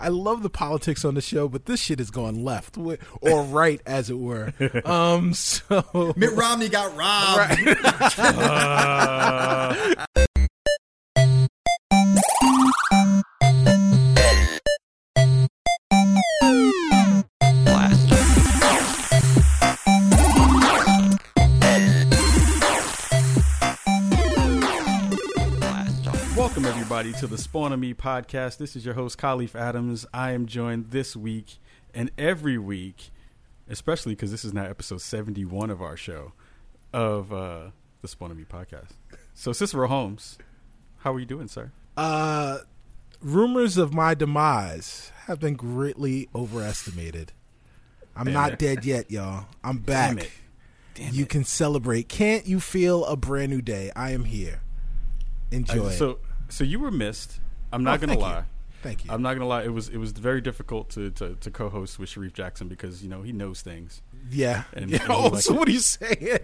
I love the politics on the show, but this shit is going left or right, as it were. Um, so Mitt Romney got robbed. Welcome everybody to the Spawn On Me podcast. This is your host Kahlief Adams. I am joined this week and every week, especially because this is now episode seventy-one of our show of uh, the Spawn On Me podcast. So Cicero Holmes, how are you doing, sir? uh, rumors of my demise have been greatly overestimated. I'm Damn not it. dead yet, y'all. I'm back. Damn it! Damn you it. can celebrate. Can't you feel a brand new day? I am here. Enjoy. So so you were missed. I'm Oh, not gonna thank you. lie. Thank you. I'm not gonna lie. It was it was very difficult to, to, to co-host with Sharif Jackson because you know he knows things. yeah. And- yeah. and Oh, like so it. what are you saying?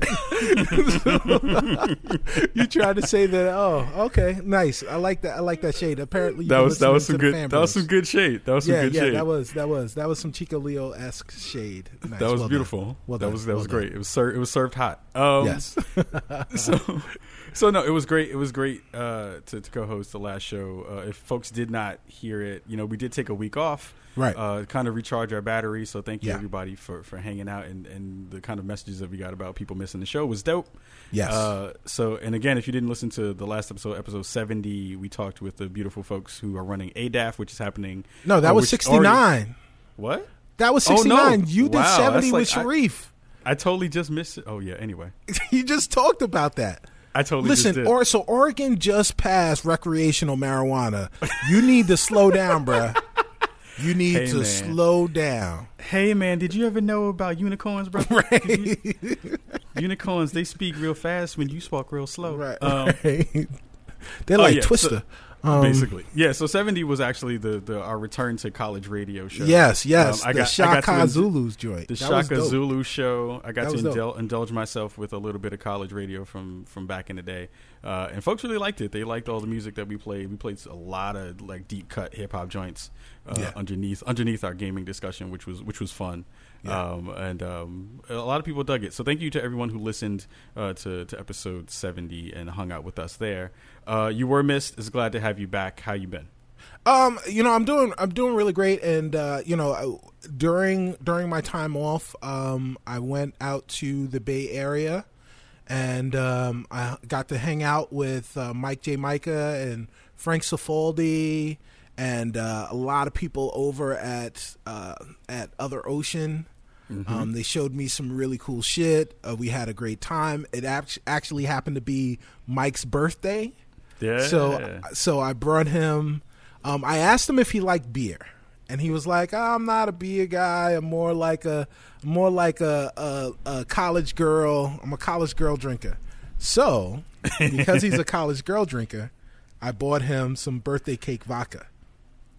you tried to say that? Oh, okay, nice. I like that. I like that shade. Apparently, That you're was that was some good that was some good shade. That was some yeah, good yeah, shade. that was that was that was some Chico Leo esque shade. Nice. that was Well done. beautiful. Well that done. was that Well was done. great. It was served. It was served hot. Um, Yes. so, so no, it was great. It was great uh, to, to co-host the last show. Uh, if folks did not hear it, you know, we did take a week off, Right. Uh, kind of recharge our battery. So thank you Yeah. everybody for, for hanging out and, and the kind of messages that we got about people missing the show was dope. Yes. Uh, so, and again, if you didn't listen to the last episode, episode seventy, we talked with the beautiful folks who are running ADAF, which is happening. no, that uh, was sixty nine. What? That was Oh, no. sixty nine. You did Wow, seventy with like- I- Sharif. I totally just missed it. Oh yeah. Anyway, you just talked about that. I totally Listen, or so Oregon just passed recreational marijuana. You need to slow down, bruh. You need Hey, to man. slow down. Hey man, did you ever know about unicorns, bro? Right. unicorns, they speak real fast when you speak real slow. Right. Um, right. They're oh, like yeah, so- Twister. Um, basically, yeah. So seventy was actually the, the our return to college radio show. Yes, yes. Um, I the got- I got Shaka en- Zulu's joint. The That Shaka. Zulu show. I got That to indul- indulge myself with a little bit of college radio from from back in the day, uh, and folks really liked it. They liked all the music that we played. We played a lot of like deep cut hip hop joints uh, Yeah. underneath underneath our gaming discussion, which was which was fun. Yeah. Um, and um, a lot of people dug it. So thank you to everyone who listened uh, to to episode seventy and hung out with us there. Uh, you were missed. Is glad to have you back. How you been? Um, you know, I'm doing I'm doing really great, and uh, you know, during during my time off, um, I went out to the Bay Area, and um, I got to hang out with uh, Mike J. Mika and Frank Cifaldi, and uh, a lot of people over at uh, at Other Ocean. Um, they showed me some really cool shit. Uh, we had a great time. It act- actually happened to be Mike's birthday. Yeah. So so I brought him. Um, I asked him if he liked beer, and he was like, "I'm not a beer guy. I'm more like a more like a, a, a college girl. I'm a college girl drinker." So because he's a college girl drinker, I bought him some birthday cake vodka.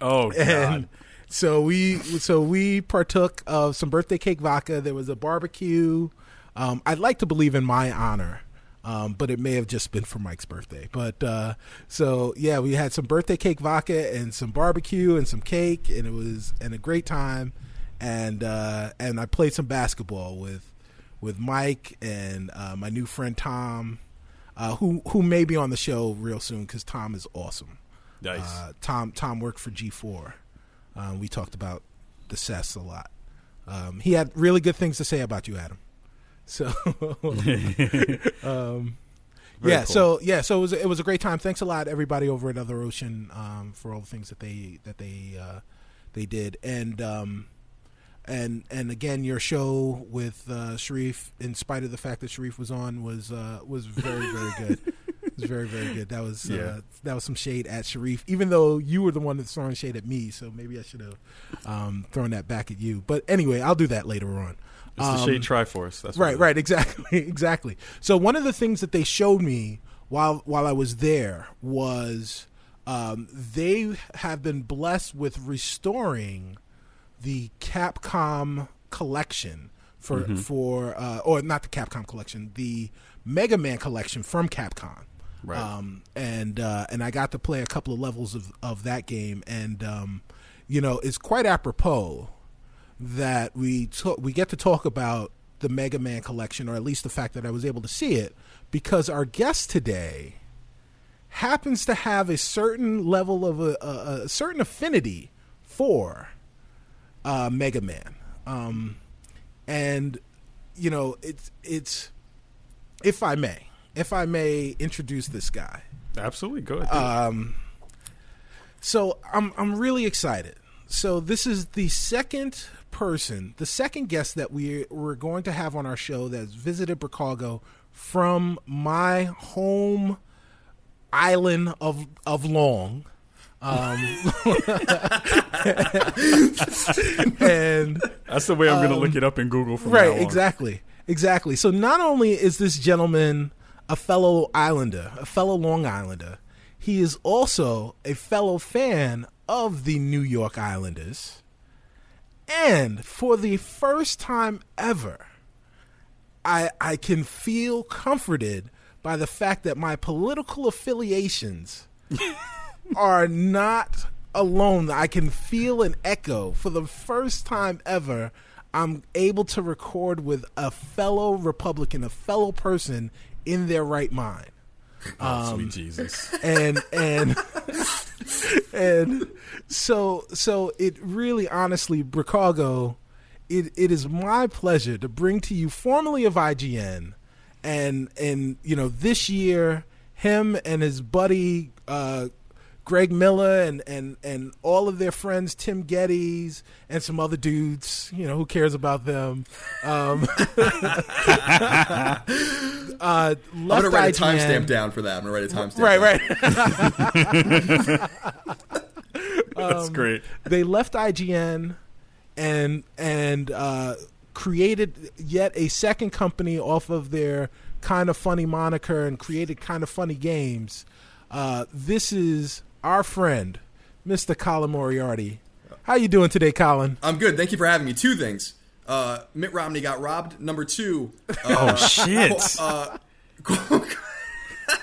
Oh god. And so we so we partook of some birthday cake vodka. There was a barbecue. Um, I'd like to believe in my honor, um, but it may have just been for Mike's birthday. But uh, so yeah, we had some birthday cake vodka and some barbecue and some cake, and it was and a great time. And uh, and I played some basketball with with Mike and uh, my new friend Tom, uh, who who may be on the show real soon because Tom is awesome. Nice. Uh, Tom Tom worked for G4. Um, we talked about the CES a lot. Um, he had really good things to say about you, Adam. So, um, yeah. cool. So yeah. So it was it was a great time. Thanks a lot, everybody over at Other Ocean, um, for all the things that they that they uh, they did, and um, and and again, your show with uh, Sharif, in spite of the fact that Sharif was on, was uh, was very very good. was very very good. That was Yeah. uh, that was some shade at Sharif, even though you were the one that's throwing shade at me. So maybe I should have um, thrown that back at you. But anyway, I'll do that later on. it's the um, Shade Triforce. That's Right, right, exactly, exactly. So one of the things that they showed me while while I was there was um, they have been blessed with restoring the Capcom collection for Mm-hmm. for uh, or not the Capcom collection, the Mega Man collection from Capcom. Right. Um, and uh, and I got to play a couple of levels of, of that game, and um, you know, it's quite apropos that we we get to talk about the Mega Man collection, or at least the fact that I was able to see it, because our guest today happens to have a certain level of a, a, a certain affinity for uh, Mega Man, um, and you know, it's it's if I may, if I may introduce this guy. Absolutely, go ahead. Um, so I'm I'm really excited. So this is the second person, the second guest that we we're going to have on our show that's visited Brookago from my home island of of Long. Um, and That's the way I'm going to um, look it up in Google from now right exactly exactly so not only is this gentleman a fellow islander a fellow long islander he is also a fellow fan of the new york islanders and for the first time ever i i can feel comforted by the fact that my political affiliations are not alone. I can feel an echo for the first time ever. I'm able to record with a fellow Republican, a fellow person in their right mind. Oh, sweet Jesus. And and and so so it really honestly, Brookago, it, it is my pleasure to bring to you formerly of IGN and and you know this year him and his buddy uh Greg Miller and, and, and all of their friends, Tim Gettys and some other dudes, you know, who cares about them? Um, uh, I'm gonna write a timestamp down for that. I'm gonna write a timestamp. Right, down. right. That's great. they left IGN and and uh, created yet a second company off of their kind of funny moniker and created kind of funny games. Uh, this is our friend, Mr. Colin Moriarty. How you doing today, Colin? I'm good. Thank you for having me. Two things. Uh, Mitt Romney got robbed. Number two. Oh, shit. Uh,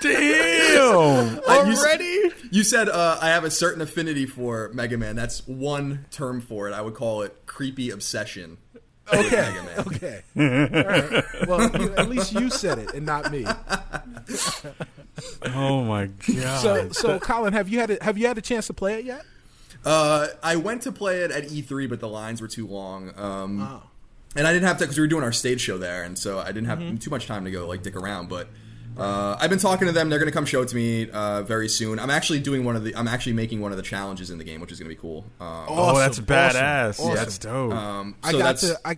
Damn. Uh, you s- You said uh, I have a certain affinity for Mega Man. That's one term for it. I would call it creepy obsession. With Okay, Mega Man. okay. All right. Well, you- at least you said it and not me. Oh, my God. So, so Colin, have you had a, have you had a chance to play it yet? Uh, I went to play it at E3, but the lines were too long. Um, Oh. and I didn't have to because we were doing our stage show there, and so I didn't have Mm-hmm. too much time to go like dick around. But uh, I've been talking to them; they're going to come show it to me uh, very soon. I'm actually doing one of the. I'm actually making one of the challenges in the game, which is going to be cool. Um, oh, that's badass. awesome, That's dope. um, I so got that's. to. I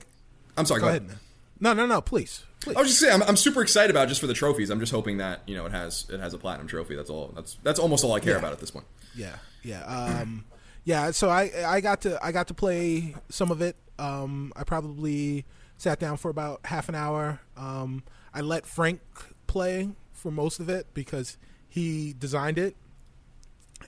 I'm sorry. go Go, ahead, man. No, no, no. Please, please. I was just saying, I'm, I'm super excited about it just for the trophies. I'm just hoping that you know it has it has a platinum trophy. That's all. That's that's almost all I care Yeah. about at this point. Yeah, yeah, um, yeah. So I I got to I got to play some of it. Um, I probably sat down for about half an hour. Um, I let Frank play for most of it because he designed it,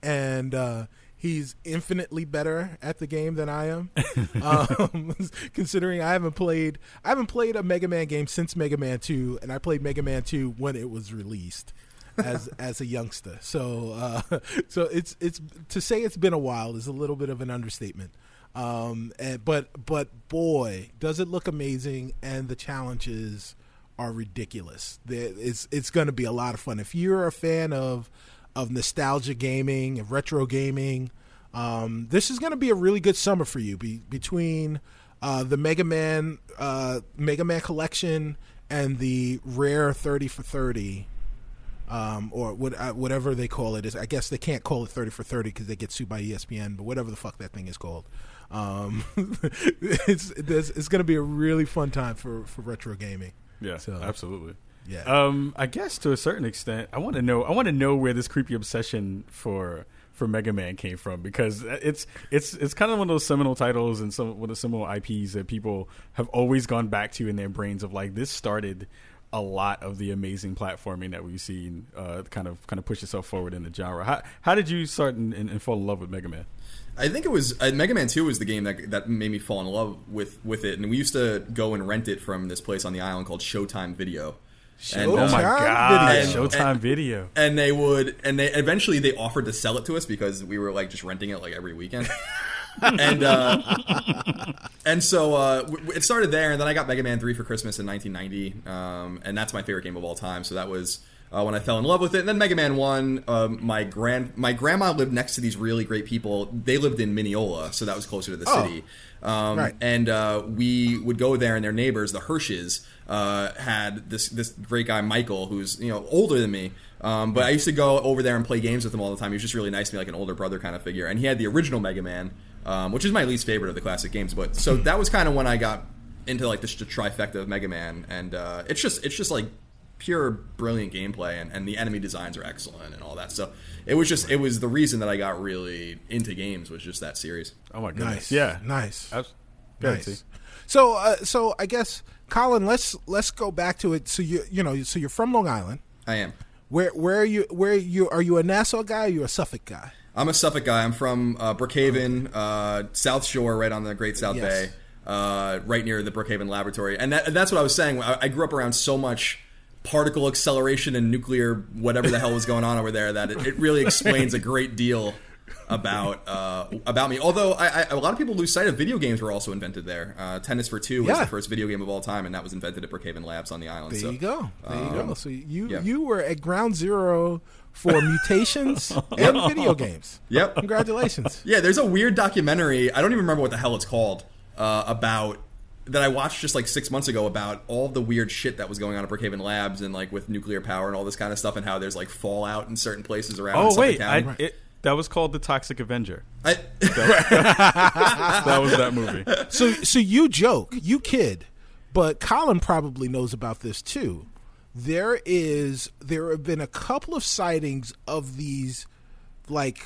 and uh, he's infinitely better at the game than I am. um, considering I haven't played I haven't played a Mega Man game since Mega Man Two, and I played Mega Man Two when it was released as as a youngster. So uh, so it's it's to say it's been a while is a little bit of an understatement. Um, and, but but boy, does it look amazing, and the challenges are ridiculous. It's it's going to be a lot of fun if you're a fan of of nostalgia gaming retro gaming. Um, this is going to be a really good summer for you. Be, between uh, the Mega Man uh, Mega Man collection and the rare thirty for thirty um, or what, uh, whatever they call it is. I guess they can't call it thirty for thirty because they get sued by ESPN. But whatever the fuck that thing is called, um, it's it's, it's going to be a really fun time for for retro gaming. Yeah, so- absolutely. Yeah. Um, I guess to a certain extent, I want to know. I want to know where this creepy obsession for for Mega Man came from because it's it's it's kind of one of those seminal titles and some one of the seminal IPs that people have always gone back to in their brains of like this started a lot of the amazing platforming that we've seen uh, kind of kind of push itself forward in the genre. How how did you start and, and, and fall in love with Mega Man? I think it was uh, Mega Man Two was the game that that made me fall in love with with it, and we used to go and rent it from this place on the island called Showtime Video. And, Oh uh, my Showtime god, Video. Showtime And- Video. and they would and they eventually they offered to sell it to us because we were like just renting it like every weekend and uh, and so uh, w- it started there, and then I got Mega Man Three for Christmas in 1990, um, and that's my favorite game of all time. So that was. Uh, when I fell in love with it, and then Mega Man One, um, my grand my grandma lived next to these really great people. They lived in Mineola, so that was closer to the Oh. city. Um, Right. And uh, we would go there, and their neighbors, the Hirsches, uh, had this this great guy Michael, who's you know older than me. Um, but I used to go over there and play games with him all the time. He was just really nice to me, like an older brother kind of figure. And he had the original Mega Man, um, which is my least favorite of the classic games. But so that was kind of when I got into like the, the trifecta of Mega Man, and uh, it's just it's just like pure brilliant gameplay, and, and the enemy designs are excellent and all that. So it was just it was the reason that I got really into games was just that series. Oh my goodness. Nice. Yeah. Nice. Abs- Nice. T. So, uh, so I guess, Colin, let's let's go back to it. So you you know, so you're from Long Island. I am. Where where are you? Where are you are you a Nassau guy? Or are you a Suffolk guy? I'm a Suffolk guy. I'm from uh, Brookhaven, uh, South Shore, right on the Great South Yes. Bay, uh, right near the Brookhaven Laboratory. And, that, and that's what I was saying. I, I grew up around so much particle acceleration and nuclear whatever the hell was going on over there that it, it really explains a great deal about uh, about me. Although I, I, a lot of people lose sight of video games were also invented there. Uh, Tennis for Two was Yeah. the first video game of all time, and that was invented at Brookhaven Labs on the island. There so, you go. There you go. So you yeah. you were at ground zero for mutations and video games. Yep. Congratulations. Yeah, there's a weird documentary. I don't even remember what the hell it's called. Uh, about that I watched just like six months ago about all the weird shit that was going on at Brookhaven Labs and like with nuclear power and all this kind of stuff and how there's like fallout in certain places around. Oh wait, I, it, that was called the Toxic Avenger. I, That was that movie. So so you joke, you kid, but Colin probably knows about this too. There is there have been a couple of sightings of these like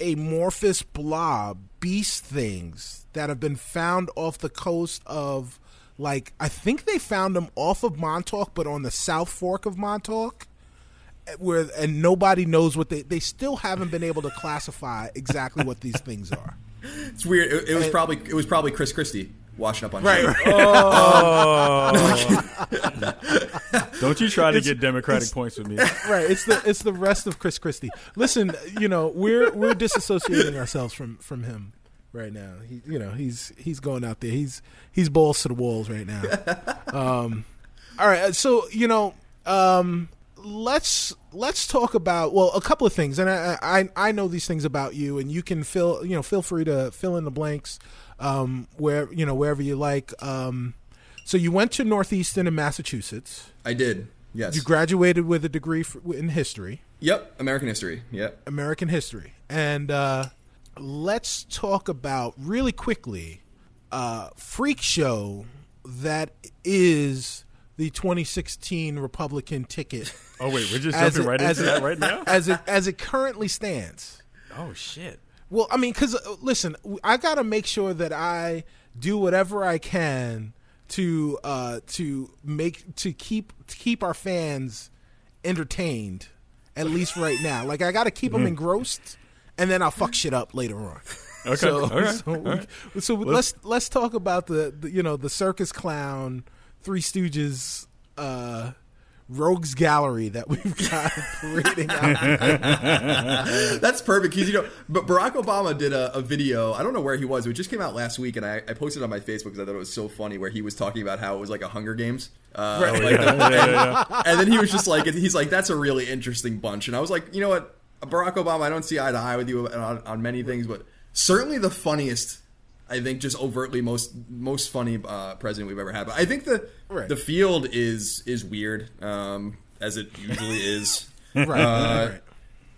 amorphous blob beast things that have been found off the coast of like I think they found them off of Montauk but on the south fork of Montauk eh, where and nobody knows what they they still haven't been able to classify exactly what these things are. it's weird. It, it was probably it was probably Chris Christie washing up on Right. shit. Don't you try to get Democratic points with me. right. It's the it's the rest of Chris Christie. Listen, you know we're we're disassociating ourselves from from him right now. He, you know, he's he's going out there. He's he's balls to the walls right now. Um, all right. So you know, um, let's let's talk about well a couple of things, and I I I know these things about you, and you can fill you know feel free to fill in the blanks um, where you know wherever you like. Um, so you went to Northeastern in Massachusetts. I did. Yes. You graduated with a degree for, in history, yep. American history. Yep. American history, and uh, let's talk about really quickly uh, freak show that is the 2016 Republican ticket Oh wait, we're just jumping it, right into it- that right now. as it as it currently stands. Oh shit. Well, I mean, because listen, I got to make sure that I do whatever I can to uh, to make to keep to keep our fans entertained, at least right now. Like I got to keep them engrossed, and then I'll fuck shit up later on. Okay. So, right. so, right. we- so let's let's talk about the, the you know the circus clown, Three Stooges. Uh, Rogues gallery that we've got parading out That's perfect because you know, but Barack Obama did a, a video. I don't know where he was. It just came out last week, and I, I posted it on my Facebook because I thought it was so funny. Where he was talking about how it was like a Hunger Games, uh, Right. like, Yeah, yeah, yeah. and then he was just like, he's like, that's a really interesting bunch. And I was like, you know what, Barack Obama, I don't see eye to eye with you on, on many things, but certainly the funniest. I think just overtly most most funny uh, president we've ever had. But I think the Right. the field is is weird, um, as it usually is. right, Uh, right.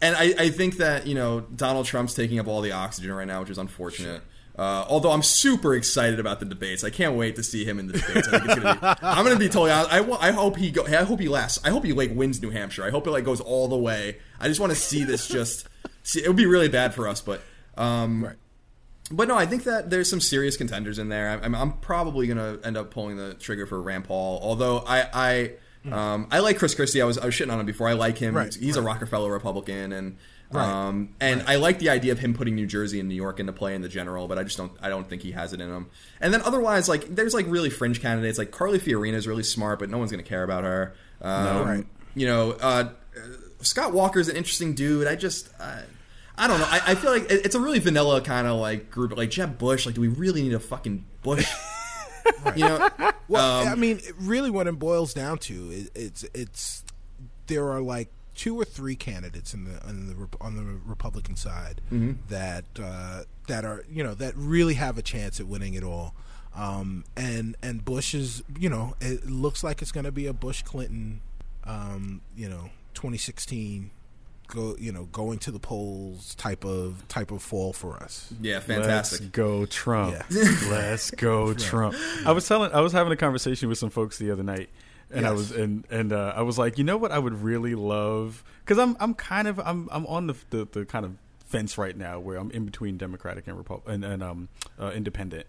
And I, I think that you know Donald Trump's taking up all the oxygen right now, which is unfortunate. Uh, although I'm super excited about the debates, I can't wait to see him in the debates. I think it's gonna be, I'm going to be totally honest. I, I hope he go. I hope he lasts. I hope he like wins New Hampshire. I hope it like goes all the way. I just want to see this. Just see, it would be really bad for us, but um, Right. But no, I think that there's some serious contenders in there. I'm, I'm probably going to end up pulling the trigger for Rand Paul. Although I, I, um, I like Chris Christie. I was, I was shitting on him before. I like him. Right, He's a right. Rockefeller Republican, and Right, um, and I like the idea of him putting New Jersey and New York into play in the general. But I just don't, I don't think he has it in him. And then otherwise, like there's like really fringe candidates. Like Carly Fiorina is really smart, but no one's going to care about her. Um, Right. You know, uh, uh, Scott Walker's an interesting dude. I just. Uh, I don't know. I, I feel like it's a really vanilla kind of like group. Like Jeb Bush. Like, do we really need a fucking Bush? You know, Well, Um, I mean, really, what it boils down to is it's it's there are like two or three candidates in the on the on the Republican side Mm-hmm. that uh, that are you know that really have a chance at winning it all. Um, and and Bush is you know it looks like it's going to be a Bush Clinton, um, you know, 2016 go you know going to the polls type of type of fall for us. yeah, fantastic. Let's go Trump. Yeah. Let's go Trump. I was telling I was having a conversation with some folks the other night and I was and and uh, I was like, "You know what I would really love cuz I'm I'm kind of I'm I'm on the, the the kind of fence right now where I'm in between Democratic and Repub- and, and um uh, independent.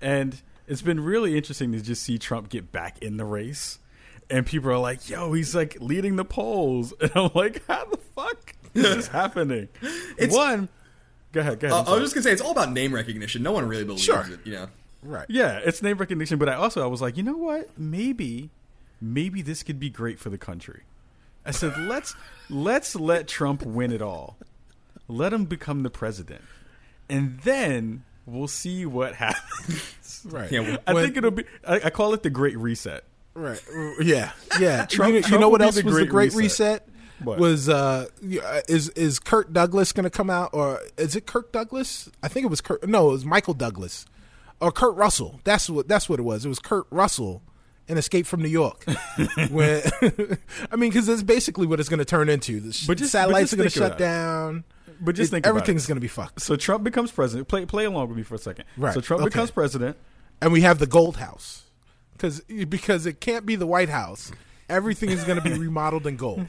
And it's been really interesting to just see Trump get back in the race. And people are like, "Yo, he's like leading the polls," and I'm like, "How the fuck is this happening?" It's- One, go ahead, go ahead. Uh, I'm I sorry. was just gonna say it's all about name recognition. No one really believes Sure. it. You know, Right. Yeah, it's name recognition, but I also I was like, you know what? Maybe maybe this could be great for the country. I said, let's let's let Trump win it all. Let him become the president. And then we'll see what happens. Right. Yeah, I think it'll be I, I call it the great reset. Right. Yeah. Yeah. Trump- you know, you know what else was the great great reset. reset? What? Was uh is is Kirk Douglas going to come out or is it Kirk Douglas? I think it was Kirk. No, it was Michael Douglas or Kurt Russell. That's what that's what it was. It was Kurt Russell in Escape from New York. when I mean, because that's basically what it's going to turn into. The But just- satellites but are going to shut down. But just It- think about everything's going to be fucked. So Trump becomes president. Play play along with me for a second. Right, So Trump okay. becomes president. and we have the Gold House because because it can't be the White House. Everything is going to be remodeled in gold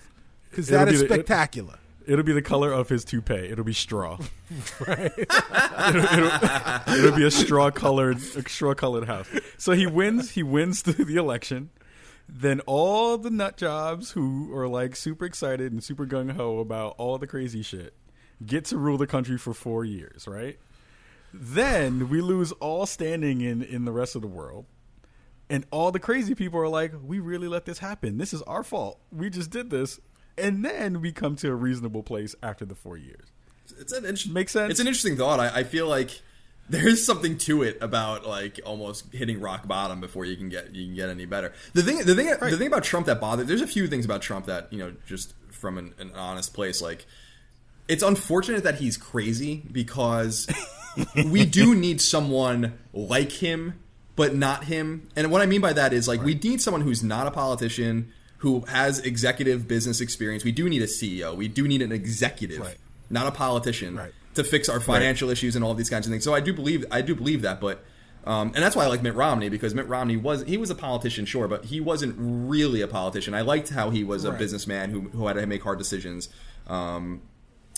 because that is the- it- spectacular. It'll be the color of his toupee. It'll be straw. it'll, it'll- it'll be a straw colored, a straw colored house. So he wins. He wins the, the election. Then all the nut jobs who are like super excited and super gung ho about all the crazy shit get to rule the country for four years, right? Then we lose all standing in in the rest of the world. And all the crazy people are like, we really let this happen. This is our fault. We just did this. And then we come to a reasonable place after the four years. it's an interesting. Makes sense? It's an interesting thought. I, I feel like there's something to it about like almost hitting rock bottom before you can get you can get any better. The thing, the thing, the thing about Trump that bothered. There's a few things about Trump that you know, just from an, an honest place, like it's unfortunate that he's crazy because we do need someone like him, but not him. And what I mean by that is like we need someone who's not a politician, who has executive business experience. We do need a CEO. We do need an executive, Right. not a politician, Right. to fix our financial issues and all these kinds of things. So I do believe I do believe that, but. Um, and that's why I like Mitt Romney because Mitt Romney was he was a politician, sure, but he wasn't really a politician. I liked how he was a businessman who, who had to make hard decisions. Um,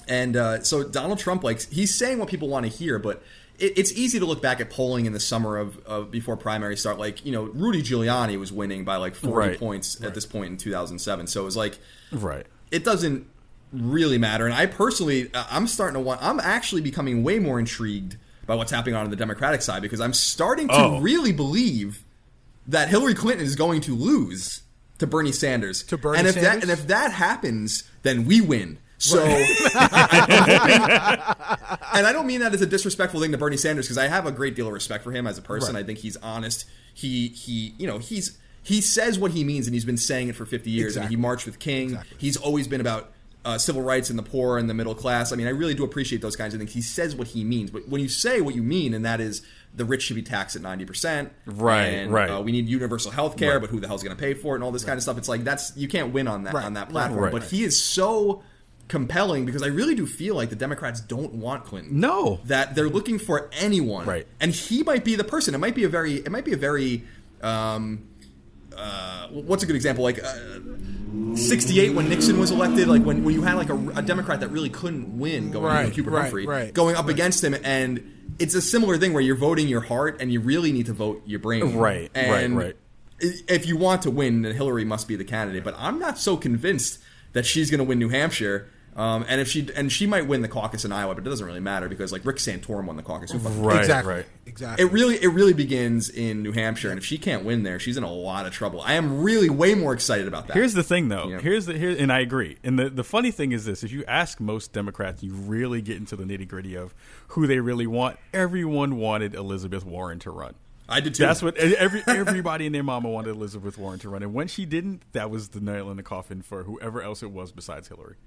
and uh, so Donald Trump, like, he's saying what people want to hear, but it, it's easy to look back at polling in the summer of, of before primaries start. Like, you know, Rudy Giuliani was winning by like 40 Right. points at this point in 2007. So it was like, Right. it doesn't really matter. And I personally, uh, I'm starting to want, I'm actually becoming way more intrigued by what's happening on the Democratic side because I'm starting to Oh. really believe that Hillary Clinton is going to lose to Bernie Sanders. To Bernie and if Sanders? that and if that happens, then we win. So, and I don't mean that as a disrespectful thing to Bernie Sanders because I have a great deal of respect for him as a person. Right. I think he's honest. He he you know he's he says what he means and he's been saying it for 50 years. I mean, he marched with King. Exactly. He's always been about uh, civil rights and the poor and the middle class. I mean, I really do appreciate those kinds of things. He says what he means, but when you say what you mean, and that is the rich should be taxed at 90%. Right, and, right. Uh, we need universal health care, Right. but who the hell's going to pay for it and all this kind of stuff. It's like that's you can't win on that Right, on that platform. right. But he is so compelling because I really do feel like the Democrats don't want Clinton. No. That they're looking for anyone. Right. And he might be the person. It might be a very it might be a very um uh, what's a good example? Like uh, 68 when Nixon was elected, like when, when you had like a, a Democrat that really couldn't win going Right, Cooper right, Humphrey, right, going up against him, and it's a similar thing where you're voting your heart and you really need to vote your brain. Right, right, and right. i- If you want to win, then Hillary must be the candidate. But I'm not so convinced that she's going to win New Hampshire. Um, and if she and she might win the caucus in Iowa, but it doesn't really matter because like Rick Santorum won the caucus. Right, exactly. right. Exactly. it really it really begins in New Hampshire, and if she can't win there, she's in a lot of trouble. I am really way more excited about that. Here's the thing, though. Yeah. Here's the here, and I agree. And the the funny thing is this: if you ask most Democrats, you really get into the nitty gritty of who they really want. Everyone wanted Elizabeth Warren to run. I did too. That's what every everybody and their mama wanted Elizabeth Warren to run, and when she didn't, that was the nail in the coffin for whoever else it was besides Hillary.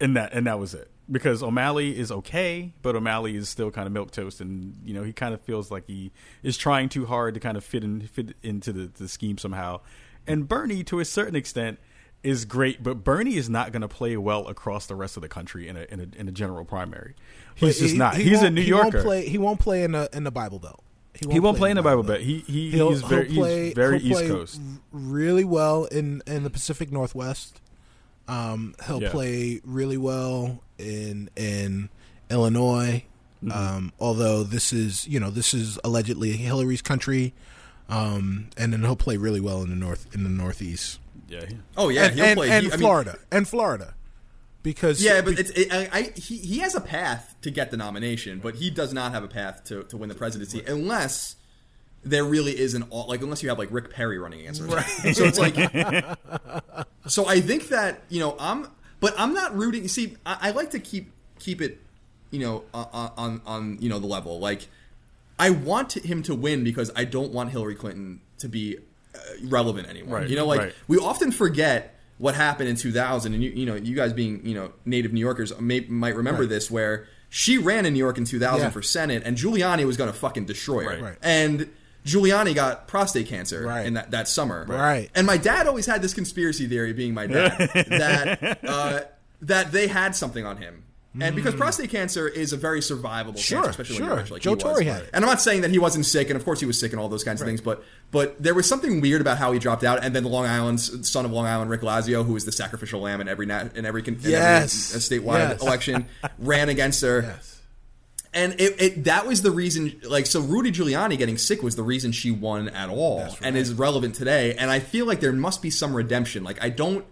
And that and that was it because O'Malley is okay, but O'Malley is still kind of milk toast, and you know he kind of feels like he is trying too hard to kind of fit in fit into the, the scheme somehow. And Bernie, to a certain extent, is great, but Bernie is not going to play well across the rest of the country in a in a, in a general primary. He's just He- not. he He's a won't- New he Yorker. Won't play, he won't play in the in the Bible Belt. he won't play in the Bible Belt. He he He'll, he's very play, he's very East play Coast. really well in in the Pacific Northwest. Um, he'll Yeah. play really well in in Illinois. Mm-hmm. Um, although this is you know this is allegedly Hillary's country, um, and then he'll play really well in the north in the Northeast. Yeah, he- oh yeah, and he'll and, play and he- I mean, Florida and Florida because Yeah, but it's it, I, I he, he has a path to get the nomination, but he does not have a path to, to win the presidency unless there really is an all like unless you have like Rick Perry running against her. Right. So it's like so I think that you know I'm but I'm not rooting. You see, I, I like to keep keep it you know on, on on you know the level like I want him to win because I don't want Hillary Clinton to be uh, relevant anymore. Right, you know, like right. we often forget what happened in 2000, and you, you know, you guys being you know native New Yorkers may, might remember Right. this, where she ran in New York in 2000 Yeah. for Senate, and Giuliani was going to fucking destroy her, Right. Right. and Giuliani got prostate cancer Right. in that, that summer, Right. And my dad always had this conspiracy theory, being my dad, that uh, that they had something on him. And because prostate cancer is a very survivable. Sure, cancer, especially when sure. you're rich like Joe he was. Torre had it. And I'm not saying that he wasn't sick, and of course he was sick and all those kinds of things, but but there was something weird about how he dropped out. And then the Long Island son of Long Island, Rick Lazio, who was the sacrificial lamb in every in every, con- in Yes. every statewide Yes. election, ran against her. yes, And it, it that was the reason. Like so, Rudy Giuliani getting sick was the reason she won at all, and is relevant today. And I feel like there must be some redemption. Like I don't.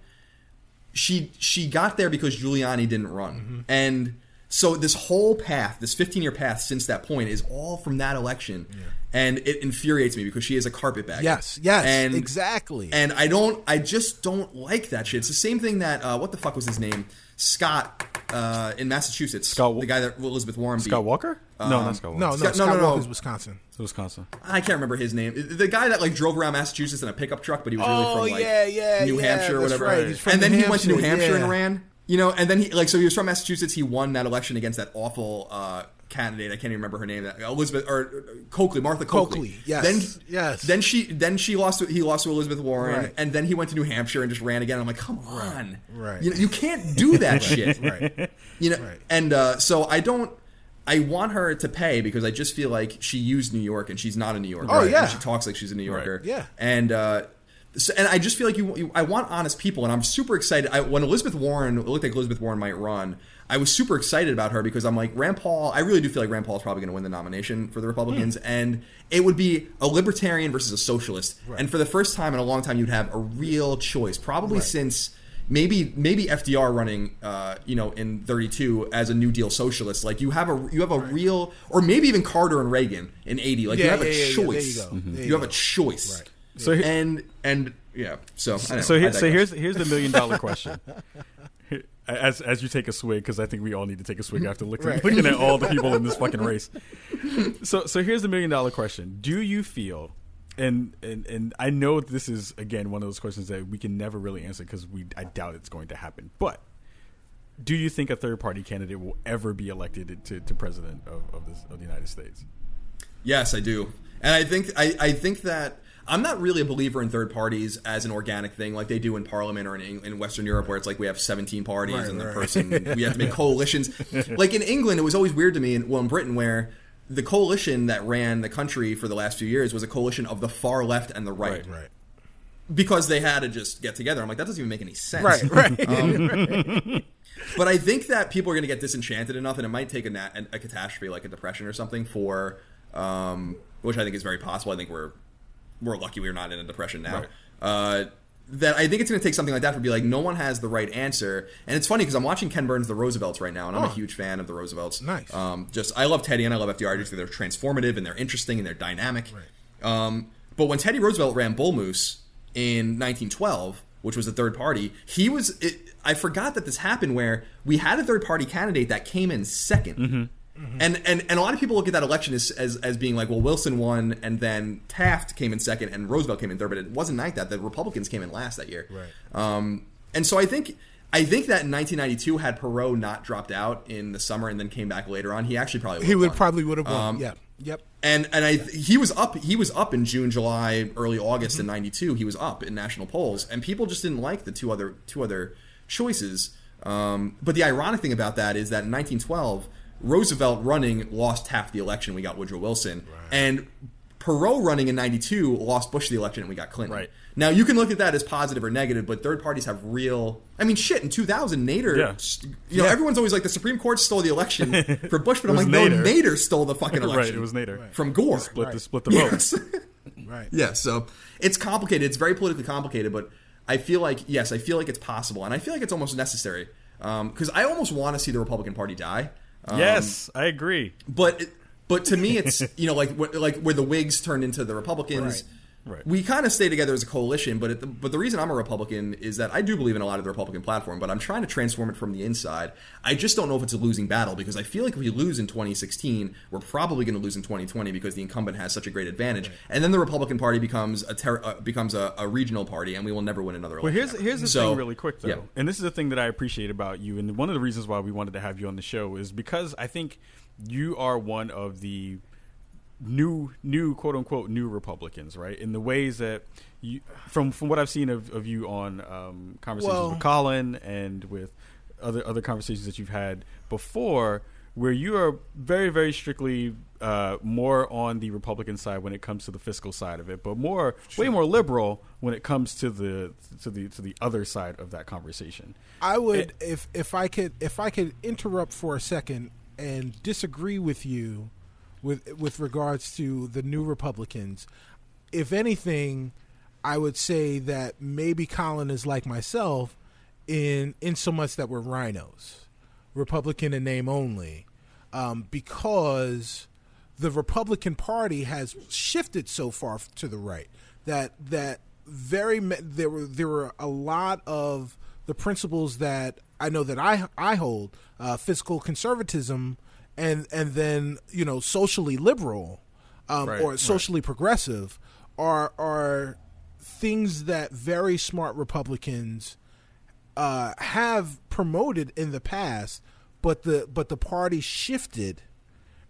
She she got there because Giuliani didn't run, Mm-hmm. and so this whole path, this 15 year path since that point, is all from that election, and it infuriates me because she is a carpetbagger. yes, yes, and exactly. and I don't, I just don't like that shit. It's the same thing that uh, what the fuck was his name, Scott uh, in Massachusetts, Scott the guy that Elizabeth Warren beat. Scott Walker? no, not Scott Walker. no, no, Scott- Scott no, no, no. Walker's Wisconsin. It's Wisconsin. I can't remember his name. The guy that like drove around Massachusetts in a pickup truck, but he was really Oh, from like yeah, yeah, New yeah, Hampshire or whatever. right. He's from and then New he went to New Hampshire, Hampshire and ran. You know, and then he like so he was from Massachusetts. He won that election against that awful uh, candidate. I can't even remember her name. That Elizabeth or uh, Coakley, Martha Coakley. Coakley, yes, Then yes. Then she then she lost. To, he lost to Elizabeth Warren, Right. and then he went to New Hampshire and just ran again. I'm like, come on, right. You, know, you can't do that shit, Right. you know, Right. and uh, so I don't. I want her to pay because I just feel like she used New York and she's not a New Yorker. Oh, And yeah. she talks like she's a New Yorker. Right. Yeah. and uh, so, and I just feel like you, you. I want honest people, and I'm super excited. I, when Elizabeth Warren it looked like Elizabeth Warren might run, I was super excited about her because I'm like Rand Paul. I really do feel like Rand Paul is probably going to win the nomination for the Republicans, Hmm. and it would be a libertarian versus a socialist. And for the first time in a long time, you'd have a real choice, probably since maybe maybe FDR running, uh, you know, in 32 as a New Deal socialist. Like you have a you have a real, or maybe even Carter and Reagan in 80. Like you have yeah, a yeah, yeah. You choice. go. You, you have a choice. Right. So and and yeah. So I don't know. So I here, so here's here's the million dollar question. As as you take a swig, because I think we all need to take a swig after looking, Right. looking at all the people in this fucking race. So so here's the million dollar question: Do you feel, and and and I know this is again one of those questions that we can never really answer because we I doubt it's going to happen, but. Do you think a third party candidate will ever be elected to, to president of, of, this, of the United States? Yes, I do, and I think I, I think that I'm not really a believer in third parties as an organic thing like they do in Parliament or in, in Western Europe, where it's like we have 17 parties Right, and the right. person we have to make coalitions. like in England, it was always weird to me, and well, in Britain, where the coalition that ran the country for the last few years was a coalition of the far left and the right, Right. because they had to just get together. I'm like, that doesn't even make any sense, Right. Right. But I think that people are going to get disenchanted enough, and it might take a, nat- a catastrophe like a depression or something for, um, which I think is very possible. I think we're we're lucky we're not in a depression now. Right. Uh, that I think it's going to take something like that to be like no one has the right answer. And it's funny because I'm watching Ken Burns' The Roosevelts right now, and I'm Oh. a huge fan of The Roosevelts. Nice. Um, just I love Teddy and I love FDR. Just because they're transformative and they're interesting and they're dynamic. Um, but when Teddy Roosevelt ran Bull Moose in 1912, which was a third party, he was. It, I forgot that this happened where we had a third party candidate that came in 2nd And, and and a lot of people look at that election as, as as being like, well, Wilson won, and then Taft came in second, and Roosevelt came in third. But it wasn't like that. The Republicans came in last that year. Right. Um, and so I think I think that in 1992, had Perot not dropped out in the summer and then came back later on, he actually probably He would've won. probably would have won. Um, yeah. Yep. and and I he was up he was up in June, July, early August Mm-hmm. in '92. He was up in national polls, and people just didn't like the two other two other choices. Um, but the ironic thing about that is that in 1912, Roosevelt running lost half the election. We got Woodrow Wilson, and Perot running in '92 lost Bush the election, and we got Clinton. Right. Now you can look at that as positive or negative, but third parties have real. I mean, shit. In 2000, Nader, Yeah. you know, Yeah. everyone's always like the Supreme Court stole the election for Bush, but I'm was like, no, Nader. Nader stole the fucking election right, it was Nader. from Gore. Split the split the vote. Yes. Right. yeah, so it's complicated. It's very politically complicated, but I feel like yes, I feel like it's possible, and I feel like it's almost necessary um, because I almost want to see the Republican Party die. Um, yes, I agree. but but to me, it's you know like like where the Whigs turned into the Republicans. Right. Right. We kind of stay together as a coalition, but the, but the reason I'm a Republican is that I do believe in a lot of the Republican platform, but I'm trying to transform it from the inside. I just don't know if it's a losing battle because I feel like if we lose in 2016, we're probably going to lose in 2020 because the incumbent has such a great advantage, and then the Republican Party becomes a ter- uh, becomes a, a regional party, and we will never win another Well, election. here's ever. here's the So, thing, really quick though, yeah. and this is the thing that I appreciate about you, and one of the reasons why we wanted to have you on the show is because I think you are one of the new new quote unquote new Republicans, right? In the ways that you from from what I've seen of, of you on um, conversations Well- with Colin and with other other conversations that you've had before, where you are very very strictly uh, more on the Republican side when it comes to the fiscal side of it, but more way more liberal when it comes to the to the to the other side of that conversation. I would It- if if I could if I could interrupt for a second and disagree with you with with regards to the new Republicans. If anything, I would say that maybe Colin is like myself in in so much that we're RINOs, Republican in name only, um, because the Republican Party has shifted so far to the right that that very there were there were a lot of the principles that I know that I I hold uh, fiscal conservatism and and then you know socially liberal um, Right, or right. socially progressive are are things that very smart Republicans uh, have promoted in the past, but the but the party shifted,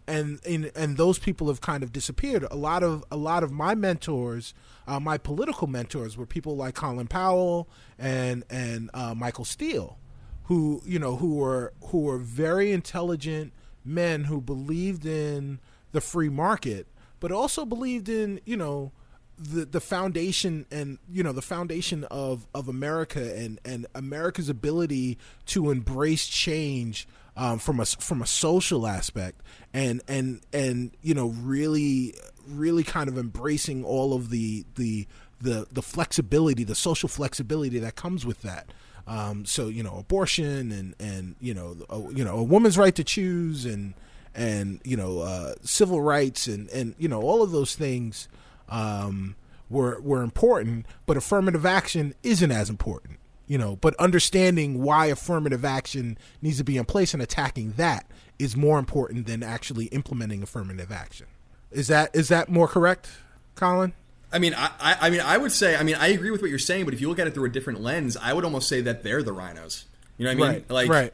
and and and those people have kind of disappeared. A lot of a lot of my mentors, uh, my political mentors, were people like Colin Powell and and uh, Michael Steele, who you know who were who were very intelligent men who believed in the free market, but also believed in you know the the foundation and you know the foundation of of America and and America's ability to embrace change um, from a from a social aspect and and and you know really really kind of embracing all of the the the the flexibility the social flexibility that comes with that um, so you know abortion and and you know a, you know a woman's right to choose and and you know uh, civil rights and and you know all of those things um, were were important, but affirmative action isn't as important. You know, but understanding why affirmative action needs to be in place and attacking that is more important than actually implementing affirmative action. Is that is that more correct, Colin? I mean, I, I, I mean, I would say, I mean, I agree with what you're saying, but if you look at it through a different lens, I would almost say that they're the RINOs. You know what I mean? Right, Like, right.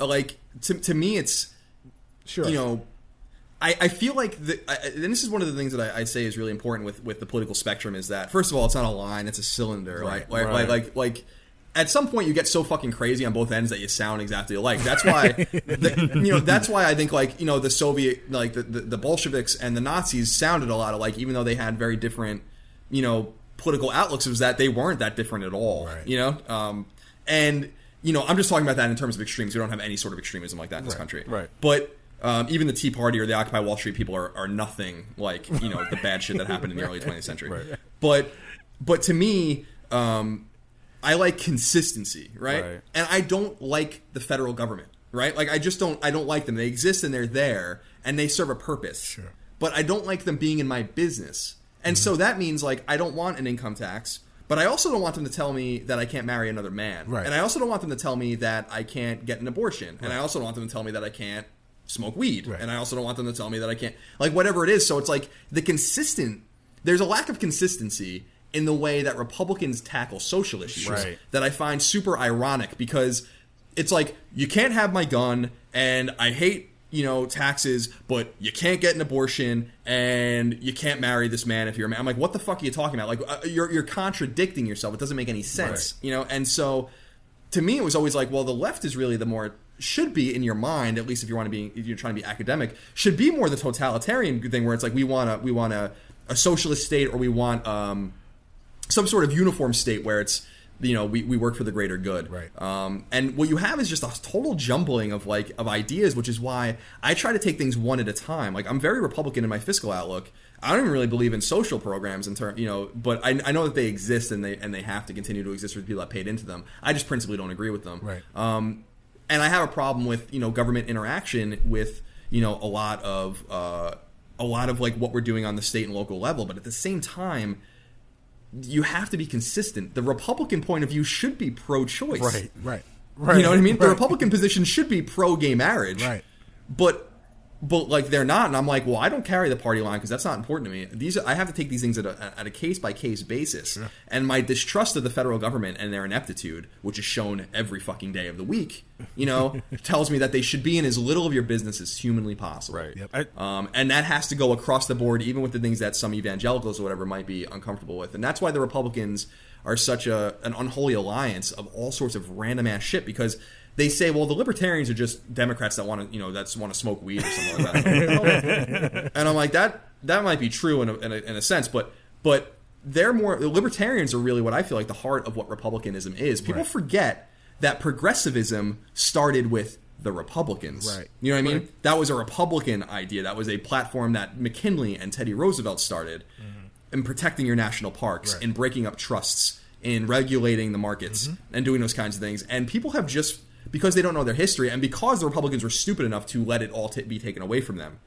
like to to me, it's Sure. you know, I, I feel like the, I, and this is one of the things that I, I say is really important with with the political spectrum is that first of all, it's not a line; it's a cylinder. Right, like, like, right. like, like, like, at some point, you get so fucking crazy on both ends that you sound exactly alike. That's why, the, you know, that's why I think like you know the Soviet, like the, the the Bolsheviks and the Nazis sounded a lot alike, even though they had very different, you know, political outlooks. Was that they weren't that different at all. Right. You know, um, and you know, I'm just talking about that in terms of extremes. We don't have any sort of extremism like that in this Right, country. right. But um, even the Tea Party or the Occupy Wall Street people are, are nothing like you know the bad shit that happened in the early 20th century. Right. But but to me, um, I like consistency, right? Right. And I don't like the federal government, right? Like I just don't I don't like them. They exist and they're there and they serve a purpose. Sure. But I don't like them being in my business. And so that means like I don't want an income tax, but I also don't want them to tell me that I can't marry another man. Right. And I also don't want them to tell me that I can't get an abortion. And I also don't want them to tell me that I can't smoke weed. Right. And I also don't want them to tell me that I can't like whatever it is. So it's like the consistent there's a lack of consistency in the way that Republicans tackle social issues Right. that I find super ironic because it's like you can't have my gun and I hate you know taxes but you can't get an abortion and you can't marry this man if you're a man. I'm like what the fuck are you talking about? Like uh, you're you're contradicting yourself. It doesn't make any sense Right. you know? And so to me it was always like well the left is really the more should be in your mind at least if you want to be if you're trying to be academic should be more the totalitarian thing where it's like we want a we want a, a socialist state or we want um some sort of uniform state where it's you know we, we work for the greater good. Right. um, and what you have is just a total jumbling of like of ideas which is why i try to take things one at a time. Like i'm very republican in my fiscal outlook. I don't even really believe in social programs in term you know but I, I know that they exist and they and they have to continue to exist for the people that paid into them. I just principally don't agree with them. Right. um, and I have a problem with you know government interaction with you know a lot of uh, a lot of like what we're doing on the state and local level, but at the same time, you have to be consistent. The Republican point of view should be pro-choice, Right. Right. Right. You know what I mean? The Republican position should be pro-gay marriage, Right. But but like they're not, and I'm like, well, I don't carry the party line because that's not important to me. These I have to take these things at a, at a case by case basis, and my distrust of the federal government and their ineptitude, which is shown every fucking day of the week, you know, tells me that they should be in as little of your business as humanly possible. Right. Yep. I, Um, and that has to go across the board, even with the things that some evangelicals or whatever might be uncomfortable with. And that's why the Republicans are such a an unholy alliance of all sorts of random ass shit because they say, well, the libertarians are just Democrats that want to, you know, that want to smoke weed or something like that. Oh. and I'm like, that that might be true in a, in a, in a sense, but but they're more the libertarians are really what I feel like the heart of what republicanism is. People Right. forget that progressivism started with the Republicans. Right. You know what I mean? That was a Republican idea. That was a platform that McKinley and Teddy Roosevelt started mm-hmm. in protecting your national parks, Right. in breaking up trusts, in regulating the markets, mm-hmm. and doing those kinds of things. And people have just because they don't know their history, and because the Republicans were stupid enough to let it all ta be taken away from them,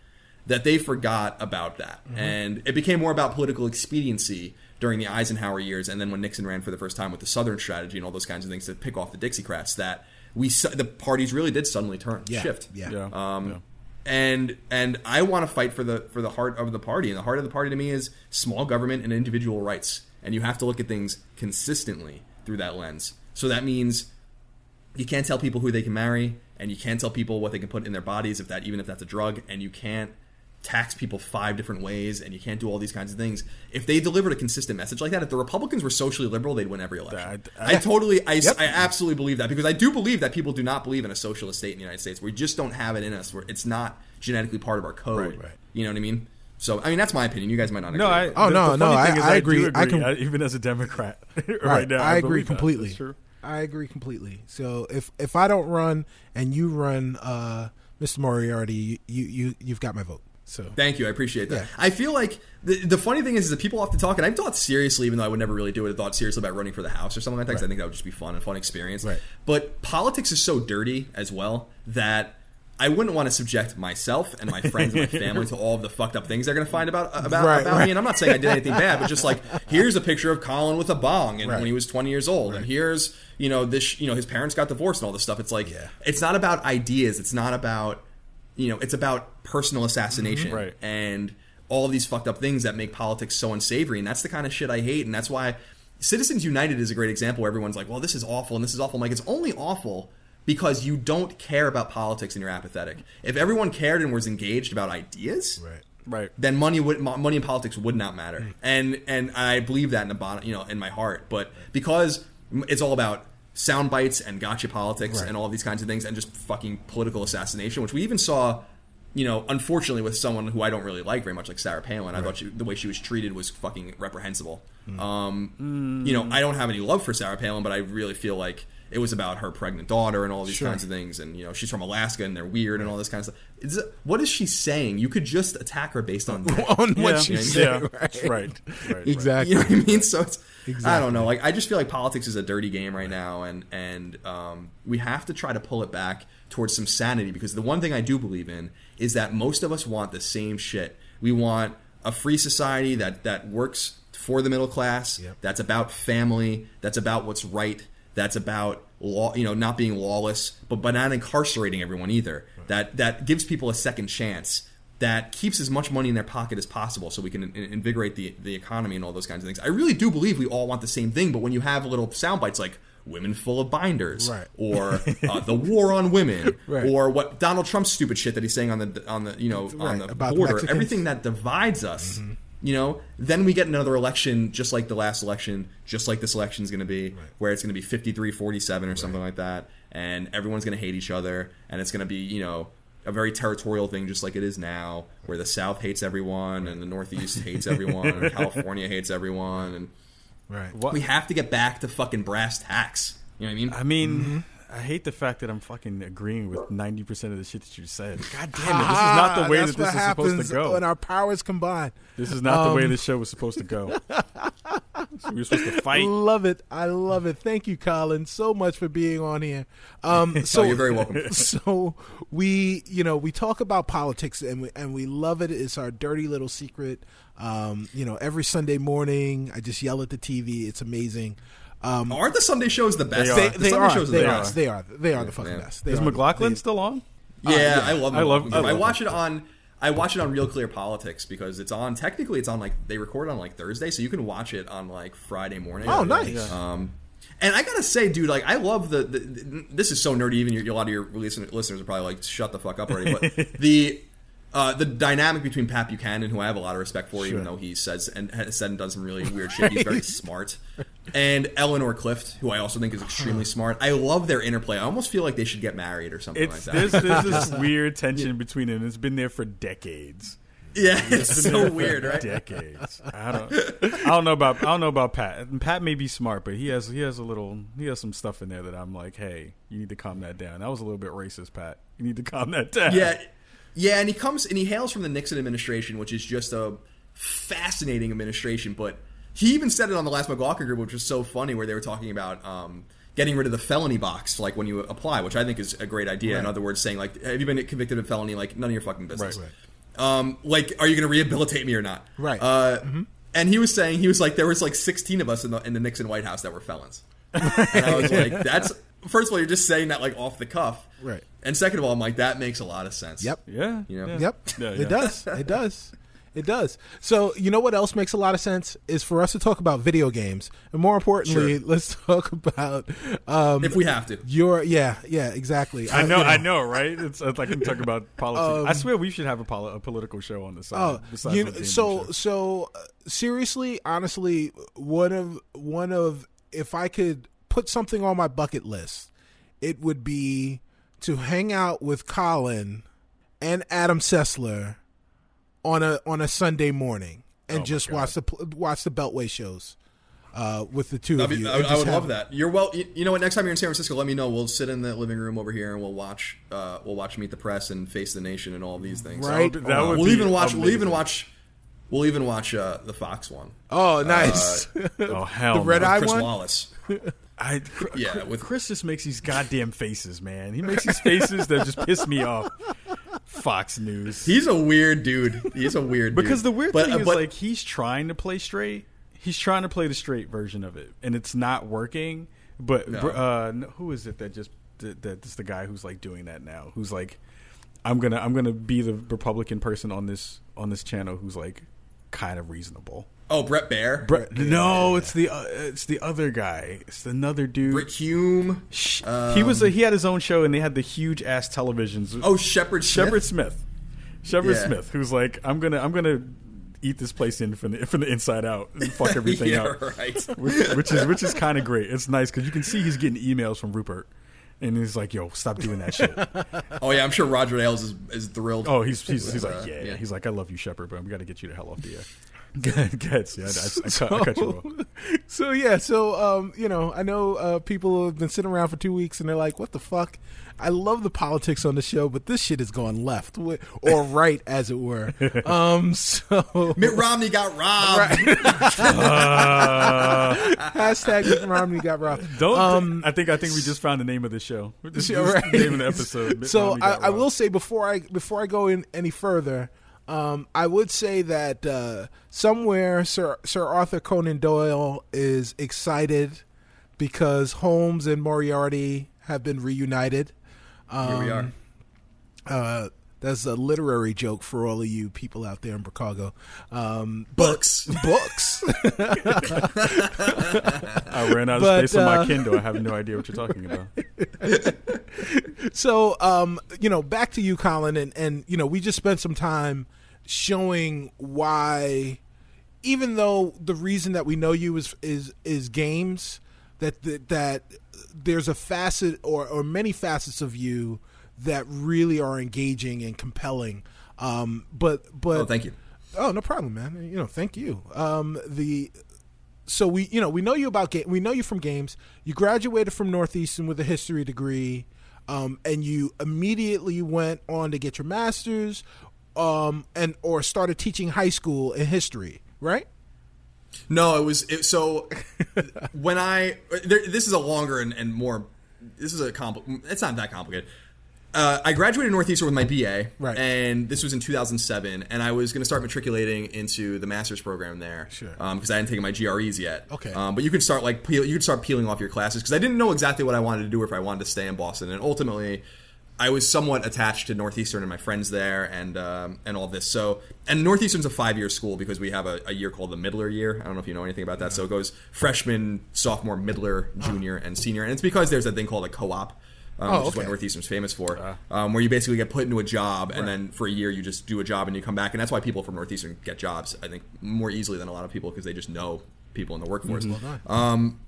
that they forgot about that, and it became more about political expediency during the Eisenhower years, and then when Nixon ran for the first time with the Southern strategy and all those kinds of things to pick off the Dixiecrats, that we the parties really did suddenly turn Yeah. shift Yeah. yeah. um, yeah. and and I want to fight for the for the heart of the party, and the heart of the party to me is small government and individual rights, and you have to look at things consistently through that lens. So that means you can't tell people who they can marry, and you can't tell people what they can put in their bodies if that even if that's a drug, and you can't tax people five different ways, and you can't do all these kinds of things. If they delivered a consistent message like that, if the Republicans were socially liberal, they'd win every election. I- I, totally, I, I absolutely believe that because I do believe that people do not believe in a socialist state in the United States. We just don't have it in us. Where it's not genetically part of our code. Right. Right. You know what I mean? So I mean that's my opinion. You guys might not agree. No, I. but- Oh, the- no, the no, funny I- thing I agree. do I can- uh, even as a Democrat, right, Right. now. I agree believe that. completely. I agree completely. So if if I don't run and you run, uh, Mr. Moriarty, you you you've got my vote. So Thank you. I appreciate that. Yeah. I feel like the, the funny thing is, is that people often talk, and I've thought seriously, even though I would never really do it, I thought seriously about running for the House or something like that, 'cause I think that would just be fun and fun experience. Right. But politics is so dirty as well that I wouldn't want to subject myself and my friends and my family to all of the fucked up things they're going to find about uh, about, Right, about right. me. And I'm not saying I did anything bad, but just like here's a picture of Colin with a bong and Right. when he was 20 years old, and here's you know this you know his parents got divorced and all this stuff. It's like Yeah. it's not about ideas. It's not about you know it's about personal assassination mm-hmm. Right. and all these fucked up things that make politics so unsavory and that's the kind of shit i hate and that's why citizens united is a great example where everyone's like well this is awful and this is awful I'm like it's only awful because you don't care about politics and you're apathetic. If everyone cared and was engaged about ideas right. Right. then money would money and politics would not matter. Hmm. And and i believe that in the bottom you know in my heart. But because it's all about sound bites and gotcha politics Right. and all these kinds of things and just fucking political assassination which we even saw you know unfortunately with someone who i don't really like very much like sarah palin. I thought she, the way she was treated was fucking reprehensible. Hmm. Um, hmm. you know i don't have any love for sarah palin but i really feel like it was about her pregnant daughter and all these Sure. kinds of things. And you know, she's from Alaska and they're weird and all this kind of stuff. What is she saying? You could just attack her based on that. on what yeah, she yeah, said. yeah, right? right, right, Exactly. You know what I mean? So it's I don't know. Like I just feel like politics is a dirty game right now, and and um, we have to try to pull it back towards some sanity because the one thing I do believe in is that most of us want the same shit. We want a free society that that works for the middle class. Yep. That's about family. That's about what's right. That's about law. You know, not being lawless, but but not incarcerating everyone either. That that gives people a second chance that keeps as much money in their pocket as possible so we can in- invigorate the, the economy and all those kinds of things. I really do believe we all want the same thing, but when you have little sound bites like women full of binders Right. or uh, the war on women Right. or what Donald Trump's stupid shit that he's saying on the on the you know Right, on the border Mexicans. everything that divides us you know? Then we get another election just like the last election just like this election is going to be where it's going to be 53 47 or something like that and everyone's going to hate each other and it's going to be you know a very territorial thing just like it is now where the south hates everyone and the northeast hates everyone and california hates everyone and Right. What- we have to get back to fucking brass tacks. You know what i mean? I mean, Mm-hmm. I hate the fact that I'm fucking agreeing with 90% of the shit that you said. God damn it, this is not the way that this is supposed to go. When our powers combine. This is not the way Um, this show was supposed to go. So we were supposed to fight. I love it. I love it. Thank you, Colin, so much for being on here. Um, so oh you're very welcome so we you know we talk about politics and we and we love it it's our dirty little secret um you know every sunday morning i just yell at the tv it's amazing um aren't the sunday shows the best They they, are. the they Sunday are shows they the are best. they are they are the fucking yeah. best they Is are. McLaughlin They- still on? Yeah, I love. I love- McLaughlin. I love I watch it on. I watch it on Real Clear Politics because it's on. Technically, it's on like they record on like Thursday, so you can watch it on like Friday morning. oh nice Um, and I gotta say, dude, like I love the. the, the this is so nerdy. Even your, a lot of your listen- listeners are probably like, "Shut the fuck up already." But the uh, the dynamic between Pat Buchanan, who I have a lot of respect for, even though he says and has said and done some really weird shit, he's very smart. And Eleanor Clift, who I also think is extremely smart. I love their interplay. I almost feel like they should get married or something It's like that. there's, there's this weird tension between them. It's been there for decades. yeah, it's It's been so weird, right? Decades. I don't. I don't know about. I don't know about Pat. Pat may be smart, but he has he has a little. He has some stuff in there that I'm like, hey, you need to calm that down. That was a little bit racist, Pat. You need to calm that down. Yeah, yeah, and he comes and he hails from the Nixon administration, which is just a fascinating administration. But he even said it on the last McLaughlin group, which was so funny, where they were talking about um, getting rid of the felony box, like when you apply, which I think is a great idea. In other words, saying like, "Have you been convicted of felony? Like, none of your fucking business." Right, Um, like, are you going to rehabilitate me or not? Right. Uh, And he was saying he was like, there was like 16 of us in the in the Nixon White House that were felons, and I was like, that's. First of all, you're just saying that like off the cuff, Right. And second of all, I'm like, that makes a lot of sense. Yep. Yeah. You know? yeah. Yep. Yeah, yeah. It does. It does. It does. So, you know what else makes a lot of sense is for us to talk about video games. And more importantly, Sure. let's talk about um If we have to. your yeah, yeah, exactly. I Uh, know, you I know, right? It's, it's like I can talk about politics. Um, I swear we should have a, poli- a political show on the side. Oh, you know, so show. so uh, seriously, honestly, one of one of if I could put something on my bucket list, it would be to hang out with Colin and Adam Sessler on a on a Sunday morning and Oh just watch the watch the Beltway shows uh, with the two That'd of be- you. I, I would have- love that. You're well. You, you know what? Next time you're in San Francisco, let me know. We'll sit in the living room over here and we'll watch. Uh, we'll watch Meet the Press and Face the Nation and all of these things. Right. That would- that Uh, would we'll be even watch. We'll even amazing. watch. We'll even watch uh, the Fox one. Oh, nice. Oh hell, the red no. eye Chris one. Wallace. I, Yeah, with- Chris just makes these goddamn faces, man. He makes these faces that just piss me off. Fox News. He's a weird dude. He's a weird dude. because the weird But- thing uh, is but- like he's trying to play straight. He's trying to play the straight version of it, and it's not working. But No. uh, who is it that just that, that's the guy who's like doing that now? Who's like, I'm gonna I'm gonna be the Republican person on this on this channel who's like kind of reasonable. Oh, Bret Baier, Brett, no, it's the uh, it's the other guy. It's another dude. Brit Hume. Shh. he was a, he had his own show, and they had the huge ass televisions. Oh, Shepard. Shepard Smith. Shepard Yeah. Smith, who's like, I'm gonna I'm gonna eat this place in from the from the inside out and fuck everything yeah, out. right. Which, which is which is kind of great. It's nice because you can see he's getting emails from Rupert, and he's like, "Yo, stop doing that shit." Oh yeah, I'm sure Roger Ailes is, is thrilled. Oh, he's he's, he's Uh, like, yeah, yeah. He's like, "I love you, Shepard, but we got to get you to hell off the air." Gets yeah, I, I, cut, I cut you off. so yeah, so um, you know, I know uh, people have been sitting around for two weeks and they're like, "What the fuck?" I love the politics on the show, but this shit is going left or right, as it were. Um, so Mitt Romney got robbed. Uh, hashtag Mitt Romney got robbed. don't. Um, I think I think we just found the name of the show. This is right. the name of the episode. Mitt so I, I will say before I before I go in any further, um, I would say that uh, somewhere Sir Sir Arthur Conan Doyle is excited because Holmes and Moriarty have been reunited. Um, Here we are. Uh, that's a literary joke for all of you people out there in Chicago. Um, Books. books. I ran out of but, space on uh, my Kindle. I have no idea what you're talking about. So, um, you know, back to you, Colin, and and you know, we just spent some time showing why, even though the reason that we know you is is is games, that that, that there's a facet or or many facets of you that really are engaging and compelling. Um, but but Oh, thank you. Oh, no problem, man. You know, thank you. Um, the so we you know we know you about game. We know you from games. You graduated from Northeastern with a history degree, um, and you immediately went on to get your master's, um, and or started teaching high school in history, right? No, it was it, so. when I there, this is a longer and, and more. This is a compli It's not that complicated. Uh, I graduated Northeastern with my BA, Right. and this was in 2007, and I was going to start matriculating into the master's program there, Sure. because I hadn't taken my GREs yet. Okay. um, but you could start like peel, you could start peeling off your classes because I didn't know exactly what I wanted to do or if I wanted to stay in Boston, and ultimately, I was somewhat attached to Northeastern and my friends there, and um, and all this. So, and Northeastern's a five year school because we have a, a year called the Middler year. I don't know if you know anything about that. So it goes freshman, sophomore, Middler, junior, and senior, and it's because there's a thing called a co-op. Um, Oh, which is what. Northeastern's famous for, um, where you basically get put into a job, and then for a year you just do a job and you come back, and that's why people from Northeastern get jobs. I think more easily than a lot of people because they just know people in the workforce. Um,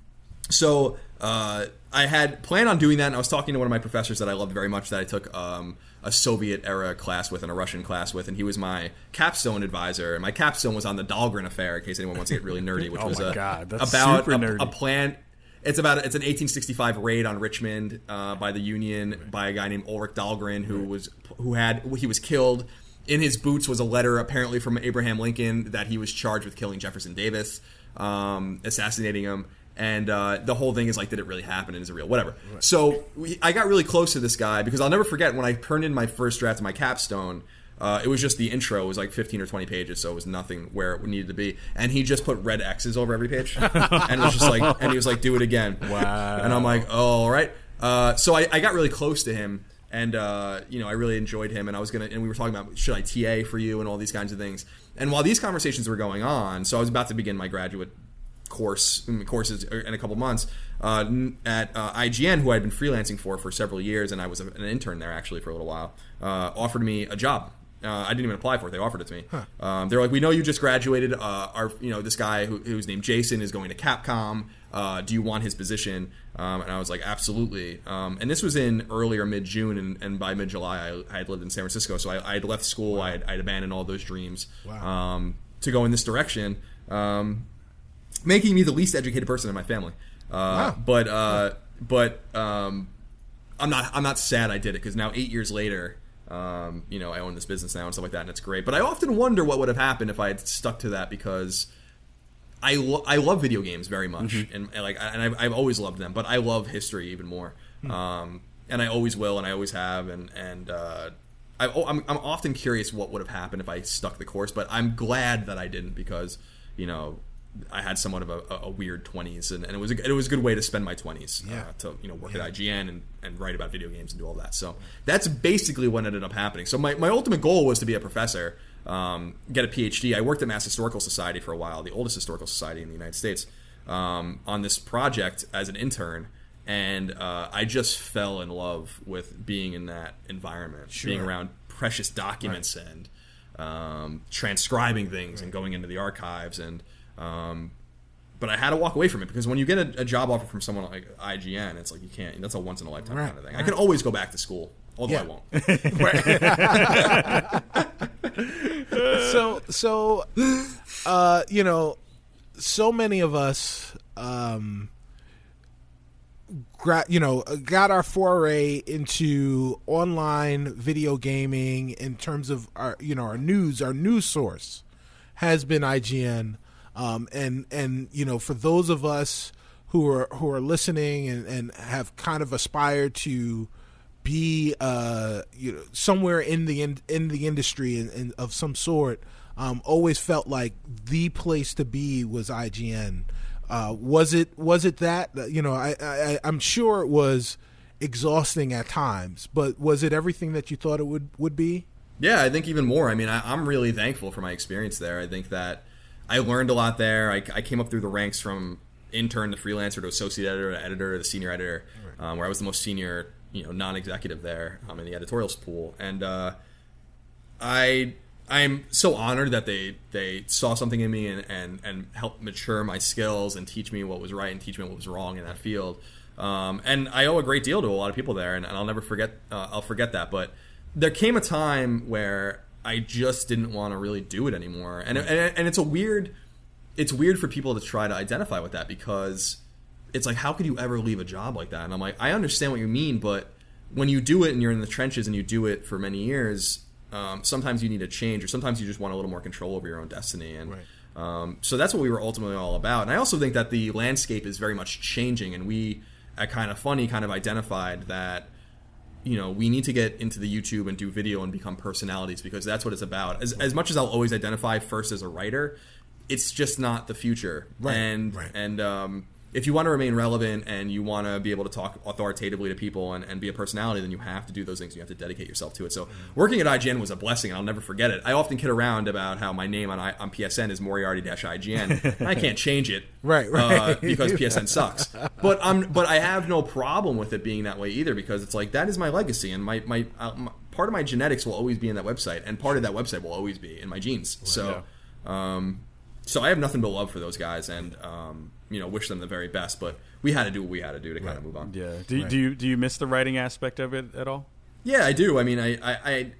so uh, I had planned on doing that, and I was talking to one of my professors that I loved very much that I took um, a Soviet era class with and a Russian class with, and he was my capstone advisor. And my capstone was on the Dahlgren affair, in case anyone wants to get really nerdy, which Oh was my a, God, that's about super a, nerdy. a plan. It's about it's an 1865 raid on Richmond uh, by the Union by a guy named Ulrich Dahlgren who was who had he was killed. In his boots was a letter apparently from Abraham Lincoln that he was charged with killing Jefferson Davis, um, assassinating him. And uh, the whole thing is like, did it really happen? And is it real? Whatever. So we, I got really close to this guy because I'll never forget when I turned in my first draft of my capstone. Uh, it was just the intro. It was like 15 or 20 pages, so it was nothing where it needed to be. And he just put red X's over every page, and it was just like, and he was like, "Do it again." Wow. And I'm like, "Oh, all right." Uh, so I, I got really close to him, and uh, you know, I really enjoyed him. And I was gonna, and we were talking about should I TA for you and all these kinds of things. And while these conversations were going on, so I was about to begin my graduate course mm, courses in a couple months uh, at uh, IGN, who I'd been freelancing for for several years, and I was an intern there actually for a little while. Uh, offered me a job. Uh, I didn't even apply for it; they offered it to me. Um, they're like, "We know you just graduated. Uh, our, you know, this guy who, who's named Jason is going to Capcom. Uh, do you want his position?" Um, and I was like, "Absolutely." Um, and this was in earlier mid June, and, and by mid July, I, I had lived in San Francisco, so I, had left school. I had, I had abandoned all those dreams Wow. um, to go in this direction. Um, making me the least educated person in my family. Uh, Wow. But uh, but um, I'm not I'm not sad I did it because now eight years later, um, you know, I own this business now and stuff like that, and it's great. But I often wonder what would have happened if I had stuck to that because. I, lo- I love video games very much, and, and like and I've, I've always loved them, but I love history even more, um, and I always will, and I always have, and and uh, I, oh, I'm I'm often curious what would have happened if I stuck the course, but I'm glad that I didn't because you know I had somewhat of a, a weird 20s, and, and it was a, it was a good way to spend my 20s Yeah. uh, to you know work at IGN and, and write about video games and do all that. So that's basically what ended up happening. So my, my ultimate goal was to be a professor, um, get a PhD. I worked at Mass Historical Society for a while, the oldest historical society in the United States, um, on this project as an intern. And uh, I just fell in love with being in that environment, being around precious documents and um, transcribing things and going into the archives and um, but I had to walk away from it because when you get a, a job offer from someone like IGN, it's like you can't. That's a once in a lifetime Right, kind of thing. I can always go back to school, although Yeah. I won't. so so uh you know so many of us um gra- you know got our foray into online video gaming in terms of our you know our news our news source has been IGN um and and you know for those of us who are who are listening and, and have kind of aspired to be uh you know somewhere in the in, in the industry in, in, of some sort um always felt like the place to be was IGN uh was it was it that you know I, I I'm sure it was exhausting at times but was it everything that you thought it would would be Yeah, I think even more. I mean, I, I'm really thankful for my experience there. I think that I learned a lot there. I, I came up through the ranks from intern to freelancer to associate editor to editor to senior editor, um, where I was the most senior, you know, non-executive there um, in the editorials pool. And uh, I I'm so honored that they they saw something in me and, and and helped mature my skills and teach me what was right and teach me what was wrong in that field. Um, and I owe a great deal to a lot of people there, and, and I'll never forget. Uh, I'll forget that. But there came a time where I just didn't want to really do it anymore, and and, and it's a weird. It's weird for people to try to identify with that because it's like how could you ever leave a job like that? And I'm like, I understand what you mean, but when you do it and you're in the trenches and you do it for many years, um, sometimes you need a change, or sometimes you just want a little more control over your own destiny. And Right. um, so that's what we were ultimately all about. And I also think that the landscape is very much changing, and we at Kinda Funny kind of identified that you know we need to get into the YouTube and do video and become personalities because that's what it's about. As, as much as I'll always identify first as a writer, it's just not the future. Right, And right. and um, if you want to remain relevant and you want to be able to talk authoritatively to people and, and be a personality, then you have to do those things. You have to dedicate yourself to it. So working at IGN was a blessing, and I'll never forget it. I often kid around about how my name on, I, on PSN is Moriarty-IGN. and I can't change it, Right, uh, because PSN sucks. But I'm but I have no problem with it being that way either because it's like that is my legacy and my my, uh, my part of my genetics will always be in that website and part of that website will always be in my genes. So. Um, so I have nothing but love for those guys, and um, you know, wish them the very best. But we had to do what we had to do to kind of move on. Yeah. Do, Right. do you do you miss the writing aspect of it at all? Yeah, I do. I mean, I, I, I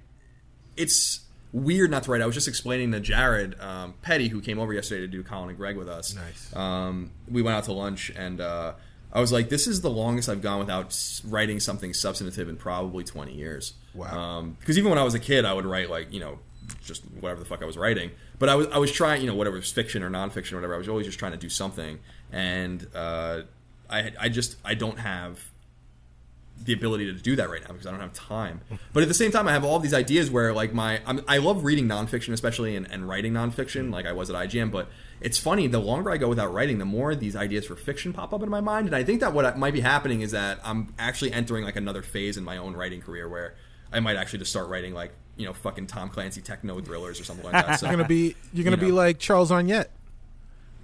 it's weird not to write. I was just explaining to Jared um, Petty, who came over yesterday to do Colin and Greg with us. Nice. Um, we went out to lunch, and uh, I was like, "This is the longest I've gone without writing something substantive in probably 20 years." Wow. Because even when I was a kid, I would write like you know just whatever the fuck I was writing. But I was I was trying you know whatever was fiction or nonfiction or whatever. I was always just trying to do something, and uh, I I just I don't have the ability to do that right now because I don't have time. But at the same time, I have all these ideas where like my I'm, I love reading nonfiction, especially and, and writing nonfiction, like I was at IGN. But it's funny, the longer I go without writing, the more these ideas for fiction pop up in my mind. And I think that what might be happening is that I'm actually entering like another phase in my own writing career where I might actually just start writing like you know fucking Tom Clancy techno thrillers or something like that. So you're gonna be you're gonna You be like Charles Onyett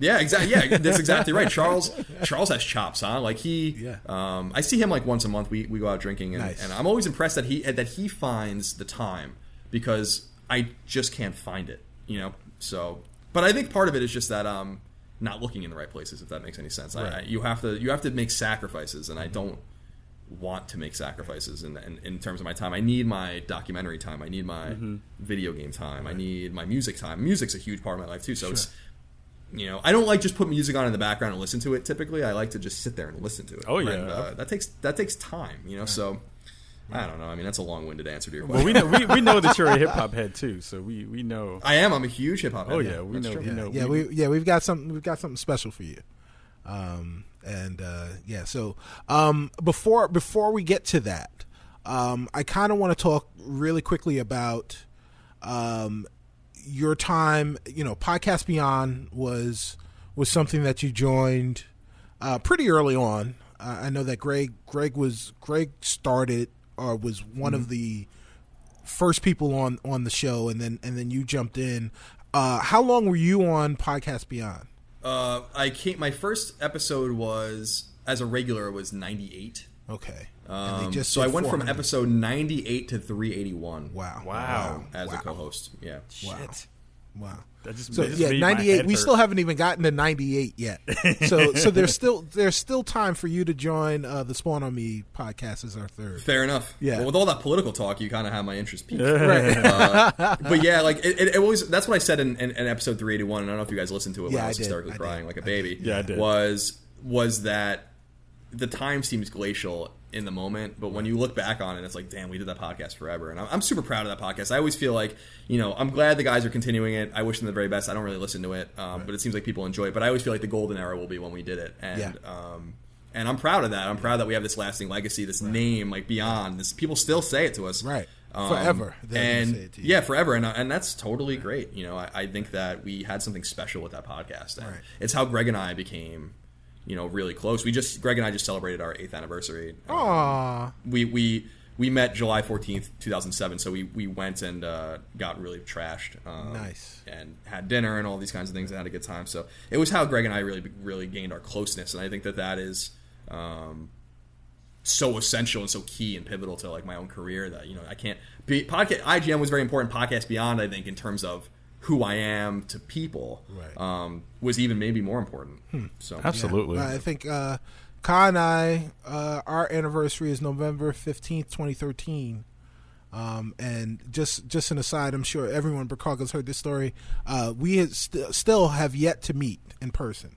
yeah, exactly. Yeah, that's exactly right. Charles Charles has chops, huh? Like he, Yeah. um, I see him like once a month. We, we go out drinking, and, Nice. and I'm always impressed that he that he finds the time because I just can't find it. You know, so. But I think part of it is just that um, not looking in the right places. If that makes any sense, Right. I, you have to you have to make sacrifices, and I don't want to make sacrifices in, in, in terms of my time. I need my documentary time. I need my video game time. I need my music time. Music's a huge part of my life too. So it's you know I don't like just put music on in the background and listen to it. Typically, I like to just sit there and listen to it. Oh, yeah. and, uh, that takes that takes time. You know, so I don't know. I mean, that's a long-winded answer to your question. Well, we know we, we know that you're a hip hop head too, so we we know. I am. I'm a huge hip hop. Oh yeah, we know. We yeah, know. yeah, we, yeah, we've got something. We've got something special for you. Um, and uh, yeah, so um, before before we get to that, um, I kind of want to talk really quickly about um, your time. You know, podcast Beyond was was something that you joined uh, pretty early on. Uh, I know that Greg Greg was Greg started or was one of the first people on on the show, and then and then you jumped in. Uh, how long were you on Podcast Beyond? Uh, I came. My first episode was as a regular was 98. Okay, Um, so I went from episode 98 to 381. Wow, Wow. as wow. a co-host. Yeah. Wow. Shit. Wow. That just, So just yeah, ninety eight. We hurt. still haven't even gotten to ninety eight yet. So so there's still there's still time for you to join uh, the Spawn on Me podcast as our third. Fair enough. Yeah. Well, with all that political talk, you kind of have my interest peaked. Right. Uh, but yeah, like it, it, it always. That's what I said in, in, in episode 381. And I don't know if you guys listened to it. Yeah, when I I was did. hysterically I did. crying like a baby. did. Yeah, I did. Was was that the time seems glacial in the moment, but when you look back on it, it's like, damn, we did that podcast forever, and I'm, I'm super proud of that podcast. I always feel like, you know, I'm glad the guys are continuing it. I wish them the very best. I don't really listen to it, um, but it seems like people enjoy it. But I always feel like the golden era will be when we did it, and Yeah. um, and I'm proud of that. I'm proud that we have this lasting legacy, this name, like beyond this. People still say it to us, Right. Um, Forever. And say it to you. yeah, forever, and and that's totally great. You know, I, I think that we had something special with that podcast, and Right. it's how Greg and I became, you know, really close. We just Greg and I just celebrated our eighth anniversary. Um, Aw. we we we met July fourteenth, two thousand seven. So we we went and uh, got really trashed. Um, Nice. And had dinner and all these kinds of things and had a good time. So it was how Greg and I really really gained our closeness, and I think that that is. Um, so essential and so key and pivotal to like my own career that you know I can't be podcast IGN was very important podcast beyond I think in terms of who I am to people Right. um, was even maybe more important so Absolutely. Yeah. I think uh, Ka and I, uh, our anniversary is November fifteenth, twenty thirteen. Um, and just just an aside, I'm sure everyone in Chicago's heard this story. Uh, we st- still have yet to meet in person.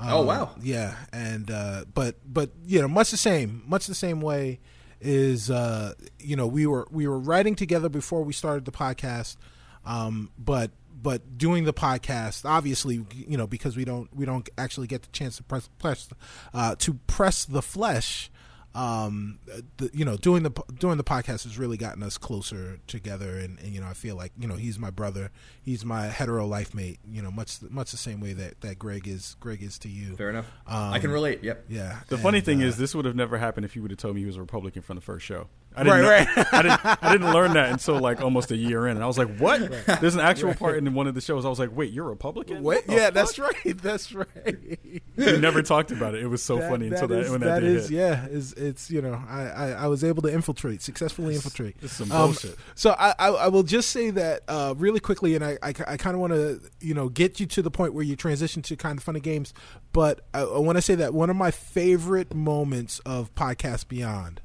oh Um, wow Yeah, and uh, but but you know, much the same, much the same way is uh, you know we were we were writing together before we started the podcast, um, but but doing the podcast obviously you know because we don't we don't actually get the chance to press press uh, to press the flesh. Um, the, you know, doing the doing the podcast has really gotten us closer together, and, and you know, I feel like you know he's my brother, he's my hetero life mate. You know, much much the same way that, that Greg is Greg is to you. fair enough Um, I can relate yep Yeah. The funny thing uh, is, this would have never happened if you would have told me he was a Republican from the first show. I Right, didn't know, right. I didn't. I didn't learn that until like almost a year in, and I was like, "What?" There's an actual part in one of the shows. I was like, "Wait, you're a Republican?" What? the Yeah, fuck?" that's right. That's right. We never talked about it. It was so funny until that when that, that day is hit. yeah. Is it's you know I, I I was able to infiltrate successfully infiltrate. This is some Um, bullshit. So I, I I will just say that uh, really quickly, and I I, kind of want to you know get you to the point where you transition to Kinda Funny Games, but I, I want to say that one of my favorite moments of Podcast Beyond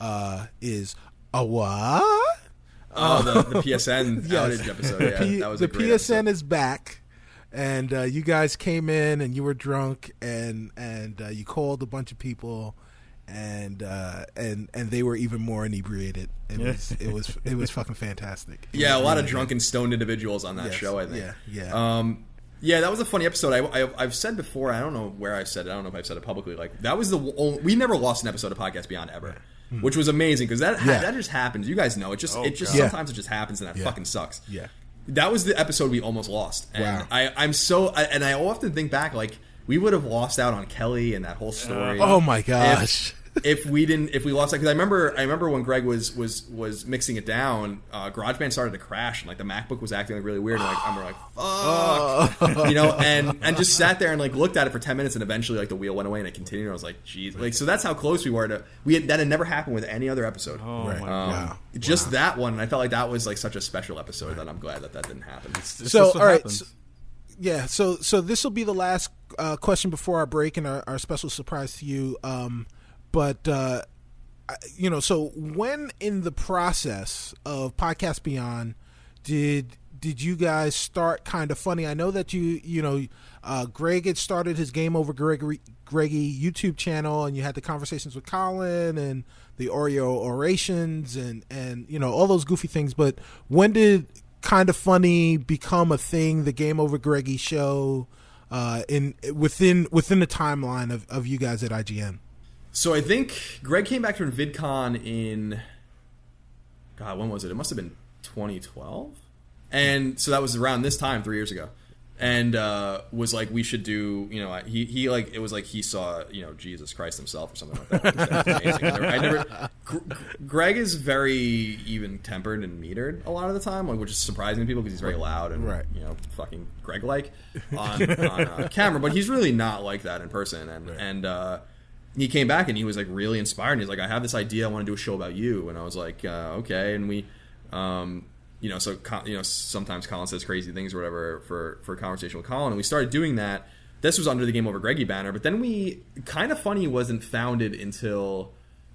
uh, is a what? oh the, the PSN Yes. outage episode yeah P- that was the PSN episode. is back, and uh, you guys came in and you were drunk, and and uh, you called a bunch of people, and uh, and and they were even more inebriated. It was it was it was fucking fantastic. It yeah a lot of drunken stoned individuals on that Yes. show I think Yeah, yeah. um yeah, that was a funny episode. I, I, I've said before. I don't know where I said it. I don't know if I've said it publicly. Like that was the only, we never lost an episode of Podcast Beyond ever, Hmm. which was amazing because that. Yeah. that just happens. You guys know it. Just Oh, it just God. Yeah. sometimes it just happens and that Yeah. fucking sucks. Yeah. that was the episode we almost lost. And Wow. I, I'm so I, and I often think back like we would have lost out on Kelly and that whole story. Oh my if- gosh. If we didn't if we lost that because I remember I remember when Greg was was was mixing it down, uh, GarageBand started to crash and like the MacBook was acting like really weird and like and we're like fuck, you know, and and just sat there and like looked at it for ten minutes and eventually like the wheel went away and it continued. And I was like, jeez, like so that's how close we were to we had, that had never happened with any other episode. Oh Right. my Um, god! Wow. Just that one, and I felt like that was like such a special episode that I'm glad that that didn't happen. It's so just what all right. happens. So, yeah. So so this will be the last uh, question before our break and our, our special surprise to you. Um, but uh, you know, so when in the process of Podcast Beyond did did you guys start Kinda Funny? I know that you you know uh, Greg had started his Game Over Gregory Greggy YouTube channel, and you had the conversations with Colin and the Oreo orations and and you know all those goofy things. But when did Kinda Funny become a thing? The Game Over Greggy show uh, in within within the timeline of, of you guys at IGN. So I think Greg came back from VidCon in God, when was it? It must have been 2012. And so that was around this time, three years ago. And uh, was like, we should do, you know, he, he like, it was like he saw, you know, Jesus Christ himself or something like that. Which that was amazing. I never, I never Gr- Greg is very even tempered and metered a lot of the time, like, which is surprising to people because he's very loud and, Right. you know, fucking Greg like on, on uh, camera. But he's really not like that in person. And, and, uh, he came back and he was like really inspired. He's like, I have this idea. I want to do a show about you. And I was like, uh, okay. And we, um, you know, so you know, sometimes Colin says crazy things or whatever for for a conversation with Colin, and we started doing that. This was under the Game Over Greggy banner, but then we Kinda Funny wasn't founded until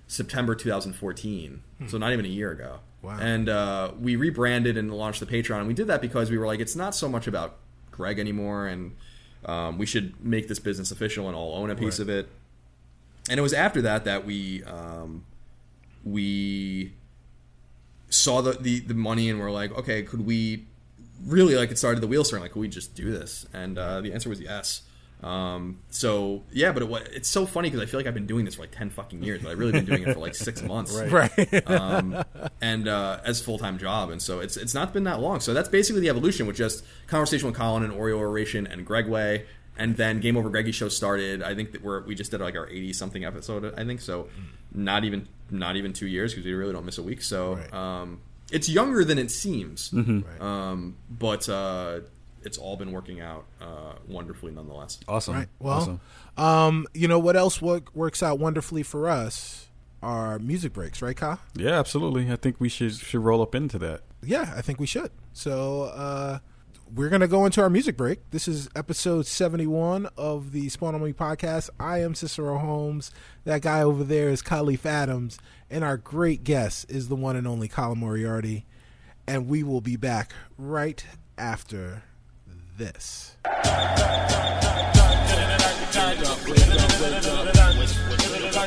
September 2014, so not even a year ago. Wow. And uh, we rebranded and launched the Patreon. And we did that because we were like, it's not so much about Greg anymore, and um, we should make this business official and all own a piece Right. of it. And it was after that that we um, we saw the, the the money and we're like, okay, could we really like it started the wheel turning? Like, could we just do this? And uh, the answer was yes. Um, so yeah, but it, it's so funny because I feel like I've been doing this for like ten fucking years, but I've really been doing it for like six months, Right. um, and uh, as full time job, and so it's it's not been that long. So that's basically the evolution with just conversation with Colin and Oreo Oration and Greg Way, and then Game Over Greggy show started. I think that we're we just did like our eighty something episode. I think so, not even not even two years because we really don't miss a week. So Right. um, it's younger than it seems, Right. um, but uh, it's all been working out uh, wonderfully nonetheless. Awesome. Right. Well, awesome. um, you know what else work, works out wonderfully for us are music breaks, right, Ka? Yeah, absolutely. I think we should should roll up into that. Yeah, I think we should. So uh, we're gonna go into our music break. This is episode seventy-one of the Spawn on Me podcast. I am Cicero Holmes. That guy over there is Kahlief Adams, and our great guest is the one and only Colin Moriarty. And we will be back right after this.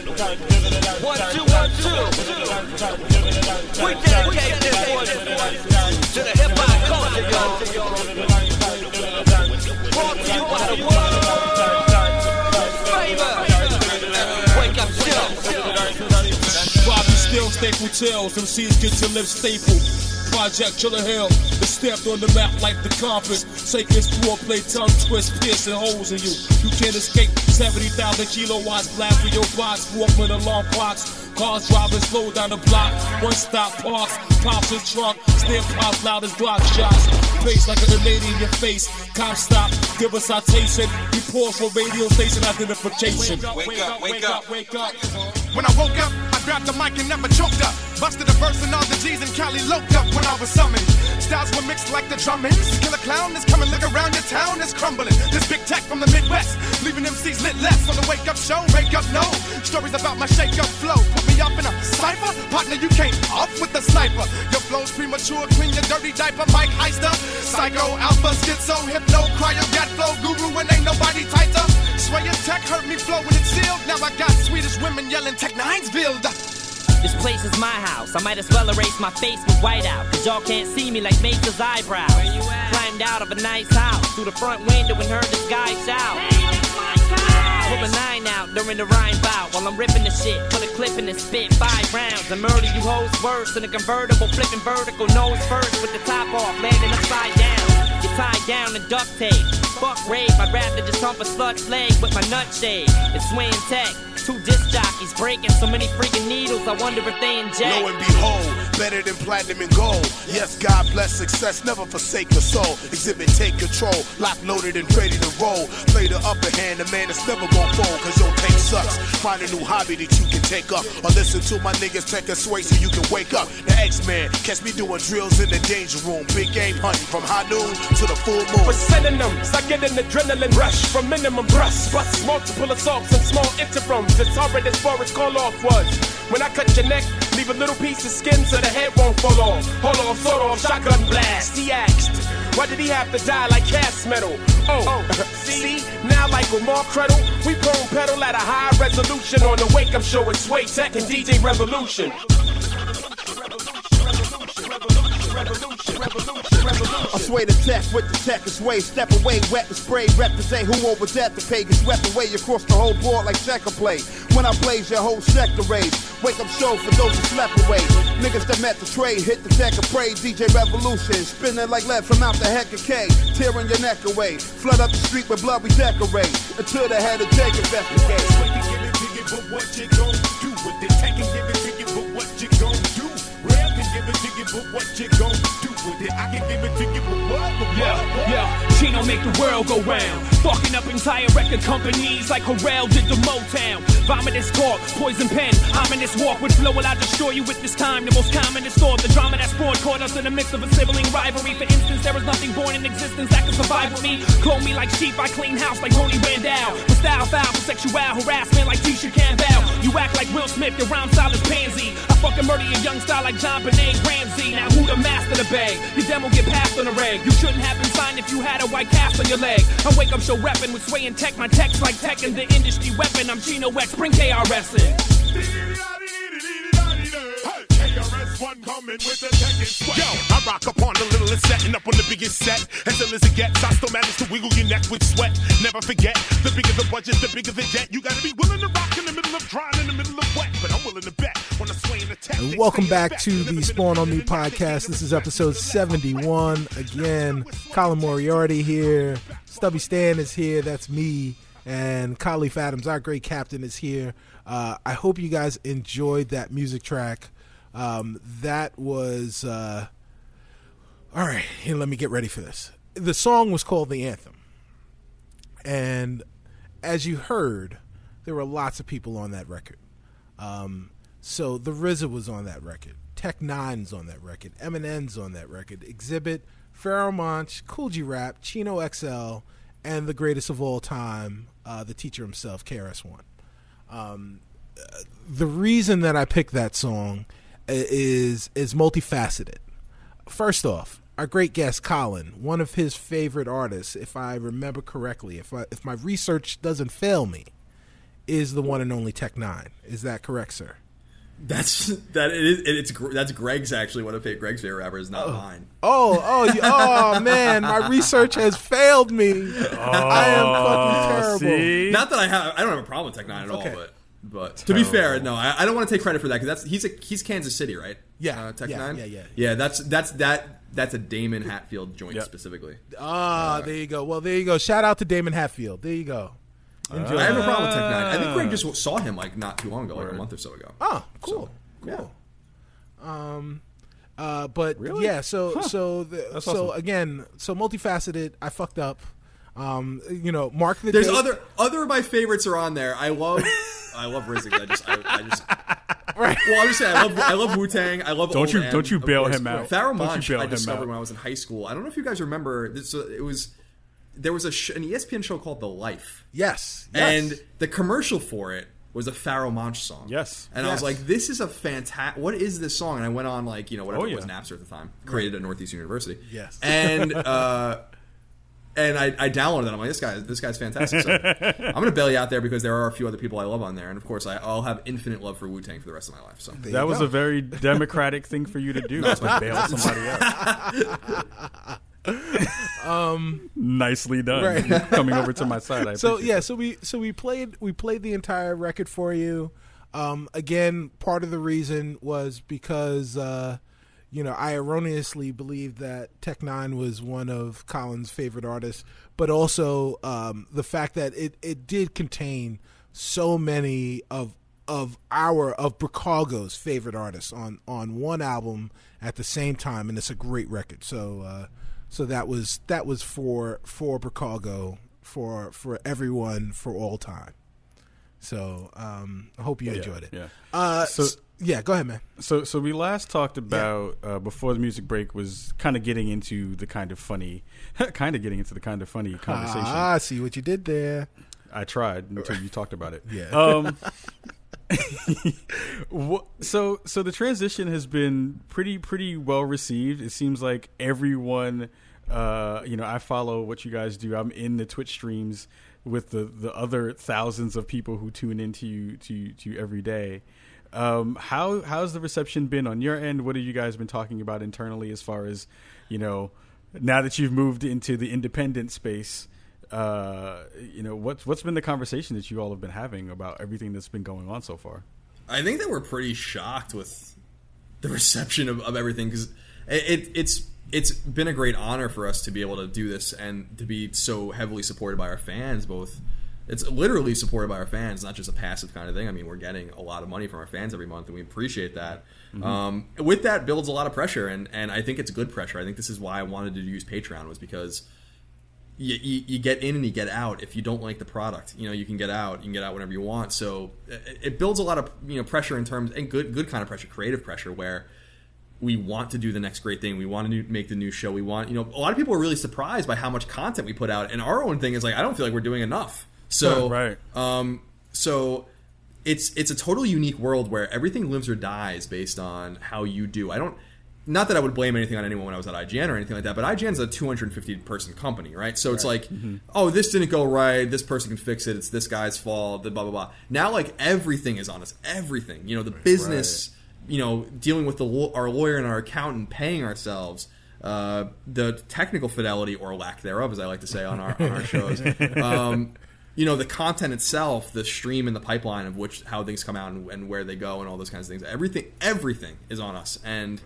One, two, one, two. We dedicate this one to the hip hop culture, yo. Brought to you by the world. Still staple tails, MCs get your lips staple. Project Chiller Hill is stamped on the map like the compass. Sacred straw play tongue twist, piercing holes in you. You can't escape 70,000 kilowatts, blast through your box, Walkman alarm clocks. Cars driving slow down the block, one stop parks, pops his trunk, still pops loud as Glock shots. Face like a grenade in your face, cop stop, give a citation. We pause for radio station identification. Wake up, wake up. wake up. When I woke up, I grabbed the mic and never choked up. Busted a verse and all the G's and Cali loped up when I was summoned. Styles were mixed like the drumming. Killer clown is coming, look around your town, it's crumbling. This big tech from the Midwest, leaving MCs lit less on the wake up show. Wake up, no. Stories about my shake up flow. Put me up in a cipher, partner, you came off with the sniper. Your flow's premature, clean your dirty diaper, Mike Heister. Psycho, alpha, schizo, hypno, cryo, gat flow, guru, and ain't nobody tighter. Sway your tech hurt me flow when it's sealed. Now I got Swedish women yelling Tech Ninesville. This place is my house. I might as well erase my face with whiteout. Cause y'all can't see me like Mace's eyebrows. Climbed out of a nice house through the front window and heard this guy shout. Pull a nine out during the rhyme bout while I'm ripping the shit. Put a clip in and spit five rounds and murder you hoes worse in a convertible, flipping vertical nose first with the top off, landing upside down. Tied down in duct tape. Fuck rape, I'd rather just hump a slut's leg with my nut shade. It's swing tech. Two disc jockeys breaking so many freaking needles. I wonder if they inject. Lo and behold, better than platinum and gold. Yes, God bless success, never forsake the soul. Exhibit, take control, lock loaded and ready to roll. Play the upper hand, the man that's never gonna fold, cause your tape sucks. Find a new hobby that you can take up, or listen to my niggas take a sway so you can wake up. The X-Man, catch me doing drills in the danger room. Big game hunting from high noon to the full moon. For synonyms, I get an adrenaline rush from minimum brush. Bust multiple assaults and small interrums. It's horrid as far as call off was. When I cut your neck, leave a little piece of skin so the head won't fall off. Hold off, sort off, shotgun blast. He asked, why did he have to die like cast metal? Oh, oh see, now like Lamar Credle, we prone pedal at a high resolution on the wake up show It's way Tech and DJ Revolution. I sway the tech with the tech is way. Step away, wet and spray. Represent who over that the pay gets swept away across the whole board like checker play. When I blaze your whole sector rage. Wake up show for those who slept away. Niggas that met the trade, hit the deck and pray. DJ Revolution, spinning like lead from out the heck of K. Tearing your neck away. Flood up the street with blood we decorate. Until the head of Jake investigate. To but what you gon' give it to you, but what you gon' do? Rap can give it to you, but what you gon' do? with it. I can give it to you for what? What? Yeah, yeah. Chino make the world go round. Fucking up entire record companies like Harrell did the Motown. Vomitous talk, poison pen, ominous walk with flow. Will I destroy you with this time? The most commonest thought, the drama that's born caught us in the midst of a sibling rivalry. For instance, there was nothing born in existence that could survive with me. Clone me like sheep, I clean house like Tony Randall. For style foul, for sexual harassment like Tisha Campbell. You act like Will Smith, your rhyme style is pansy. I fucking murder your young style like JonBenét Ramsey. Now who the master the bag? Your demo get passed on the reg. You shouldn't have been signed if you had a white cast on your leg. I wake up show reppin' with sway and tech. My text like tech and the industry weapon. I'm Chino X, bring KRS in. KRS-One coming with the tech and sweat. Yo, I rock up on the littlest setting up on the biggest set. As ill as it gets, I still manage to wiggle your neck with sweat. Never forget, the bigger the budget, the bigger the debt. You gotta be willing to rock in the middle of drying, in the middle of wet. But I'm willing to bet when I sway in the tech. And welcome back to the Spawn on Me podcast. This is episode 71. Again, Colin Moriarty here. Stubby Stan is here. That's me. And Kahlief Adams, our great captain, is here. Uh, I hope you guys enjoyed that music track. Um, that was. Uh, all right, here, let me get ready for this. The song was called The Anthem. And as you heard, there were lots of people on that record. Um, so the RZA was on that record. Tech N9ne's on that record. Eminem's on that record. Exhibit, Pharoahe Monch, Kool G Rap, Chino XL, and the greatest of all time, uh, the teacher himself, KRS One. Um, uh, the reason that I picked that song is is multifaceted. First off, our great guest Colin, one of his favorite artists, if I remember correctly, if I, if my research doesn't fail me, is the one and only Tech N9ne. Is that correct, sir? That's that. It is, it's that's Greg's actually one of Greg's favorite rappers, not oh. mine. Oh, oh, you- oh, man! My research has failed me. I am fucking oh, terrible. See? Not that I have. I don't have a problem with Tech N9ne at Okay. all, but but to be fair, no, I, I don't want to take credit for that because that's he's a, he's Kansas City, right? Yeah, uh, Tech yeah, Nine. yeah, yeah. yeah. That's that's that that's a Damon Hatfield joint Yep. specifically. Ah, there you go. Well, there you go. Shout out to Damon Hatfield. There you go. Enjoy. I have a problem with Tech N9ne. I think Greg just saw him like not too long ago, like a month or so ago. Oh, cool, yeah. cool. Um, uh, but Really? yeah. So so the, so awesome. again, so multifaceted. I fucked up. Um, you know, mark the. There's date. other other of my favorites are on there. I love I love RZA. I just I, I just Right. well I'm just saying I love I love Wu Tang. I love Don't Old you- M, don't you bail course. him out. Pharoahe Monch bail I him discovered out. when I was in high school. I don't know if you guys remember. This, uh, it was there was a sh- an ESPN show called The Life, Yes. yes. and the commercial for it was a Pharoahe Monch song. Yes. and I was like, "This is a fantastic. What is this song?" And I went on like you know whatever Oh, it was yeah. Napster at the time, created at Northeastern University. Yes. and. uh and I, I downloaded it. I'm like, this guy, this guy's fantastic. So I'm gonna bail you out there because there are a few other people I love on there, and of course, I, I'll have infinite love for Wu Tang for the rest of my life. So There That was go. a very democratic thing for you to do. was to bail somebody out. um, nicely done. Right. Coming over to my side. I so appreciate yeah, so we so we played we played the entire record for you. Um, again, part of the reason was because uh, you know I erroneously believed that Tech N9ne was one of Colin's favorite artists, but also um, the fact that it it did contain so many of of our of Brookago's favorite artists on on one album at the same time, and it's a great record. So uh, so that was that was for for Bricago for for everyone for all time. So um, I hope you Yeah, enjoyed it. yeah. Uh, so yeah, go ahead, man. So, so we last talked about uh, before the music break was kind of getting into the kind of funny, kind of getting into the kind of funny conversation. Ah, I see what you did there. I tried until you talked about it. Yeah. Um, so, so the transition has been pretty, pretty well received. It seems like everyone, uh, you know, I follow what you guys do. I'm in the Twitch streams with the the other thousands of people who tune into you to to you every day. Um, how how's the reception been on your end? What have you guys been talking about internally as far as you know? Now that you've moved into the independent space, uh, you know what's what's been the conversation that you all have been having about everything that's been going on so far? I think that we're pretty shocked with the reception of, of everything because it, it, it's it's been a great honor for us to be able to do this and to be so heavily supported by our fans, both it's literally supported by our fans, not just a passive kind of thing. I mean, we're getting a lot of money from our fans every month, and we appreciate that. Um, with that builds a lot of pressure, and and I think it's good pressure. I think this is why I wanted to use Patreon was because you, you, you get in and you get out. If you don't like the product, you know you can get out. You can get out whenever you want. So it, it builds a lot of you know pressure in terms and good good kind of pressure, creative pressure where we want to do the next great thing. We want to make the new show. We want you know a lot of people are really surprised by how much content we put out. And our own thing is like I don't feel like we're doing enough. So Right. um, so it's it's a totally unique world where everything lives or dies based on how you do. I don't not that I would blame anything on anyone when I was at IGN or anything like that, but IGN's a 250 person company, right? So it's like, oh, this didn't go right. This person can fix it. It's this guy's fault. The blah blah blah. Now, like everything is on us. Everything, you know, the business, you know, dealing with the our lawyer and our accountant, paying ourselves. Uh, the technical fidelity or lack thereof, as I like to say on our, on our shows, um, you know the content itself the stream and the pipeline of which how things come out and, and where they go and all those kinds of things everything everything is on us. And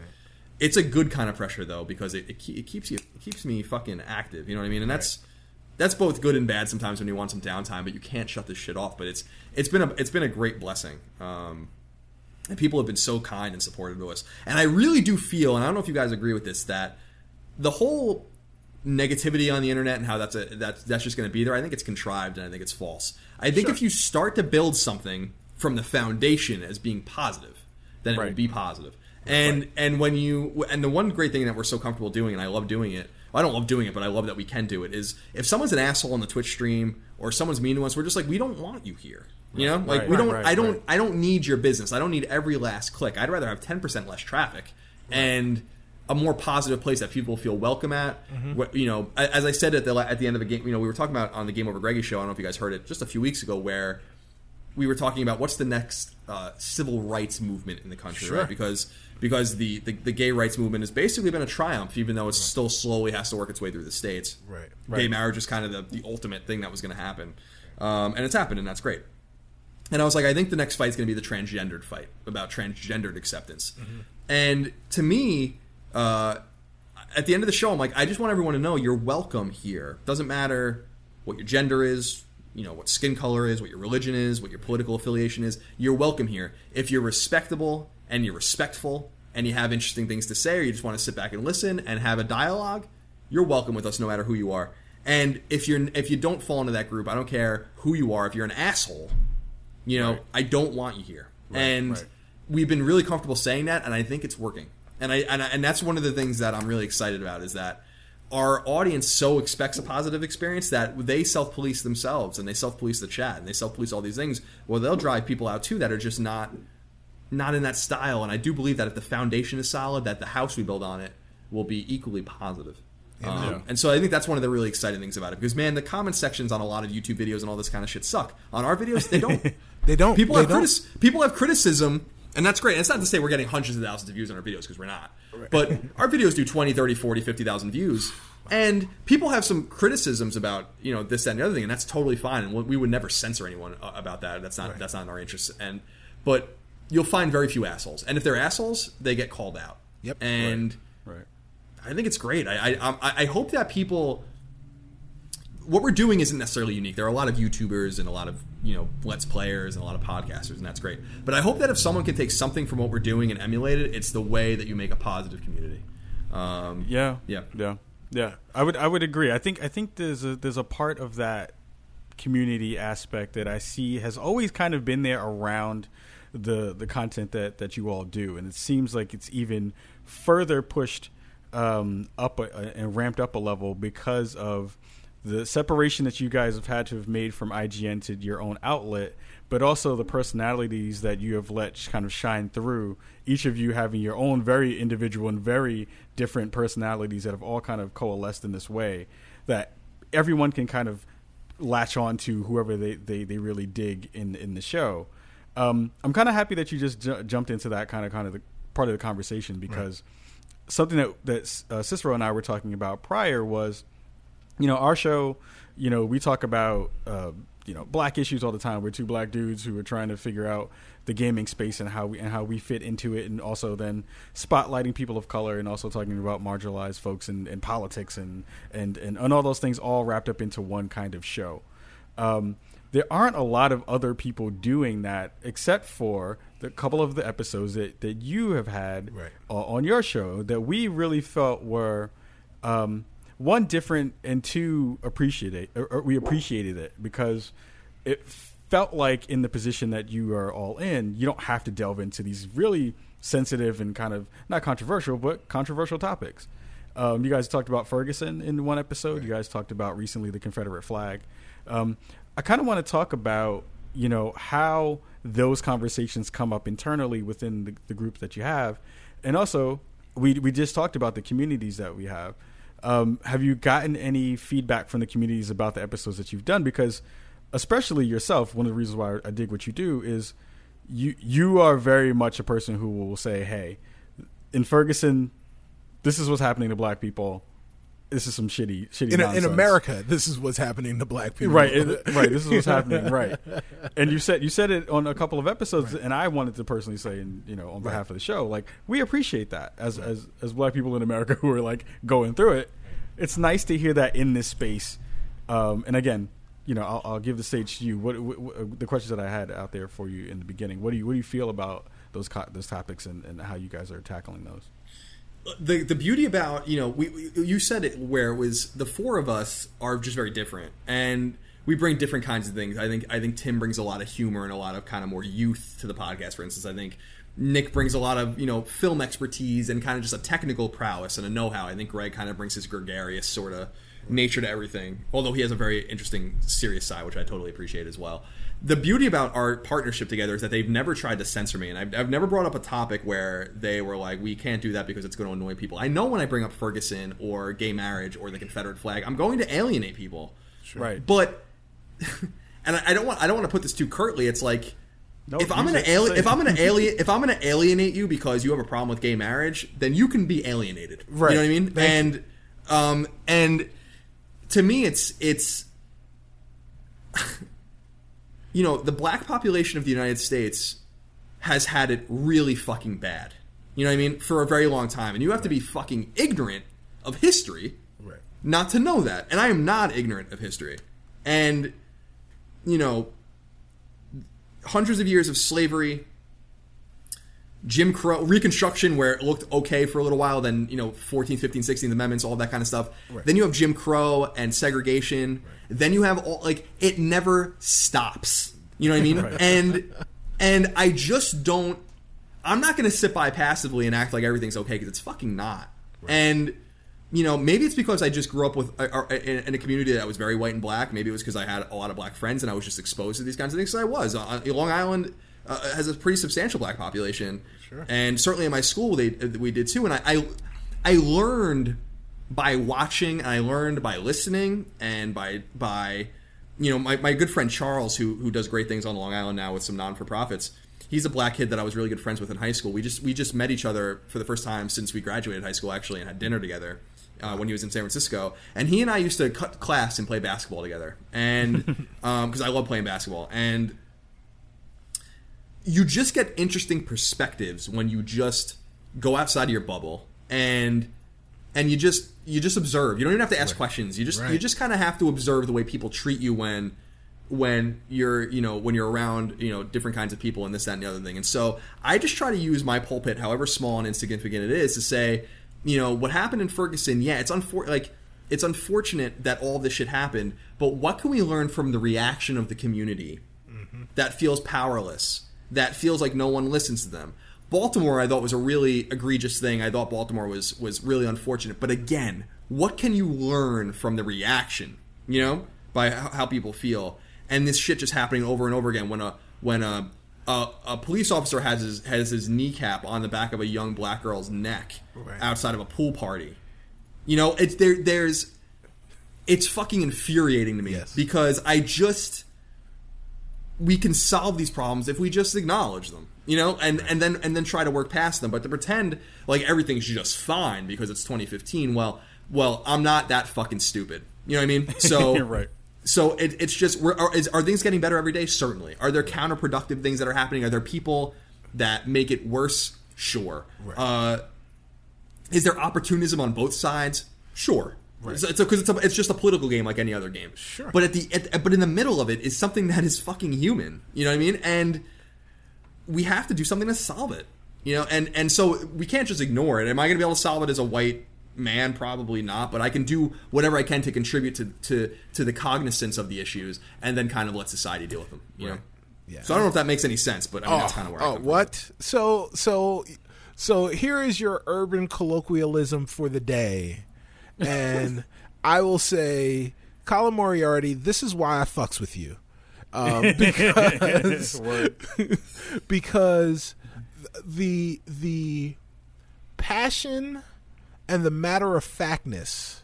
it's a good kind of pressure though because it, it, it keeps you it keeps me fucking active you know what i mean? And that's that's both good and bad sometimes when you want some downtime but you can't shut this shit off. But it's it's been a it's been a great blessing. Um and people have been so kind and supportive to us. And i really do feel and i don't know if you guys agree with this that the whole negativity on the internet and how that's a that's that's just going to be there. I think it's contrived and I think it's false. I think if you start to build something from the foundation as being positive, then it will be positive. And and when you and the one great thing that we're so comfortable doing and I love doing it. I don't love doing it, but I love that we can do it. Is if someone's an asshole on the Twitch stream or someone's mean to us, we're just like we don't want you here. You know, like Right, we don't. right, I don't. right. I don't need your business. I don't need every last click. I'd rather have ten percent less traffic and a more positive place that people feel welcome at. What- You know, as I said at the at the end of the game, you know, we were talking about on the Game Over Greggy show. I don't know if you guys heard it just a few weeks ago, where we were talking about what's the next uh, civil rights movement in the country, right? Because because the, the the gay rights movement has basically been a triumph, even though it still slowly has to work its way through the states. Right. Gay marriage is kind of the, the ultimate thing that was going to happen, um, and it's happened, and that's great. And I was like, I think the next fight is going to be the transgendered fight about transgendered acceptance. And to me, uh, at the end of the show, I'm like, I just want everyone to know you're welcome here. Doesn't matter what your gender is, you know, what skin color is, what your religion is, what your political affiliation is. You're welcome here. If you're respectable and you're respectful and you have interesting things to say or you just want to sit back and listen and have a dialogue, you're welcome with us no matter who you are. And if you're if you don't fall into that group, I don't care who you are. If you're an asshole, you know, I don't want you here. and right. we've been really comfortable saying that, and I think it's working. And I, and I and that's one of the things that I'm really excited about is that our audience so expects a positive experience that they self police themselves and they self police the chat and they self police all these things. Well, they'll drive people out too that are just not not in that style. And I do believe that if the foundation is solid, that the house we build on it will be equally positive. Um, And so I think that's one of the really exciting things about it because man, the comment sections on a lot of YouTube videos and all this kind of shit suck. On our videos, they don't. They don't. People They have don't. critis- people have criticism, and that's great. And it's not to say we're getting hundreds of thousands of views on our videos because we're not. But our videos do 20, 30, 40, 50,000 views. And people have some criticisms about you know this that, and the other thing, and that's totally fine. And we- would never censor anyone uh, about that. That's not that's not in our interest. And but you'll find very few assholes, and if they're assholes, they get called out. Yep. And Right. I think it's great. I I, I I hope that people. What we're doing isn't necessarily unique. There are a lot of YouTubers and a lot of you know Let's Players and a lot of podcasters, and that's great. But I hope that if someone can take something from what we're doing and emulate it, it's the way that you make a positive community. Um, Yeah. Yeah. Yeah. Yeah. I would I would agree. I think I think there's a there's a part of that community aspect that I see has always kind of been there around the the content that that you all do, and it seems like it's even further pushed um, up a, and ramped up a level because of the separation that you guys have had to have made from IGN to your own outlet, but also the personalities that you have let kind of shine through. Each of you having your own very individual and very different personalities that have all kind of coalesced in this way that everyone can kind of latch on to whoever they, they, they really dig in in the show. Um, I'm kind of happy that you just ju- jumped into that kind of kind of the part of the conversation because something that that uh, Cicero and I were talking about prior was you know, our show, you know, we talk about, uh, you know, black issues all the time. We're two black dudes who are trying to figure out the gaming space and how we and how we fit into it, and also then spotlighting people of color and also talking about marginalized folks and, and politics and, and and and all those things all wrapped up into one kind of show. um, there aren't a lot of other people doing that except for the couple of the episodes that, that you have had Right. uh, on your show that we really felt were um, one different and two appreciate or, or we appreciated it because it felt like in the position that you are all in, you don't have to delve into these really sensitive and kind of not controversial but controversial topics. Um, you guys talked about Ferguson in one episode. You guys talked about recently the Confederate flag. Um, I kind of want to talk about you know how those conversations come up internally within the, the group that you have, and also we we just talked about the communities that we have. Um, have you gotten any feedback from the communities about the episodes that you've done? Because especially yourself, one of the reasons why I dig what you do is you you are very much a person who will say, "Hey, in Ferguson, this is what's happening to black people. This is some shitty, shitty In, in. America, this is what's happening to black people. right, it- right. This is what's happening, right? And you said you said it on a couple of episodes, and I wanted to personally say, and you know, on behalf of the show, like we appreciate that as as as black people in America who are like going through it. It's nice to hear that in this space. Um, and again, you know, I'll, I'll give the stage to you. What, what, what the questions that I had out there for you in the beginning? What do you what do you feel about those co- those topics and, and how you guys are tackling those? The the beauty about you know we, we you said it where it was the four of us are just very different and we bring different kinds of things. I think I think Tim brings a lot of humor and a lot of kind of more youth to the podcast. For instance, I think Nick brings a lot of you know film expertise and kind of just a technical prowess and a know how. I think Greg kind of brings his gregarious sort of nature to everything. Although he has a very interesting serious side, which I totally appreciate as well. The beauty about our partnership together is that they've never tried to censor me, and I've, I've never brought up a topic where they were like, "We can't do that because it's going to annoy people." I know when I bring up Ferguson or gay marriage or the Confederate flag, I'm going to alienate people. Right. But and I don't want I don't want to put this too curtly. It's like if I'm gonna ali- if. I'm gonna alien if I'm gonna alienate you because you have a problem with gay marriage, then you can be alienated. Right. You know what I mean? Thank and um and to me, it's it's you know the black population of the United States has had it really fucking bad. You know what I mean? For a very long time, and you have to be fucking ignorant of history Right. not to know that. And I am not ignorant of history. And, you know, hundreds of years of slavery, Jim Crow, Reconstruction, where it looked okay for a little while, then, you know, 14, 15, 16 amendments, all that kind of stuff. Then you have Jim Crow and segregation. Then you have all, like, it never stops. You know what I mean? And, and I just don't, I'm not going to sit by passively and act like everything's okay because it's fucking not. And, you know, maybe it's because I just grew up with uh, uh, in in a community that was very white and black. Maybe it was because I had a lot of black friends and I was just exposed to these kinds of things. So I was. Uh, Long Island uh, has a pretty substantial black population, Sure. and certainly in my school they we did too. And I I, I learned by watching, and I learned by listening, and by by you know my, my good friend Charles who who does great things on Long Island now with some non for profits. He's a black kid that I was really good friends with in high school. We just we just met each other for the first time since we graduated high school actually and had dinner together uh, when he was in San Francisco. And he and I used to cut class and play basketball together, and because I love playing basketball. And you just get interesting perspectives when you just go outside of your bubble and and you just you just observe. You don't even have to ask questions. You just you just kind of have to observe the way people treat you when when you're you know when you're around you know different kinds of people and this that and the other thing. And so I just try to use my pulpit, however small and insignificant it is, to say you know what happened in Ferguson. Yeah, it's unfor- like it's unfortunate that all this shit happened, but what can we learn from the reaction of the community mm-hmm. that feels powerless, that feels like no one listens to them? Baltimore, I thought was a really egregious thing. I thought Baltimore was was really unfortunate. But again, what can you learn from the reaction? You know, by how people feel, and this shit just happening over and over again. When a when a a, a police officer has his has his kneecap on the back of a young black girl's neck Right. outside of a pool party, you know, it's there. There's it's fucking infuriating to me Yes. because I just we can solve these problems if we just acknowledge them you know and and then and then try to work past them but to pretend like everything's just fine because it's 2015 well well i'm not that fucking stupid you know what i mean so right. so it, it's just we're, are, is, are things getting better every day certainly are there counterproductive things that are happening are there people that make it worse sure uh, is there opportunism on both sides sure Right. So, because it's, a, it's just a political game like any other game. Sure. But at the at, but in the middle of it is something that is fucking human. You know what I mean? And we have to do something to solve it. You know, and and so we can't just ignore it. Am I going to be able to solve it as a white man? Probably not. But I can do whatever I can to contribute to to to the cognizance of the issues, and then kind of let society deal with them. You know. Yeah. So I don't know if that makes any sense, but I mean that's oh, kind of where. I oh, come from. what? So, so, so here is your urban colloquialism for the day, and I will say, Colin Moriarty, this is why I fucks with you, um, because because the the passion and the matter of factness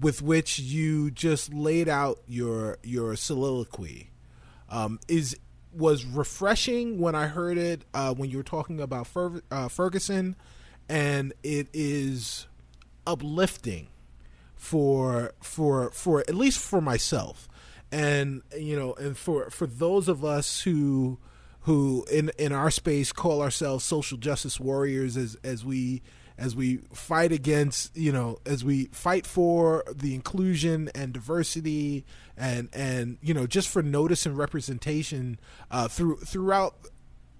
with which you just laid out your your soliloquy um, is was refreshing when I heard it uh, when you were talking about Fer- uh, Ferguson, and it is uplifting for for for at least for myself, and you know, and for for those of us who who in in our space call ourselves social justice warriors as as we as we fight against you know as we fight for the inclusion and diversity and and you know just for notice and representation uh, through throughout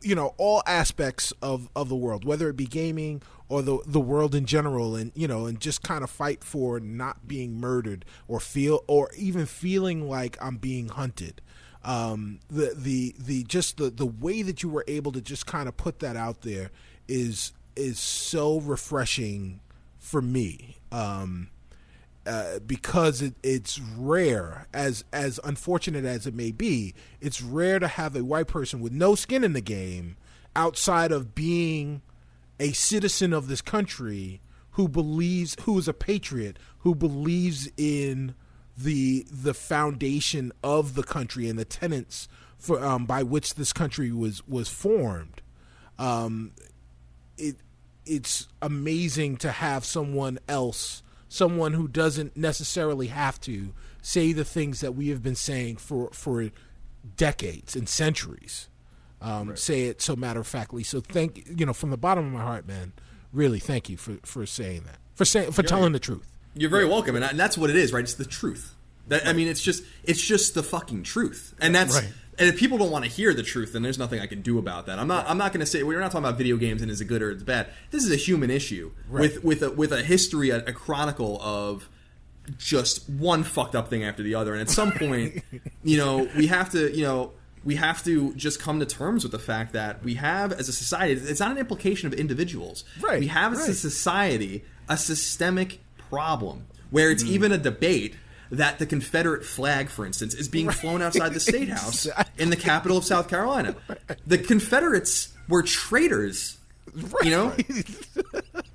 you know all aspects of of the world whether it be gaming or the the world in general and you know and just kind of fight for not being murdered or feel or even feeling like I'm being hunted. Um the the the just the the way that you were able to just kind of put that out there is is so refreshing for me. Um uh, because it, it's rare, as as unfortunate as it may be, it's rare to have a white person with no skin in the game, outside of being a citizen of this country who believes, who is a patriot, who believes in the the foundation of the country and the tenets for um, by which this country was was formed. Um, it it's amazing to have someone else someone who doesn't necessarily have to say the things that we have been saying for for decades and centuries. Um, Say it so matter of factly. So thank you know from the bottom of my heart, man. Really, thank you for for saying that for saying for telling the truth. You're very welcome, and, and that's what it is, right? It's the truth. That I mean, it's just it's just the fucking truth, and that's Right. and if people don't want to hear the truth, then there's nothing I can do about that. I'm not I'm not going to say we're not talking about video games and is it good or it's bad. This is a human issue with with a with a history, a, a chronicle of just one fucked up thing after the other, and at some point, you know, we have to you know. We have to just come to terms with the fact that we have, as a society, it's not an implication of individuals. Right, We have as a society a systemic problem where it's even a debate that the Confederate flag, for instance, is being flown outside the state house in the capital of South Carolina. The Confederates were traitors. right. You know,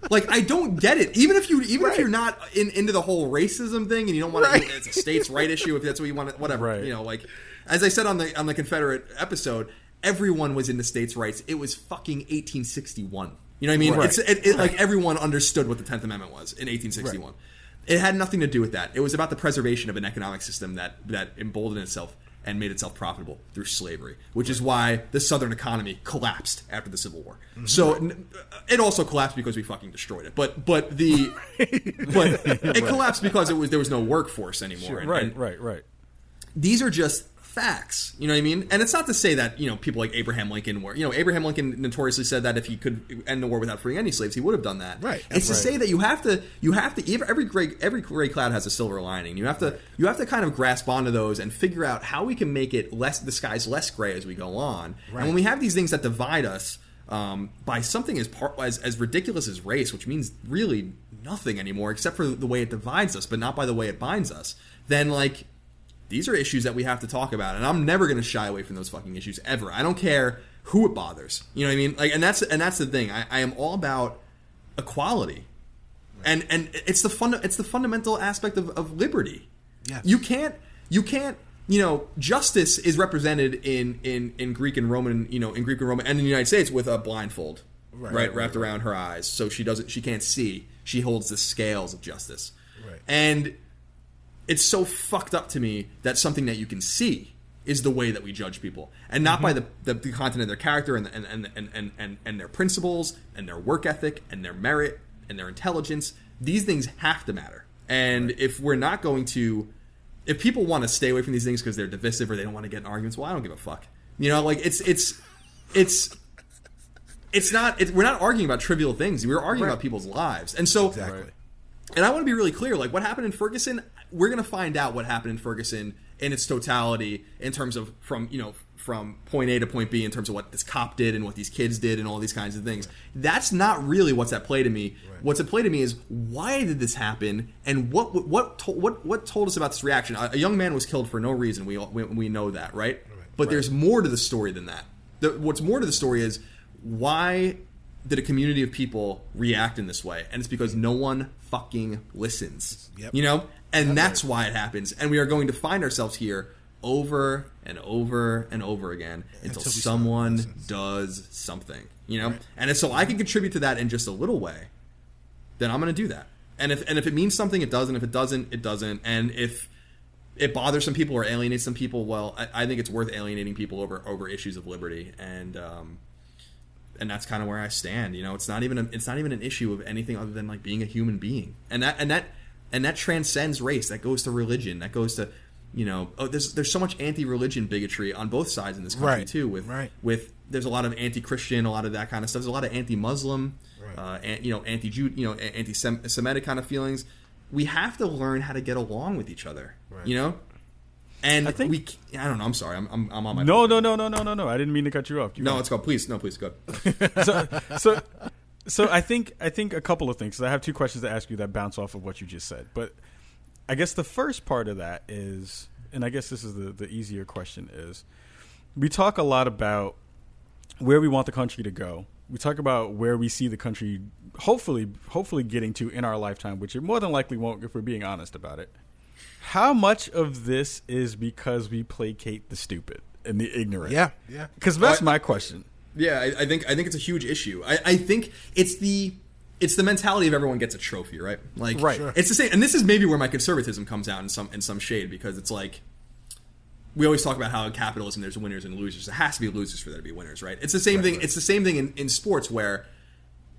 like I don't get it. Even if you, even if you're not in, into the whole racism thing, and you don't want Right. to, it's a states' right issue. If that's what you want, to, whatever. Right. You know, like as I said on the on the Confederate episode, everyone was into states' rights. It was fucking 1861. You know what I mean? Right. It's it, it, like everyone understood what the Tenth Amendment was in 1861. It had nothing to do with that. It was about the preservation of an economic system that that emboldened itself and made itself profitable through slavery, which is why the Southern economy collapsed after the Civil War. Mm-hmm. So it also collapsed because we fucking destroyed it. But but the but it collapsed because it was there was no workforce anymore. And- Right, and right, right. these are just facts. You know what I mean? And it's not to say that you know people like Abraham Lincoln were. You know, Abraham Lincoln notoriously said that if he could end the war without freeing any slaves, he would have done that. Right. It's to say that you have to you have to every- every gray every gray cloud has a silver lining. You have to you have to kind of grasp onto those and figure out how we can make it less the sky's less gray as we go on. And when we have these things that divide us. Um, by something as par- as as ridiculous as race, which means really nothing anymore, except for the way it divides us, but not by the way it binds us. Then, like, these are issues that we have to talk about and i'm never going to shy away from those fucking issues ever. I don't care who it bothers. You know what i mean? Like and that's and that's the thing. I, I am all about equality. And and it's the fun it's the fundamental aspect of, of liberty. Yes. you can't you can't you know justice is represented in in in greek and roman you know in greek and roman and in the united states with a blindfold right, wrapped around her eyes so she doesn't she can't see. She holds the scales of justice. Right. and it's so fucked up to me that something that you can see is the way that we judge people and not by the, the, the content of their character and, and, and, and, and, and, and their principles and their work ethic and their merit and their intelligence these things have to matter And if we're not going to, if people want to stay away from these things because they're divisive or they don't want to get in arguments, well, I don't give a fuck. You know, like it's it's it's it's not. It, we're not arguing about trivial things. We're arguing about people's lives, and so Exactly. and I want to be really clear. Like what happened in Ferguson, we're going to find out what happened in Ferguson in its totality, in terms of from you know from point A to point B, in terms of what this cop did and what these kids did and all these kinds of things. That's not really what's at play to me. What's at play to me is why did this happen, and what what what what, what told us about this reaction? A, a young man was killed for no reason. We all, we, we know that, right? But there's more to the story than that. The, what's more to the story is why did a community of people react in this way? And it's because no one fucking listens. Yep. You know? And that's why it happens. And we are going to find ourselves here over and over and over again until, Until someone does something. You know? And if so I can contribute to that in just a little way, then I'm going to do that. And if and if it means something, it doesn't. If it doesn't, it doesn't. And if it bothers some people or alienates some people, well, I, I think it's worth alienating people over over issues of liberty, and um, and that's kind of where I stand. You know, it's not even a, it's not even an issue of anything other than like being a human being, and that and that and that transcends race. That goes to religion. That goes to you know, oh, there's there's so much anti-religion bigotry on both sides in this country Right. too. With Right. with there's a lot of anti-Christian, a lot of that kind of stuff. There's a lot of anti-Muslim, Right. uh, an, you know, anti-Jew, you know, anti-Semitic kind of feelings. We have to learn how to get along with each other. Right. You know, and I think- we. I don't know. I'm sorry. I'm I'm, I'm on my. No, no, no, no, no, no, no. I didn't mean to cut you off. You No, let's go. Please, no, please go. so, so, so I think I think a couple of things. I have two questions to ask you that bounce off of what you just said. But I guess the first part of that is, and I guess this is the the easier question is, we talk a lot about where we want the country to go. We talk about where we see the country hopefully hopefully getting to in our lifetime, which it more than likely won't if we're being honest about it. How much of this is because we placate the stupid and the ignorant? Yeah, yeah. Because that's my question. Yeah, I, I think I think it's a huge issue. I, I think it's the it's the mentality of everyone gets a trophy, right? Like, Right. Sure. It's the same, and this is maybe where my conservatism comes out in some in some shade because it's like we always talk about how in capitalism there's winners and losers. There has to be losers for there to be winners, right? It's the same thing. It's the same thing in, in sports where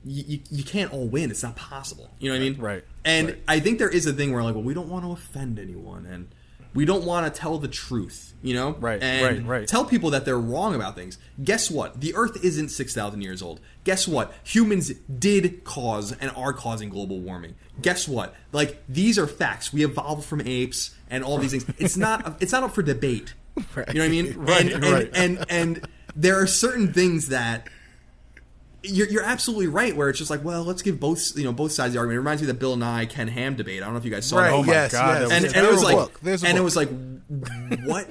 you, you, you can't all win. It's not possible. You know what I mean? Right. And Right. I think there is a thing where like, well, we don't want to offend anyone, and we don't want to tell the truth. You know? Right, And right, right. Tell people that they're wrong about things. Guess what? The Earth isn't six thousand years old. Guess what? Humans did cause and are causing global warming. Guess what? Like these are facts. We evolved from apes and all these things. It's not. It's not up for debate. You know what I mean? Right, and, and, right. and and there are certain things that you're, you're absolutely right. Where it's just like, well, let's give both you know both sides the argument. It reminds me of the Bill Nye Ken Ham debate. I don't know if you guys saw Right. that. Oh my yes, God, yes. that and, and it was like, book. There's a and it was like, what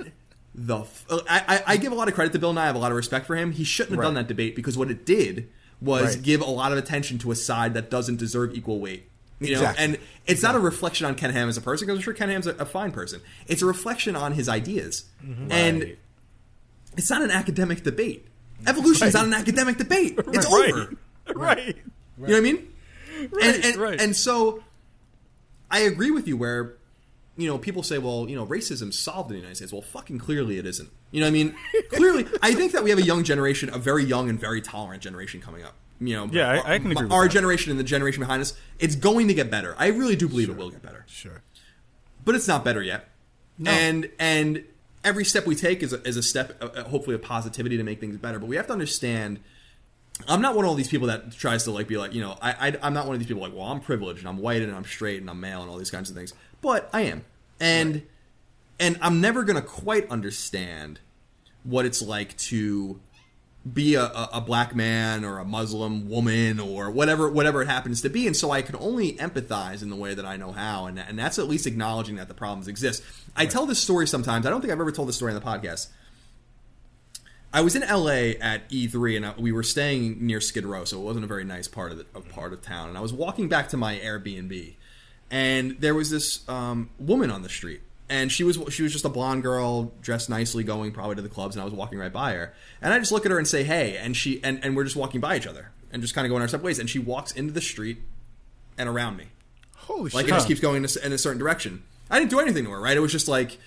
the? F- I, I I give a lot of credit to Bill Nye. I have a lot of respect for him. He shouldn't have done that debate because what it did was Right. give a lot of attention to a side that doesn't deserve equal weight. You know, Exactly. and it's not a reflection on Ken Ham as a person because I'm sure Ken Ham's a, a fine person. It's a reflection on his ideas, mm-hmm. and Right. it's not an academic debate. Evolution is not an academic debate. It's right. over. right. You know what I mean? and and, right. and so I agree with you where you know people say, well, you know, racism solved in the United States. Well, fucking clearly it isn't. You know what I mean? clearly, I think that we have a young generation, a very young and very tolerant generation coming up. You know, Yeah, I- I can agree with Our that. generation and the generation behind us, it's going to get better. I really do believe it will get better Sure. but it's not better yet. No. And and every step we take is a, is a step, uh, uh, hopefully, of positivity to make things better. But we have to understand. I'm not one of all these people that tries to like be like you know I, I I'm not one of these people like well I'm privileged and I'm white and I'm straight and I'm male and all these kinds of things. But I am, and and I'm never gonna quite understand what it's like to be a, a, black man or a Muslim woman or whatever whatever it happens to be, and so I can only empathize in the way that I know how, and and that's at least acknowledging that the problems exist. I tell this story sometimes. I don't think I've ever told this story on the podcast. I was in LA at E3, and I, we were staying near Skid Row, so it wasn't a very nice part of the of part of town. And I was walking back to my Airbnb, and there was this um, woman on the street, and she was she was just a blonde girl dressed nicely, going probably to the clubs, and I was walking right by her, and I just look at her and say hey, and she and, and we're just walking by each other and just kind of going our separate ways, and she walks into the street and around me, Holy shit. like shit. it just keeps going in a, in a certain direction. I didn't do anything to her, right? It was just like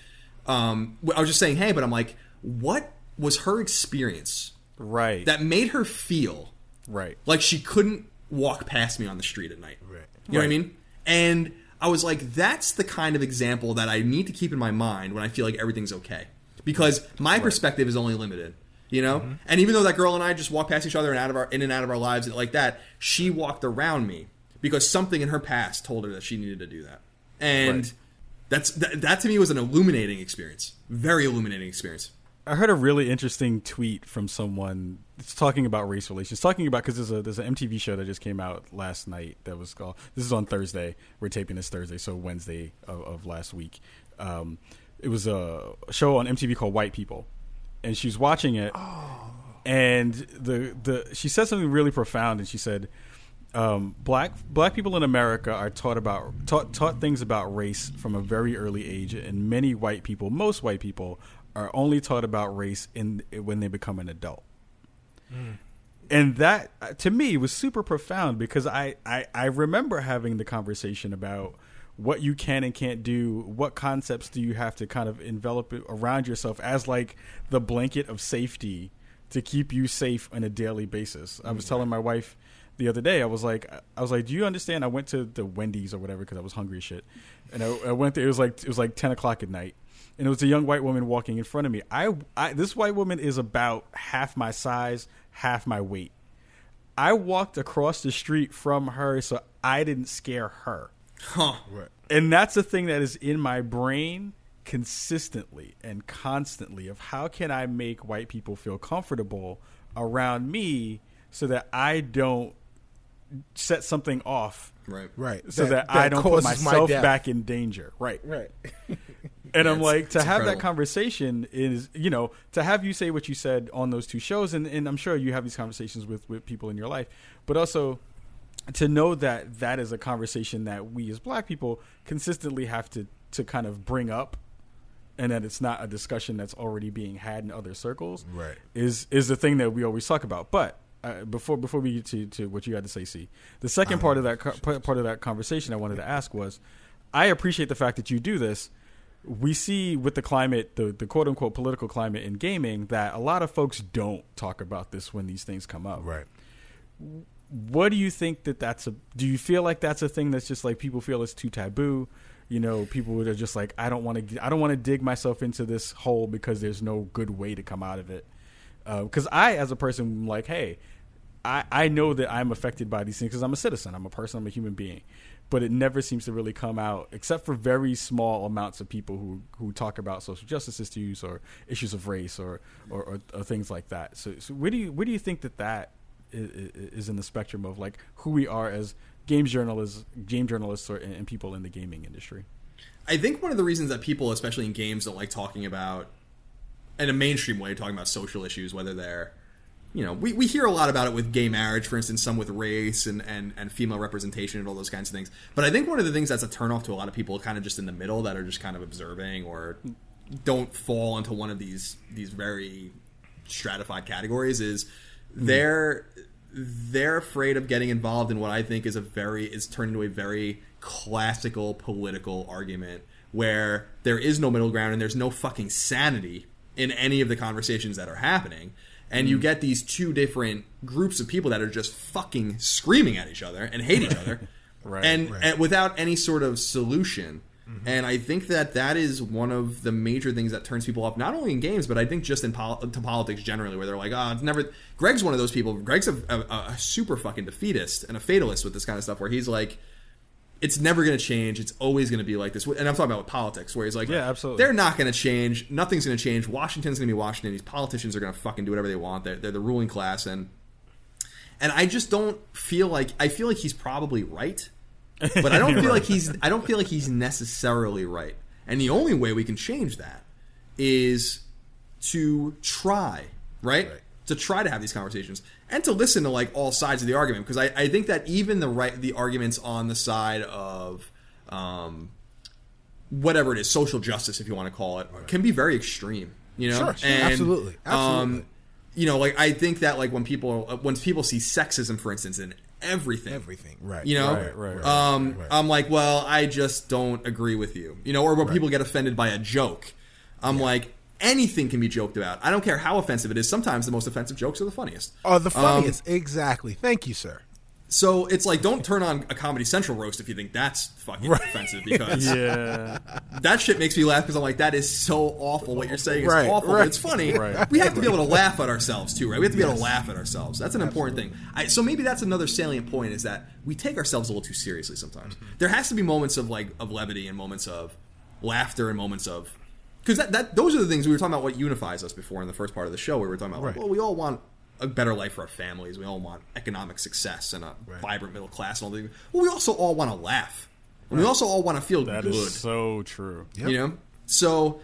um, I was just saying hey, but I'm like, what was her experience Right. that made her feel right. like she couldn't walk past me on the street at night. Right. You know what I mean? And I was like, that's the kind of example that I need to keep in my mind when I feel like everything's okay, because my perspective is only limited. You know, Mm-hmm. and even though that girl and I just walked past each other and out of our in and out of our lives and like that, she walked around me because something in her past told her that she needed to do that, and Right. that's that, that to me was an illuminating experience, very illuminating experience. I heard a really interesting tweet from someone that's talking about race relations, talking about because there's a there's an MTV show that just came out last night that was called. This is on Thursday. We're taping this Thursday, so Wednesday of, of last week. Um, it was a show on MTV called White People, and she's watching it, and the the she said something really profound, and she said. Um, black black people in America are taught about taught taught things about race from a very early age, and many white people, most white people, are only taught about race in when they become an adult. Mm. And that to me was super profound because I, I I remember having the conversation about what you can and can't do, what concepts do you have to kind of envelop it around yourself as like the blanket of safety to keep you safe on a daily basis. I was mm. telling my wife the other day, I was like, I was like, do you understand? I went to the Wendy's or whatever because I was hungry as shit, and I, I went there. It was like it was like ten o'clock at night, and it was a young white woman walking in front of me. I, I this white woman is about half my size, half my weight. I walked across the street from her so I didn't scare her. Huh. And that's the thing that is in my brain consistently and constantly of how can I make white people feel comfortable around me so that I don't set something off Right. Right. so that, I don't put causes my myself back in danger. Right. Right. And I'm like, to have that conversation is, you know, to have you say what you said on those two shows, and, and I'm sure you have these conversations with, with people in your life, but also to know that that is a conversation that we as black people consistently have to, to kind of bring up and that it's not a discussion that's already being had in other circles Right. is is the thing that we always talk about. But uh, before before we get to, to what you had to say C the second part of that co- part of that conversation I wanted to ask was I appreciate the fact that you do this we see with the climate the, the quote unquote political climate in gaming that a lot of folks don't talk about this when these things come up. Right. what do you think that that's a do you feel like that's a thing that's just like people feel it's too taboo? You know people are just like i don't want to i don't want to dig myself into this hole because there's no good way to come out of it. Uh, because i as a person am like hey I, I know that i'm affected by these things because i'm a citizen. I'm a person i'm a human being but it never seems to really come out except for very small amounts of people who, who talk about social justice issues or issues of race or, or, or, or things like that so, so where do you where do you think that that is, is in the spectrum of like who we are as game journalists, game journalists, or and people in the gaming industry. I think one of the reasons that people, especially in games, don't like talking about, in a mainstream way, talking about social issues, whether they're, you know, we, we hear a lot about it with gay marriage, for instance, some with race and, and, and female representation and all those kinds of things. But I think one of the things that's a turnoff to a lot of people, kind of just in the middle, that are just kind of observing or don't fall into one of these these very stratified categories, is hmm. they're they're afraid of getting involved in what I think is a very is turned into a very classical political argument where there is no middle ground and there's no fucking sanity in any of the conversations that are happening. And you get these two different groups of people that are just fucking screaming at each other and hate each other, Right, and, right. and without any sort of solution. Mm-hmm. And I think that that is one of the major things that turns people off, not only in games, but I think just in pol- to politics generally, where they're like, "Ah, it's never." Greg's one of those people. Greg's a, a, a super fucking defeatist and a fatalist with this kind of stuff, where he's like, "It's never going to change. It's always going to be like this." And I'm talking about with politics, where he's like, Yeah, absolutely. They're not going to change. Nothing's going to change. Washington's going to be Washington. These politicians are going to fucking do whatever they want. They're, they're the ruling class, and and I just don't feel like I feel like he's probably right, but I don't feel like he's I don't feel like he's necessarily right. And the only way we can change that is to try, right? Right. To try to have these conversations and to listen to like all sides of the argument because I, I think that even the right the arguments on the side of um, whatever it is social justice if you want to call it can be very extreme you know Sure, sure. Absolutely. Absolutely. um, you know like I think that like when people uh, when people see sexism for instance in everything Everything. Right. you know Right, right, right. um Right. i'm like well i just don't agree with you you know or when people get offended by a joke i'm like anything can be joked about i don't care how offensive it is sometimes the most offensive jokes are the funniest Oh, the Um, funniest. exactly. Thank you, sir. So it's like, don't turn on a Comedy Central roast if you think that's fucking offensive because Yeah. that shit makes me laugh because I'm like, that is so awful. What you're saying is Right, awful. right. But it's funny. Right. We have to be able to laugh at ourselves too, right? We have to be able to laugh at ourselves. That's an important thing. I, so maybe that's another salient point is that we take ourselves a little too seriously sometimes. Mm-hmm. There has to be moments of like of levity and moments of laughter and moments of because that, that those are the things we were talking about. What unifies us before in the first part of the show, where we were talking about like, Right. well, we all want a better life for our families. We all want economic success and a Right. vibrant middle class and all the. Well, we also all want to laugh. And we also all want to feel That good is so true. you know so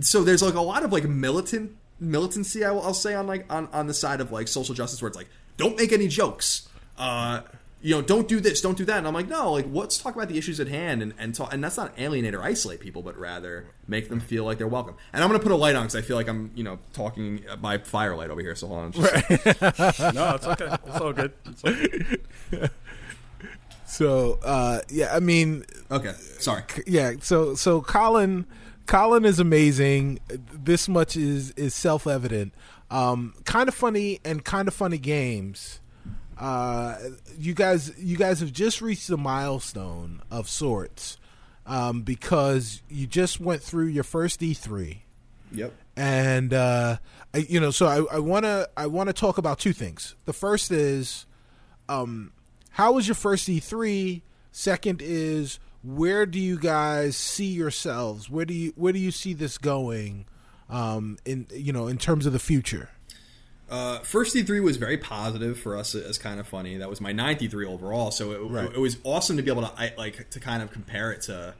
so there's like a lot of like militant militancy I will, I'll say on like on, on the side of like social justice where it's like don't make any jokes uh you know don't do this don't do that and i'm like no like let's talk about the issues at hand and and talk and that's not alienate or isolate people but rather make them feel like they're welcome and i'm gonna put a light on because i feel like i'm you know talking by firelight over here so hold on just No, it's okay. It's all good. It's all good. So uh, yeah, I mean, okay sorry yeah. So so Colin, Colin is amazing. This much is is self evident. Um, kind of funny and kind of funny games. Uh, you guys, you guys have just reached a milestone of sorts um, because you just went through your first E3 yep and uh, I, you know, so I want to I want to talk about two things. The first is, um, how was your first E3? Second is, where do you guys see yourselves? Where do you where do you see this going? Um, in you know, in terms of the future. Uh, first E3 was very positive for us as Kinda Funny. That was my ninth E3 overall, so it, Right. it was awesome to be able to I, like to kind of compare it to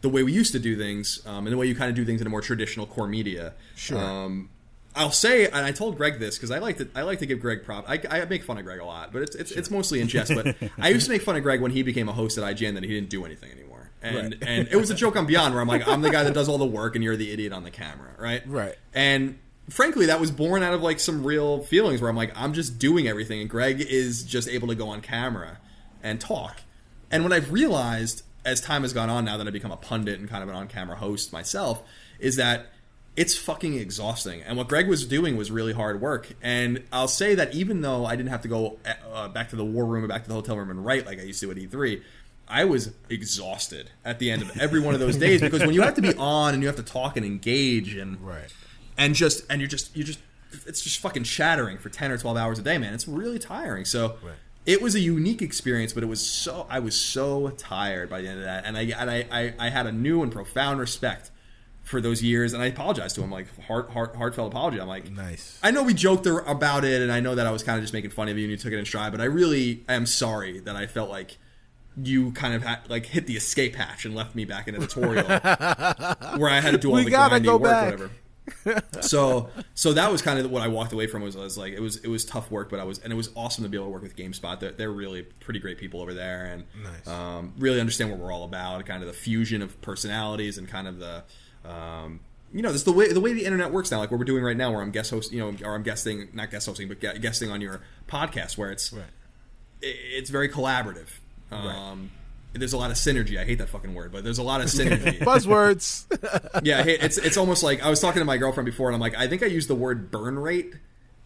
the way we used to do things um, and the way you kind of do things in a more traditional core media. Sure. Um, I'll say, and I told Greg this because I like to I like to give Greg prop. I, I make fun of Greg a lot, but it's it's, it's mostly in jest. But I used to make fun of Greg when he became a host at IGN that he didn't do anything anymore, and and it was a joke on Beyond where I'm like I'm the guy that does all the work and you're the idiot on the camera, right? Right. And frankly, that was born out of like some real feelings where I'm like, I'm just doing everything, and Greg is just able to go on camera and talk. And what I've realized as time has gone on, now that I've become a pundit and kind of an on camera host myself, is that it's fucking exhausting. And what Greg was doing was really hard work. And I'll say that even though I didn't have to go uh, back to the war room or back to the hotel room and write like I used to at E3, I was exhausted at the end of every one of those days because when you have to be on and you have to talk and engage and Right. And just and you're just you're just it's just fucking shattering for 10 or 12 hours a day man it's really tiring so Right. it was a unique experience but it was so i was so tired by the end of that and i and I, I, I had a new and profound respect for those years and i apologized to him like heart, heart heartfelt apology i'm like Nice. i know we joked about it and i know that i was kind of just making fun of you and you took it in stride but i really am sorry that i felt like you kind of had, like hit the escape hatch and left me back in editorial where I had to do all We the gotta grindy go work, back. whatever so so that was kind of what I walked away from was I was like it was it was tough work but I was and it was awesome to be able to work with GameSpot they're, they're really pretty great people over there and Nice. um, really understand what we're all about kind of the fusion of personalities and kind of the um, you know, this the way the way the internet works now, like what we're doing right now, where I'm guest host, you know, or I'm guesting, not guest hosting, but gue- guesting on your podcast, where it's Right. it's very collaborative. Um, There's a lot of synergy. I hate that fucking word, but there's a lot of synergy. Buzzwords. yeah, it's it's almost like I was talking to my girlfriend before, and I'm like, I think I used the word burn rate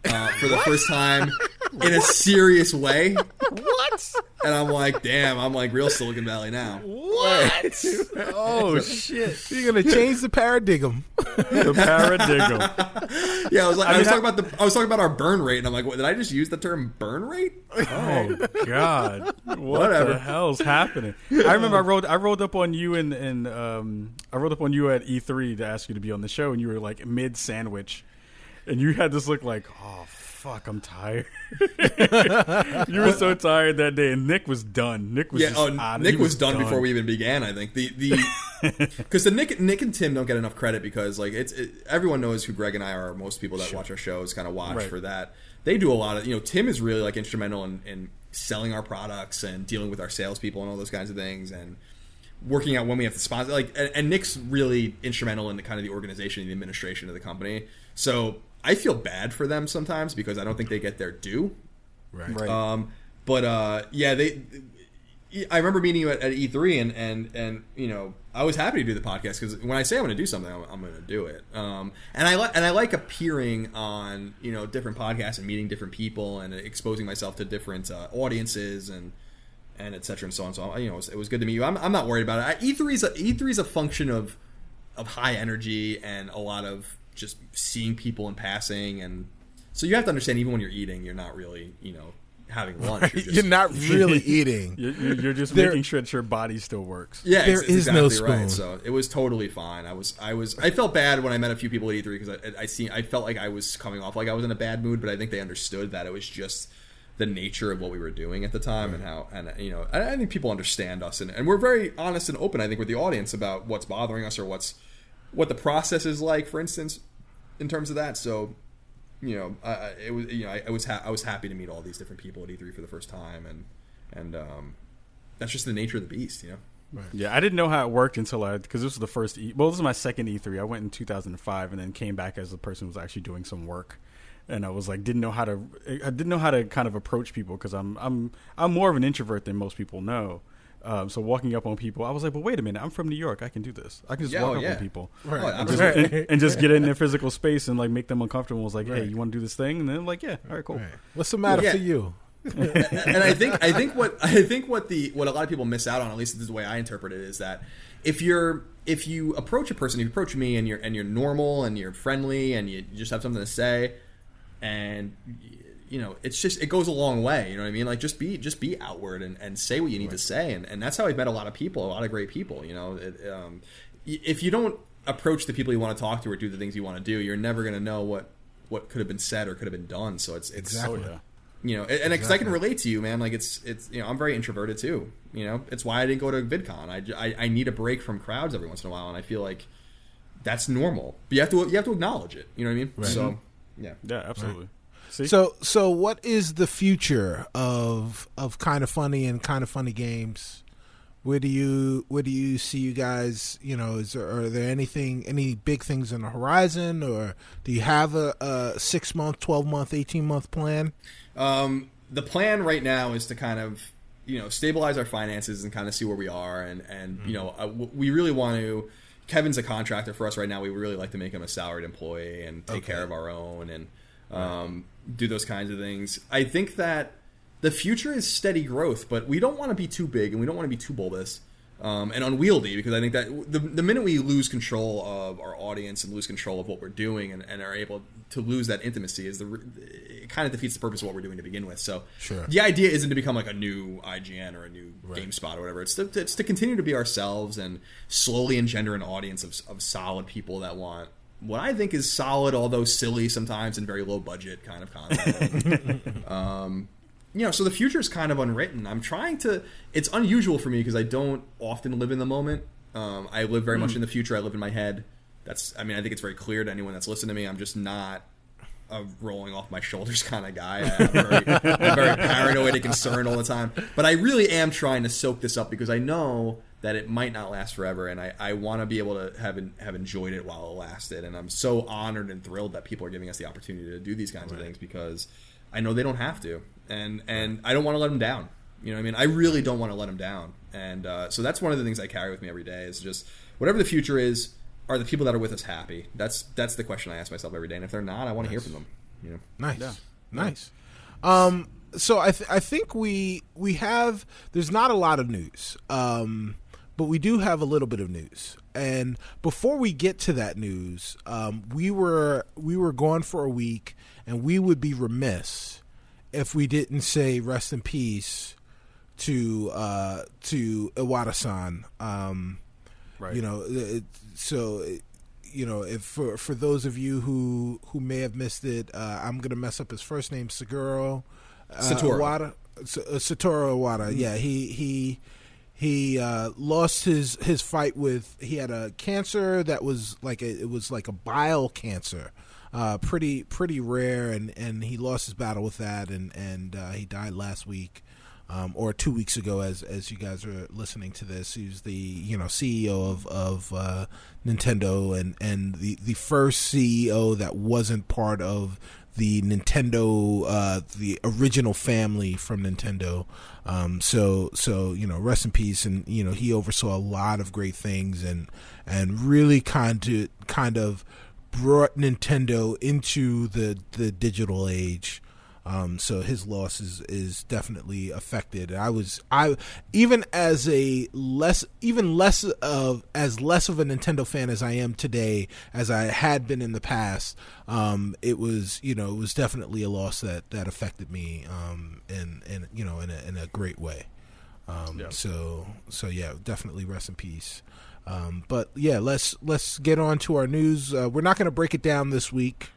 uh, for the first time in a serious way. what? And I'm like, damn, I'm like real Silicon Valley now. What? Oh shit! You're gonna change the paradigm. The paradigm. Yeah, I was like, I, mean, was that- talking about the, I was talking about our burn rate, and I'm like, what, did I just use the term burn rate? Oh God! What Whatever. the hell's happening? I remember I wrote I wrote up on you and and um I wrote up on you at E3 to ask you to be on the show, and you were like mid sandwich, and you had this look like, oh fuck, I'm tired. you were so tired that day, and Nick was done. Nick was Yeah, just oh, Nick he was, done, before we even began. I think the the because the Nick Nick and Tim don't get enough credit because like it's it, everyone knows who Greg and I are. Most people that watch our shows kind of watch Right. for that. They do a lot of you know. Tim is really like instrumental in, in selling our products and dealing with our salespeople and all those kinds of things and working out when we have to sponsor. Like and, and Nick's really instrumental in the kind of the organization and the administration of the company. So I feel bad for them sometimes because I don't think they get their due. Right. Right. Um, but uh, yeah, they I remember meeting you at, at E3, and and and you know, I was happy to do the podcast because when I say I'm going to do something, I'm, I'm going to do it. Um, and I like and I like appearing on you know different podcasts and meeting different people and exposing myself to different uh, audiences and and et cetera and so on. So you know, it was, it was good to meet you. I'm, I'm not worried about it. E3 is a, E3 is a function of of high energy and a lot of just seeing people in passing, and so you have to understand even when you're eating, you're not really you know having lunch. You're, just, You're not really eating. You're, you're you're just There- making sure that your body still works. Yeah, There it's, is it's no spoon. right. So it was totally fine. I was, I was, I felt bad when I met a few people at E3 because I, I see, I felt like I was coming off like I was in a bad mood, but I think they understood that it was just the nature of what we were doing at the time and how, and you know, I, I think people understand us and, and we're very honest and open. I think with the audience about what's bothering us or what's, what the process is like, for instance, in terms of that. So you know, I, I- it was you know, I, I was ha- I was happy to meet all these different people at E3 for the first time, and and um, that's just the nature of the beast, you know. Yeah, I didn't know how it worked until I because this was the first. E- well, this is my second E3. I went in 2005 and then came back as the person who was actually doing some work. And I was like, didn't know how to. I didn't know how to kind of approach people because I'm I'm I'm more of an introvert than most people know. Um, so walking up on people, I was like, but wait a minute, I'm from New York. I can do this. I can just Yeah, walk oh, up yeah. on people Right. Oh, and, just, and, and just get in their physical space and like make them uncomfortable. I was like, hey, you want to do this thing? And then like, yeah, all right, cool. Right. What's the matter Yeah. for you? and I think I think what I think what the what a lot of people miss out on, at least this is the way I interpret it, is that if you're if you approach a person, if you approach me and you're and you're normal and you're friendly and you just have something to say, and you know it's just it goes a long way. You know what I mean? Like just be just be outward and, and say what you need to say, and, and that's how I've met a lot of people, a lot of great people. You know, it, um, if you don't approach the people you want to talk to or do the things you want to do, you're never going to know what what could have been said or could have been done. So it's it's Oh yeah. you know, and because I can relate to you, man. Like it's it's you know, I'm very introverted too. You know, it's why I didn't go to VidCon. I I need a break from crowds every once in a while, and I feel like that's normal. But you have to you have to acknowledge it. You know what I mean? So yeah, Yeah, absolutely. See? So, so what is the future of of kind of funny and kind of funny games? Where do you where do you see you guys? You know, is there are there anything any big things on the horizon, or do you have a, a six month, twelve month, eighteen month plan? Um, the plan right now is to kind of you know stabilize our finances and kind of see where we are, and and you know uh, we really want to. Kevin's a contractor for us right now. We really like to make him a salaried employee and take Okay. care of our own and um, do those kinds of things. I think that the future is steady growth, but we don't want to be too big and we don't want to be too bulbous um, and unwieldy because I think that the, the minute we lose control of our audience and lose control of what we're doing and, and are able to lose that intimacy is the it kind of defeats the purpose of what we're doing to begin with. So Sure. the idea isn't to become like a new IGN or a new GameSpot or whatever. It's to, it's to continue to be ourselves and slowly engender an audience of, of solid people that want what I think is solid, although silly sometimes and very low budget kind of content. you know, so the future is kind of unwritten. I'm trying to. It's unusual for me because I don't often live in the moment. Um, I live very much in the future. I live in my head. That's. I mean, I think it's very clear to anyone that's listening to me. I'm just not a rolling off my shoulders kind of guy. I'm very, I'm very paranoid and concerned all the time. But I really am trying to soak this up because I know that it might not last forever, and I, I want to be able to have have enjoyed it while it lasted. And I'm so honored and thrilled that people are giving us the opportunity to do these kinds of things because I know they don't have to, and and I don't want to let them down. You know what I mean? I really don't want to let them down, and uh, so that's one of the things I carry with me every day is just whatever the future is. Are the people that are with us happy? That's that's the question I ask myself every day. And if they're not, I want to hear from them. You know. Nice, nice. Um, so I th- I think we we have there's not a lot of news, um, but we do have a little bit of news. And before we get to that news, um, we were we were gone for a week, and we would be remiss if we didn't say rest in peace to uh, to Iwata-san. Um, Right. You know, it, so it, you know, if for for those of you who who may have missed it, uh, I'm gonna mess up his first name, Saguro uh, Satoru. Iwata, S- uh, Satoru Iwata. Yeah, he he he uh, lost his his fight with. He had a cancer that was like a, it was like a bile cancer. Uh, pretty pretty rare, and, and he lost his battle with that, and and uh, he died last week. um, or two weeks ago, as as you guys are listening to this. He's the you know CEO of of uh, Nintendo and and the the first CEO that wasn't part of the Nintendo, uh, the original family from Nintendo. Um, so, so you know, rest in peace. And you know, he oversaw a lot of great things and and really kind of kind of brought Nintendo into the the digital age. Um, so his loss is, is definitely affected. I was I even as a less even less of as less of a Nintendo fan as I am today as I had been in the past. Um, it was you know it was definitely a loss that that affected me um, in in you know in a in a great way. Um, Yeah. So so yeah, definitely rest in peace. Um, but yeah, let's let's get on to our news. Uh, we're not going to break it down this week.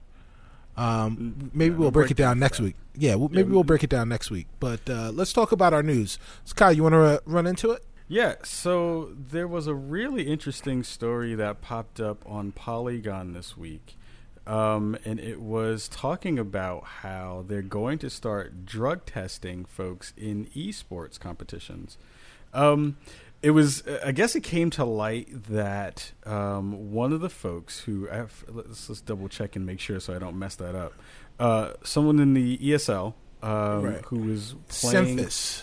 Um, maybe yeah, we'll no break it down next that. week. Yeah, well, maybe we- we'll break it down next week. But uh, let's talk about our news. Scott, you want to uh, run into it? Yeah, so there was a really interesting story that popped up on Polygon this week. Um, and it was talking about how they're going to start drug testing folks in esports competitions. Um, it was, I guess, it came to light that um, one of the folks who I have, let's, let's double check and make sure so I don't mess that up. Uh, someone in the ESL um, Right. who was playing Semphis.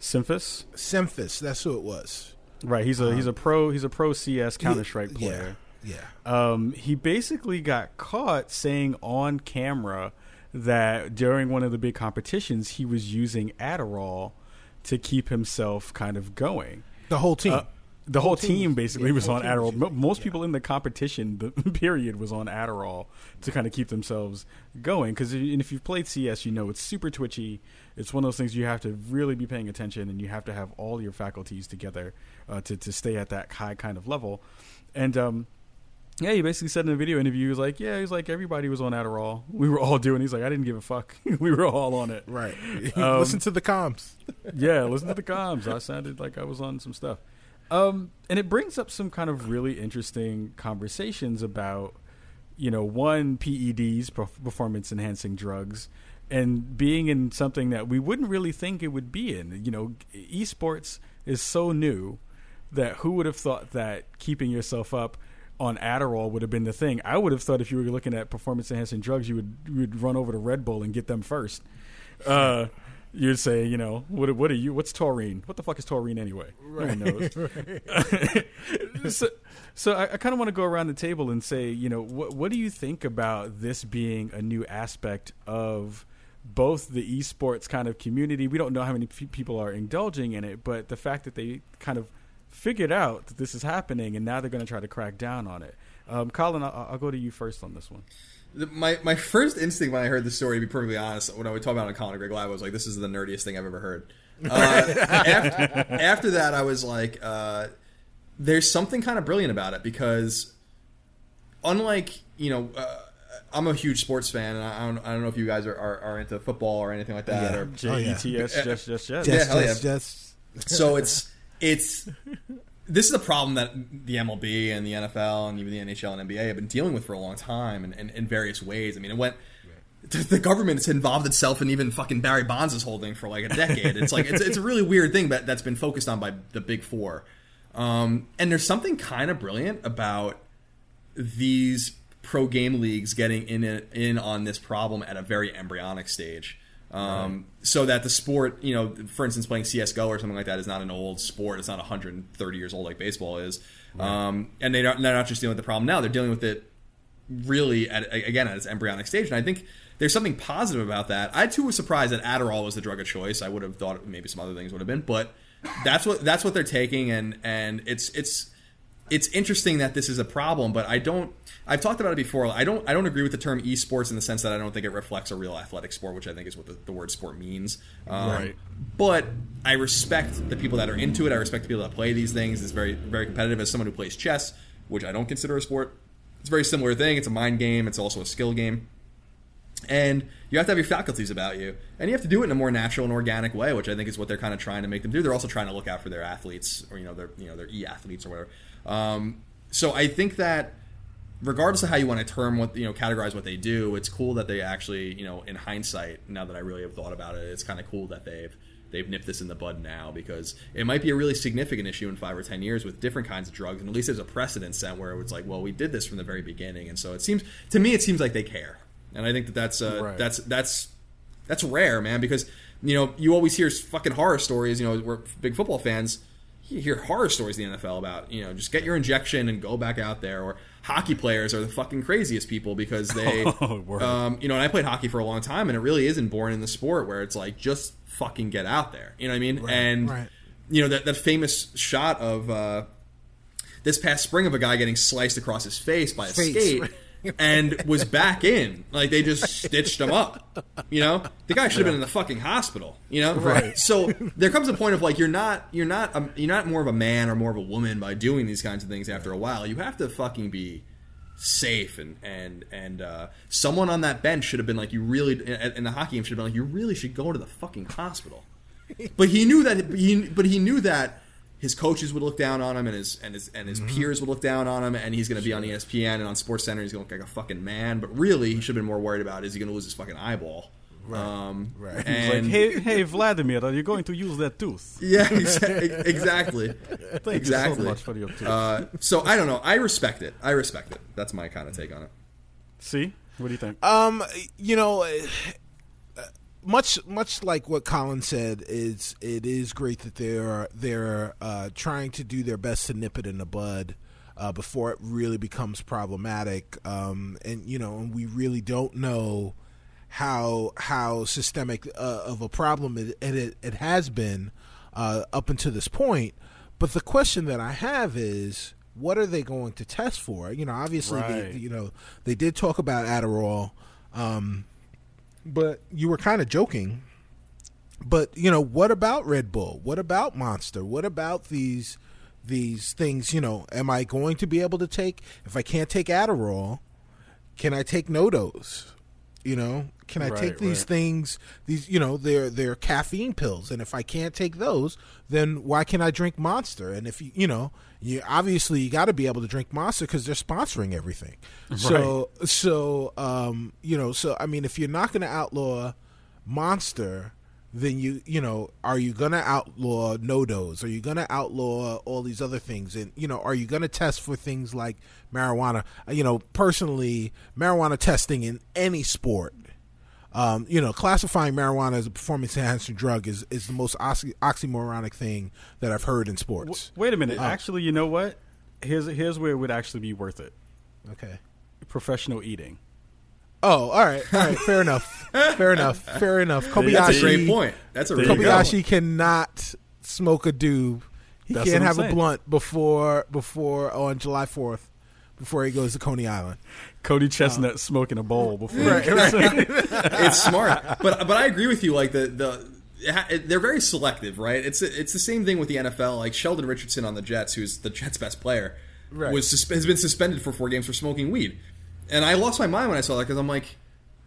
Symphis. Semphis, that's who it was. Right, he's a he's a pro he's a pro CS Counter Strike Uh-huh. Yeah, player. Yeah. Um, he basically got caught saying on camera that during one of the big competitions he was using Adderall to keep himself kind of going. The whole team. Uh, the whole team, basically yeah, was on Adderall. Most yeah. people in the competition, the period, was on Adderall to kind of keep themselves going. Because if you've played CS, you know it's super twitchy. It's one of those things you have to really be paying attention, and you have to have all your faculties together uh, to to stay at that high kind of level. And um, yeah, he basically said in a video interview, he was like, "Yeah, he's like everybody was on Adderall. We were all doing." He's like, "I didn't give a fuck. we were all on it." right. Um, Listen to the comms. yeah, listen to the comms. I sounded like I was on some stuff. Um, and it brings up some kind of really interesting conversations about, you know, one PEDs, performance enhancing drugs, and being in something that we wouldn't really think it would be in. You know, esports is so new that who would have thought that keeping yourself up on Adderall would have been the thing. I would have thought if you were looking at performance enhancing drugs, you would you would run over to Red Bull and get them first. Uh, you'd say, you know, what what are you? What's taurine? What the fuck is taurine anyway? No one knows. so, so I, I kind of want to go around the table and say, you know, what what do you think about this being a new aspect of both the esports kind of community? We don't know how many pe- people are indulging in it, but the fact that they kind of figured out that this is happening and now they're going to try to crack down on it. Um, Colin, I'll, I'll go to you first on this one. The- My my first instinct when I heard the story, to be perfectly honest, when I would talk about it on Colin and Greg Live, I was like, "This is the nerdiest thing I've ever heard." Uh, after, after that, I was like, uh, "There's something kind of brilliant about it because, unlike you know, uh, I'm a huge sports fan, and I don't, I don't know if you guys are, are, are into football or anything like that. Yeah. Or, J Oh, E yeah. T S, just, just, just. Yeah, Just, hell just, just so it's it's this is a problem that the MLB and the NFL and even the NHL and NBA have been dealing with for a long time and in, various ways. I mean, it went. The government has involved itself in even fucking Barry Bonds' holding for like a decade. It's like it's, it's a really weird thing that that's been focused on by the big four. Um, and there's something kind of brilliant about these pro game leagues getting in in on this problem at a very embryonic stage. Um, So that the sport, you know, for instance, playing CS:GO or something like that is not an old sport. It's not 130 years old like baseball is. Um, and they they're not just dealing with the problem now; they're dealing with it really at again at its embryonic stage. And I think there's something positive about that. I too was surprised that Adderall was the drug of choice. I would have thought maybe some other things would have been, but that's what that's what they're taking, and and it's it's it's interesting that this is a problem, but I don't. I've talked about it before. I don't. I don't agree with the term esports in the sense that I don't think it reflects a real athletic sport, which I think is what the, the word sport means. Um, Right. But I respect the people that are into it. I respect the people that play these things. It's very very competitive. As someone who plays chess, which I don't consider a sport, it's a very similar thing. It's a mind game. It's also a skill game. And you have to have your faculties about you, and you have to do it in a more natural and organic way, which I think is what they're kind of trying to make them do. They're also trying to look out for their athletes, or you know, their you know their e athletes or whatever. Um, so I think that regardless of how you want to term what you know categorize what they do, it's cool that they actually you know in hindsight, now that I really have thought about it, it's kind of cool that they've they've nipped this in the bud now because it might be a really significant issue in five or ten years with different kinds of drugs, and at least there's a precedent set where it's like, well, we did this from the very beginning, and so it seems to me it seems like they care, and I think that that's uh, Right. that's that's that's rare, man, because you know you always hear fucking horror stories. You know, we're big football fans. You hear horror stories in the NFL about you know just get your injection and go back out there. Or hockey players are the fucking craziest people because they, Oh, um, you know, and I played hockey for a long time, and it really isn't born in the sport where it's like just fucking get out there. You know what I mean? and right. you know that that famous shot of uh, this past spring of a guy getting sliced across his face by a Face, skate right. And was back in. Like they just stitched him up. You know, the guy should have been in the fucking hospital. You know, Right. So there comes a point of like you're not you're not um, you're not more of a man or more of a woman by doing these kinds of things. After a while, you have to fucking be safe and and and uh, someone on that bench should have been like you really in in the hockey game should have been like you really should go to the fucking hospital. But he knew that he but he knew that his coaches would look down on him and his and his and his Mm-hmm. peers would look down on him and he's going to be on ESPN and on Sports Center he's going to look like a fucking man. But really, he should have been more worried about is he going to lose his fucking eyeball. Um, Right. Like, hey, hey, Vladimir, are you going to use that tooth? yeah, exa- exactly, Thank exactly. you so much for your tooth. Uh, so I don't know. I respect it. I respect it. That's my kind of take on it. See, what do you think? Um, you know, uh, much much like what Colin said, is it is great that they're they're uh, trying to do their best to nip it in the bud. Uh, before it really becomes problematic, um, and you know, and we really don't know how how systemic uh, of a problem it it, it has been uh, up until this point. But the question that I have is, what are they going to test for? You know, obviously, Right. they, you know, they did talk about Adderall, um, but you were kind of joking. But you know, what about Red Bull? What about Monster? What about these these things? You know, am I going to be able to take if I can't take Adderall? Can I take NoDoz? You know, can I Right, take these right. things? These, you know, they're they're caffeine pills, and if I can't take those, then why can I drink Monster? And if you, you know, you obviously you got to be able to drink Monster because they're sponsoring everything. So, so, um, you know, so I mean, if you're not going to outlaw Monster, then you, you know, are you going to outlaw NoDoz? Are you going to outlaw all these other things? And you know, are you going to test for things like marijuana? Uh, You know, personally, marijuana testing in any sport um, you know, classifying marijuana as a performance enhancing drug is, is the most oxy- oxymoronic thing that I've heard in sports. Wait a minute. Oh. Actually, you know what? Here's here's where it would actually be worth it. Okay. Professional eating. Oh, all right, all right, fair enough, fair enough, fair enough. Kobayashi, That's a great point. That's a really you good point. Kobayashi cannot smoke a doob. He That's can't what I'm have a blunt before before on July fourth before he goes to Coney Island. Cody Chestnut smoking a bowl before. Oh. Right, right. it's smart, but but I agree with you. Like the the it ha- it- they're very selective, right? It's it's the same thing with the NFL. Like Sheldon Richardson on the Jets, who's the Jets' best player, Right. was has been suspended for four games for smoking weed, and I lost my mind when I saw that because I'm like,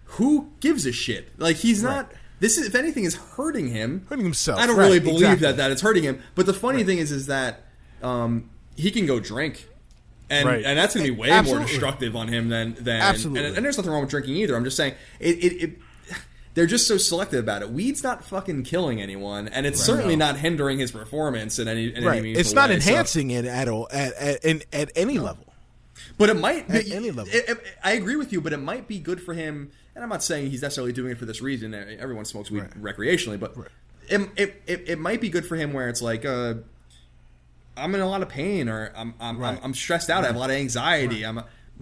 who gives a shit? Like he's not. This is, if anything, is hurting him. Hurting himself, I don't right, really believe exactly. that that it's hurting him. But the funny thing is, is that um, he can go drink. And, Right. and that's going to be way Absolutely. more destructive on him than than Absolutely. And, and there's nothing wrong with drinking either. I'm just saying it, it, it they're just so selective about it. Weed's not fucking killing anyone, and it's certainly not hindering his performance in any, in right. meaningful It's not way. So- enhancing it at all at at, in, at any level. but it might At be, any level. it- it- I agree with you, but it might be good for him. And I'm not saying he's necessarily doing it for this reason. Everyone smokes weed Right. recreationally, but it, it, it, it might be good for him where it's like, uh, I'm in a lot of pain, or I'm I'm, Right. I'm, I'm stressed out. I have a lot of anxiety. I'm.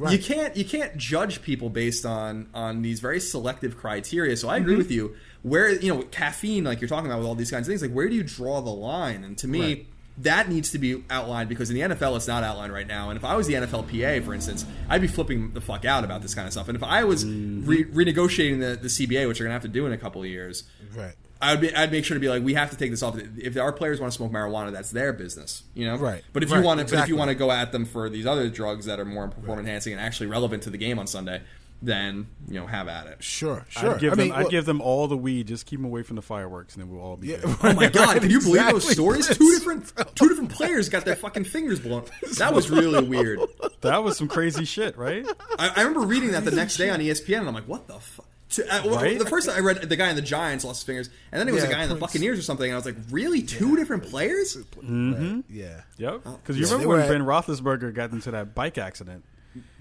You can't you can't judge people based on on these very selective criteria. So I Mm-hmm. agree with you. Where you know caffeine, like you're talking about with all these kinds of things, like where do you draw the line? And to me, Right. that needs to be outlined because in the NFL it's not outlined right now. And if I was the NFLPA, for instance, I'd be flipping the fuck out about this kind of stuff. And if I was Mm-hmm. re- renegotiating the, the CBA, which they're gonna have to do in a couple of years, Right. I would be, I'd make sure to be like, we have to take this off. If our players want to smoke marijuana, that's their business, you know. Right. But if you want to, but if you want to go at them for these other drugs that are more performance enhancing and actually relevant to the game on Sunday, then you know, have at it. Sure, sure. I'd give I mean, them. I'd well- give them all the weed. Just keep them away from the fireworks, and then we'll all be. Yeah. good. Oh my god! Can you believe those Exactly. stories? Two different, two different players got their fucking fingers blown. That was really weird. That was some crazy shit, right? I, I remember reading that the next day on ESPN, and I'm like, what the fuck? To, uh, well, Right? The first time I read the guy in the Giants lost his fingers, and then it was Yeah, a guy in the Buccaneers or something, and I was like, really, two different players? Mm-hmm. Yeah, Yep. Oh, Because you Yeah, remember when at- Ben Roethlisberger got into that bike accident,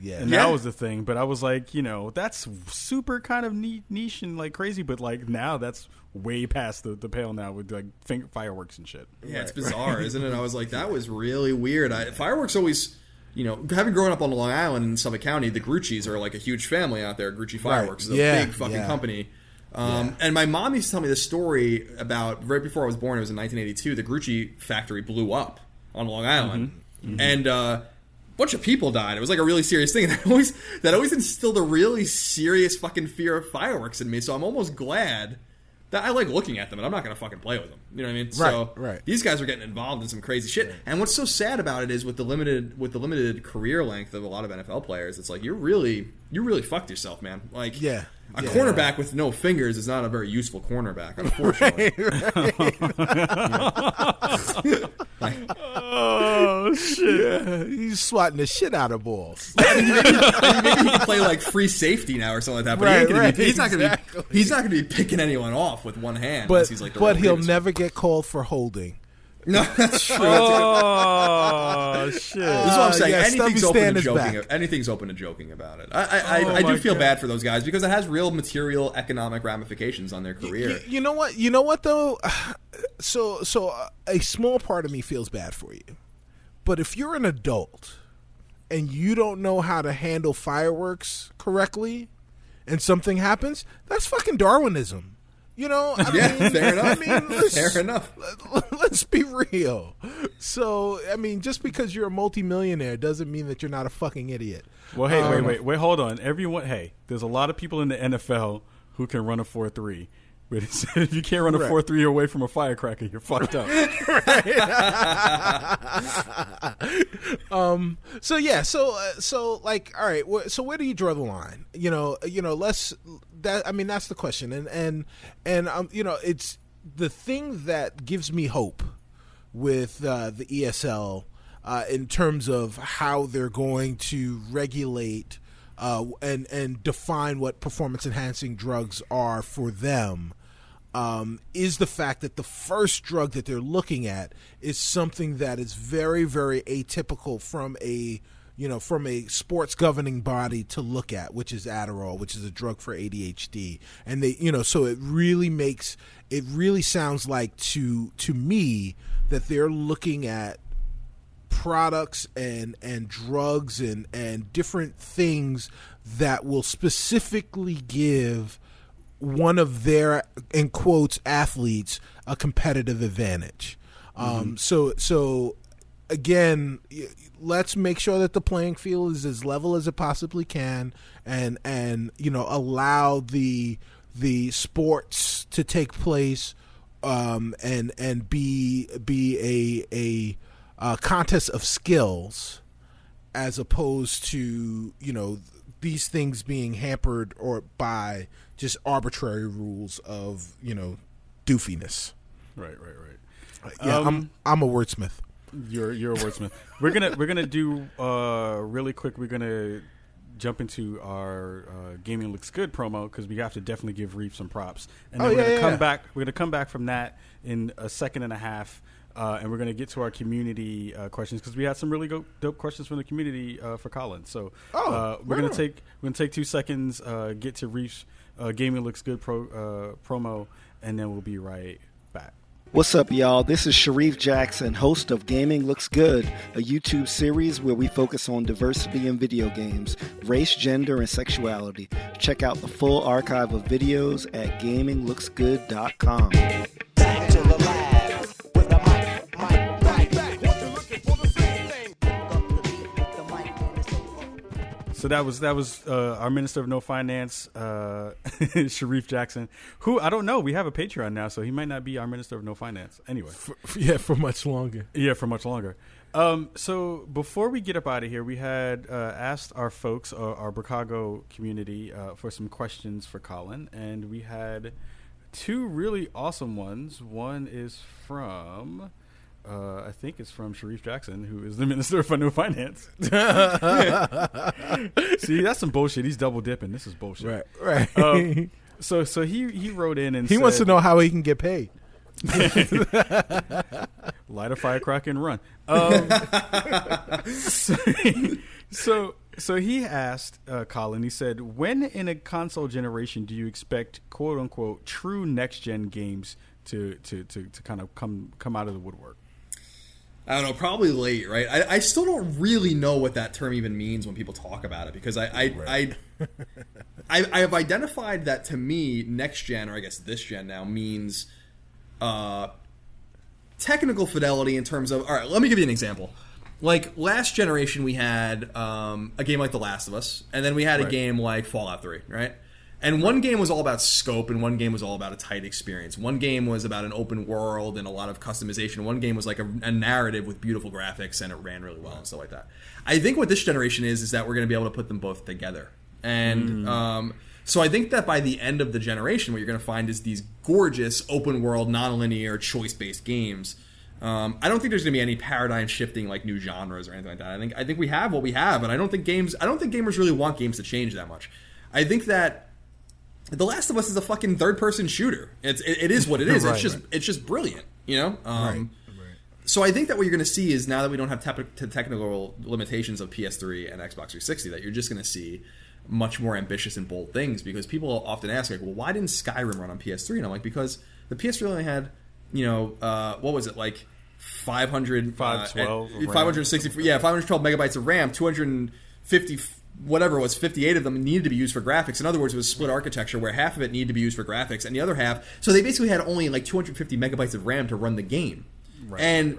yeah. and Yeah. that was the thing. But I was like, you know, that's super kind of neat, niche and like crazy. But like now, that's way past the, the pale now with like finger, fireworks and shit. Yeah, it's bizarre, isn't it? I was like, that was really weird. I, fireworks always, you know, having grown up on Long Island in Suffolk County, the Grucci's are like a huge family out there. Grucci Fireworks is a Yeah, big fucking yeah. company. Um, And my mom used to tell me this story about right before I was born. It was in 1982. The Grucci factory blew up on Long Island, and uh, a bunch of people died. It was like a really serious thing. And that always that always instilled a really serious fucking fear of fireworks in me. So I'm almost glad. That I like looking at them, and I'm not going to fucking play with them. You know what I mean? so right. these guys are getting involved in some crazy shit. And what's so sad about it is with the limited with the limited career length of a lot of NFL players, it's like you're really you really fucked yourself, man. Like Yeah. A Yeah. cornerback with no fingers is not a very useful cornerback, unfortunately. Oh shit! Yeah, he's swatting the shit out of balls. maybe, maybe he can play like free safety now or something like that. But Right, gonna right, be, he's not going to be he's not going to be picking anyone off with one hand. but he's like but he'll never get called for holding. No, that's true. Oh shit! This is what I'm saying. yeah, anything's open to joking. back. Anything's open to joking about it. I, I, I, Oh I do feel God. bad for those guys because it has real material economic ramifications on their career. You, you know what? You know what though? So so uh, a small part of me feels bad for you. But if you're an adult and you don't know how to handle fireworks correctly and something happens, that's fucking Darwinism. You know, I Yeah, mean, fair enough. I mean, let's, Fair enough. Let's be real. So, I mean, just because you're a multimillionaire doesn't mean that you're not a fucking idiot. Well, hey, wait, Um, wait, wait, hold on. Everyone, hey, there's a lot of people in the NFL who can run a four three. But it's- if you can't run a Right. four three away from a firecracker, you're fucked up. um so yeah so uh, so like all right wh- so where do you draw the line you know you know let's that i mean that's the question and and and um you know it's the thing that gives me hope with uh, the esl uh, in terms of how they're going to regulate uh, and and define what performance enhancing drugs are for them um, is the fact that the first drug that they're looking at is something that is very, very atypical from a you know from a sports governing body to look at, which is Adderall, which is a drug for ADHD, and they you know so it really makes it really sounds like to to me that they're looking at products and and drugs and and different things that will specifically give one of their in quotes athletes a competitive advantage. Um, so so again, let's make sure that the playing field is as level as it possibly can, and and you know allow the the sports to take place, um, and and be be a a uh, contest of skills as opposed to you know these things being hampered or by just arbitrary rules of you know doofiness. right, right, right. Yeah, Um, I'm I'm a wordsmith. You're you're a wordsmith. we're gonna we're gonna do uh really quick. We're gonna jump into our uh, gaming looks good promo because we have to definitely give Reef some props. And then Oh, we're yeah, gonna yeah, come back. We're gonna come back from that in a second and a half. Uh, and we're going to get to our community uh, questions because we had some really go- dope questions from the community uh, for Colin. So Oh, uh, we're right going to take we're going to take two seconds, uh, get to reach uh, gaming looks good pro, uh, promo, and then we'll be right back. What's up, y'all? This is Sharif Jackson, host of Gaming Looks Good, a YouTube series where we focus on diversity in video games, race, gender, and sexuality. Check out the full archive of videos at gaminglooksgood.com. So that was that was uh, our Minister of No Finance, uh, Sharif Jackson, who I don't know. We have a Patreon now, so he might not be our Minister of No Finance. Anyway, Yeah, for much longer. yeah, for much longer. Um, so before we get up out of here, we had uh, asked our folks, uh, our Brookago community, uh, for some questions for Colin, and we had two really awesome ones. One is from. Uh, I think it's from Sharif Jackson, who is the Minister of No Finance. See, that's some bullshit. He's double dipping. This is bullshit. Right, right. Um, so so he he wrote in and He wants to know how he can get paid. light a firecracker and run. Um, so, so so he asked uh, Colin. He said, "When in a console generation do you expect quote unquote true next gen games to to to, to kind of come come out of the woodwork?" I don't know, probably late, right? I, I still don't really know what that term even means when people talk about it because I I, I, I I have identified that to me next gen or I guess this gen now means uh, technical fidelity in terms of all right. Let me give you an example. Like last generation, we had um, a game like The Last of Us, and then we had a game like Fallout Three, right? And one game was all about scope, and one game was all about a tight experience. One game was about an open world and a lot of customization. One game was like a, a narrative with beautiful graphics, and it ran really well and stuff like that. I think what this generation is is that we're going to be able to put them both together, and um, so I think that by the end of the generation, what you're going to find is these gorgeous open world, non-linear, choice-based games. Um, I don't think there's going to be any paradigm shifting like new genres or anything like that. I think I think we have what we have, and I don't think games. I don't think gamers really want games to change that much. I think that the Last of Us is a fucking third person shooter. It's it, it is what it is. Right, it's just right. it's just brilliant, you know. Um, So I think that what you're going to see is now that we don't have the technical limitations of PS3 and Xbox 360, that you're just going to see much more ambitious and bold things because people often ask like, well, why didn't Skyrim run on PS3? And I'm like, because the PS3 only had, you know, uh, what was it like? 500 512 uh, of RAM. 560 yeah 512 megabytes of ram 250 whatever it was 58 of them needed to be used for graphics. In other words it was split architecture where half of it needed to be used for graphics and the other half so they basically had only like 250 megabytes of ram to run the game. And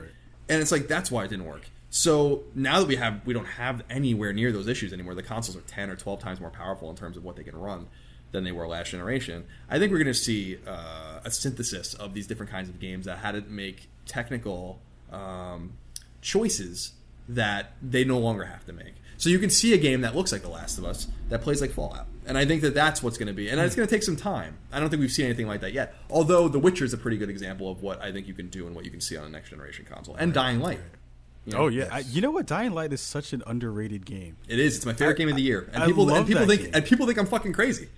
and it's like that's why it didn't work. So now that we have we don't have anywhere near those issues anymore the consoles are 10 or 12 times more powerful in terms of what they can run than they were last generation. I think we're going to see uh, a synthesis of these different kinds of games that had to make technical um, choices that they no longer have to make so you can see a game that looks like the last of us that plays like fallout and i think that that's what's going to be and it's hmm. going to take some time i don't think we've seen anything like that yet although the witcher is a pretty good example of what i think you can do and what you can see on a next generation console and dying light oh, You know? Oh yeah, I, you know what? Dying Light is such an underrated game. It is. It's my favorite game of the year, and I people and people think game. and people think I'm fucking crazy.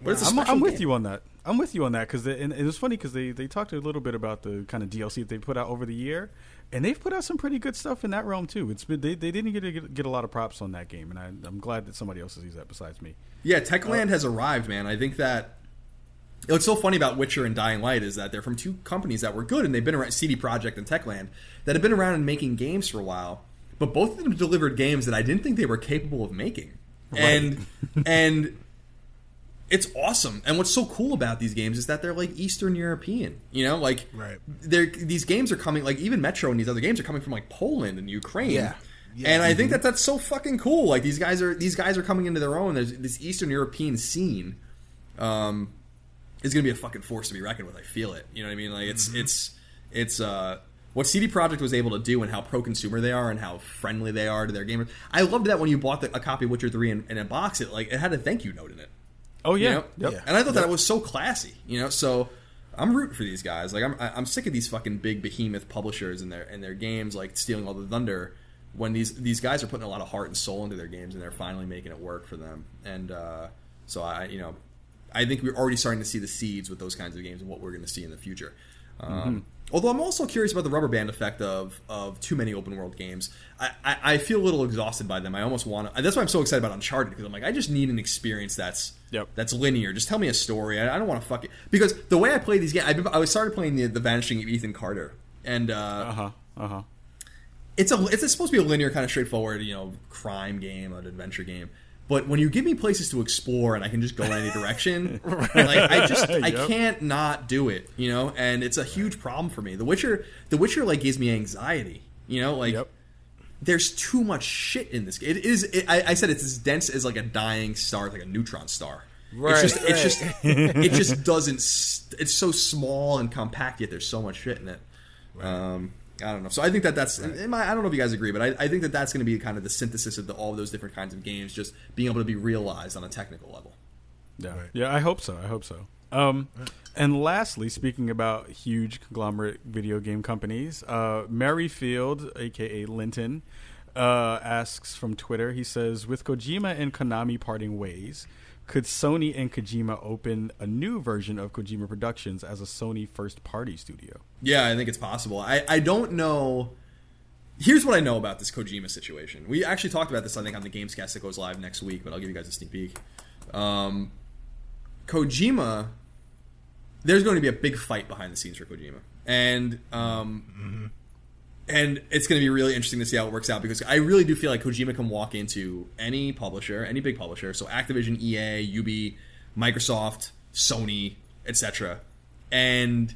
But it's a I'm, I'm with game. you on that. I'm with you on that because and it was funny because they they talked a little bit about the kind of DLC that they put out over the year, and they've put out some pretty good stuff in that realm too. It's been they, they didn't get, get get a lot of props on that game, and I, I'm glad that somebody else sees that besides me. Yeah, Techland uh, has arrived, man. I think that what's so funny about Witcher and Dying Light is that they're from two companies that were good and they've been around CD Projekt and Techland that have been around and making games for a while, but both of them delivered games that I didn't think they were capable of making. And and it's awesome. And what's so cool about these games is that they're like Eastern European. You know, like Right. they're these games are coming like even Metro and these other games are coming from like Poland and Ukraine. Yeah. Yeah. And I think that that's so fucking cool. Like these guys are these guys are coming into their own. There's this Eastern European scene um, is going to be a fucking force to be reckoned with. I feel it. You know what I mean? Like it's it's it's uh, what CD Projekt was able to do and how pro consumer they are and how friendly they are to their gamers. I loved that when you bought the, a copy of Witcher Three in, in a box, it like it had a thank you note in it. Oh You yeah, know? Yep. And I thought that was so classy, you know. So I'm rooting for these guys. Like I'm, I'm sick of these fucking big behemoth publishers and their and their games like stealing all the thunder. When these these guys are putting a lot of heart and soul into their games and they're finally making it work for them. And uh, so I, you know, I think we're already starting to see the seeds with those kinds of games and what we're going to see in the future. Um, Although I'm also curious about the rubber band effect of of too many open world games. I, I, I feel a little exhausted by them. I almost want to. That's why I'm so excited about Uncharted because I'm like I just need an experience that's Yep. that's linear. Just tell me a story. I, I don't want to fuck it because the way I play these games, I've I started playing the, the Vanishing of Ethan Carter, and uh, Uh huh. Uh huh. it's a it's supposed to be a linear kind of straightforward you know crime game an adventure game but when you give me places to explore and i can just go in any direction like i just i Yep. can't not do it you know? And it's a huge problem for me. The witcher the witcher like gives me anxiety you know? Like Yep. there's too much shit in this game it is it, I, I said it's as dense as like a dying star like a neutron star. Right, it's just it's just it just doesn't it's so small and compact yet there's so much shit in it. Um, I don't know. So I think that that's. in my, I don't know if you guys agree, but I, I think that that's going to be kind of the synthesis of the, all those different kinds of games, just being able to be realized on a technical level. Yeah, yeah. I hope so. I hope so. Um, and lastly, speaking about huge conglomerate video game companies, uh, Merrifield, aka Linton, uh, asks from Twitter. He says, "With Kojima and Konami parting ways, could Sony and Kojima open a new version of Kojima Productions as a Sony first party studio? Yeah, I think it's possible. I, I don't know. Here's what I know about this Kojima situation. We actually talked about this, I think, on the Gamescast that goes live next week, but I'll give you guys a sneak peek. Um, Kojima, there's going to be a big fight behind the scenes for Kojima, and um, and it's going to be really interesting to see how it works out because I really do feel like Kojima can walk into any publisher, any big publisher, so Activision, EA, UB, Microsoft, Sony, etc., and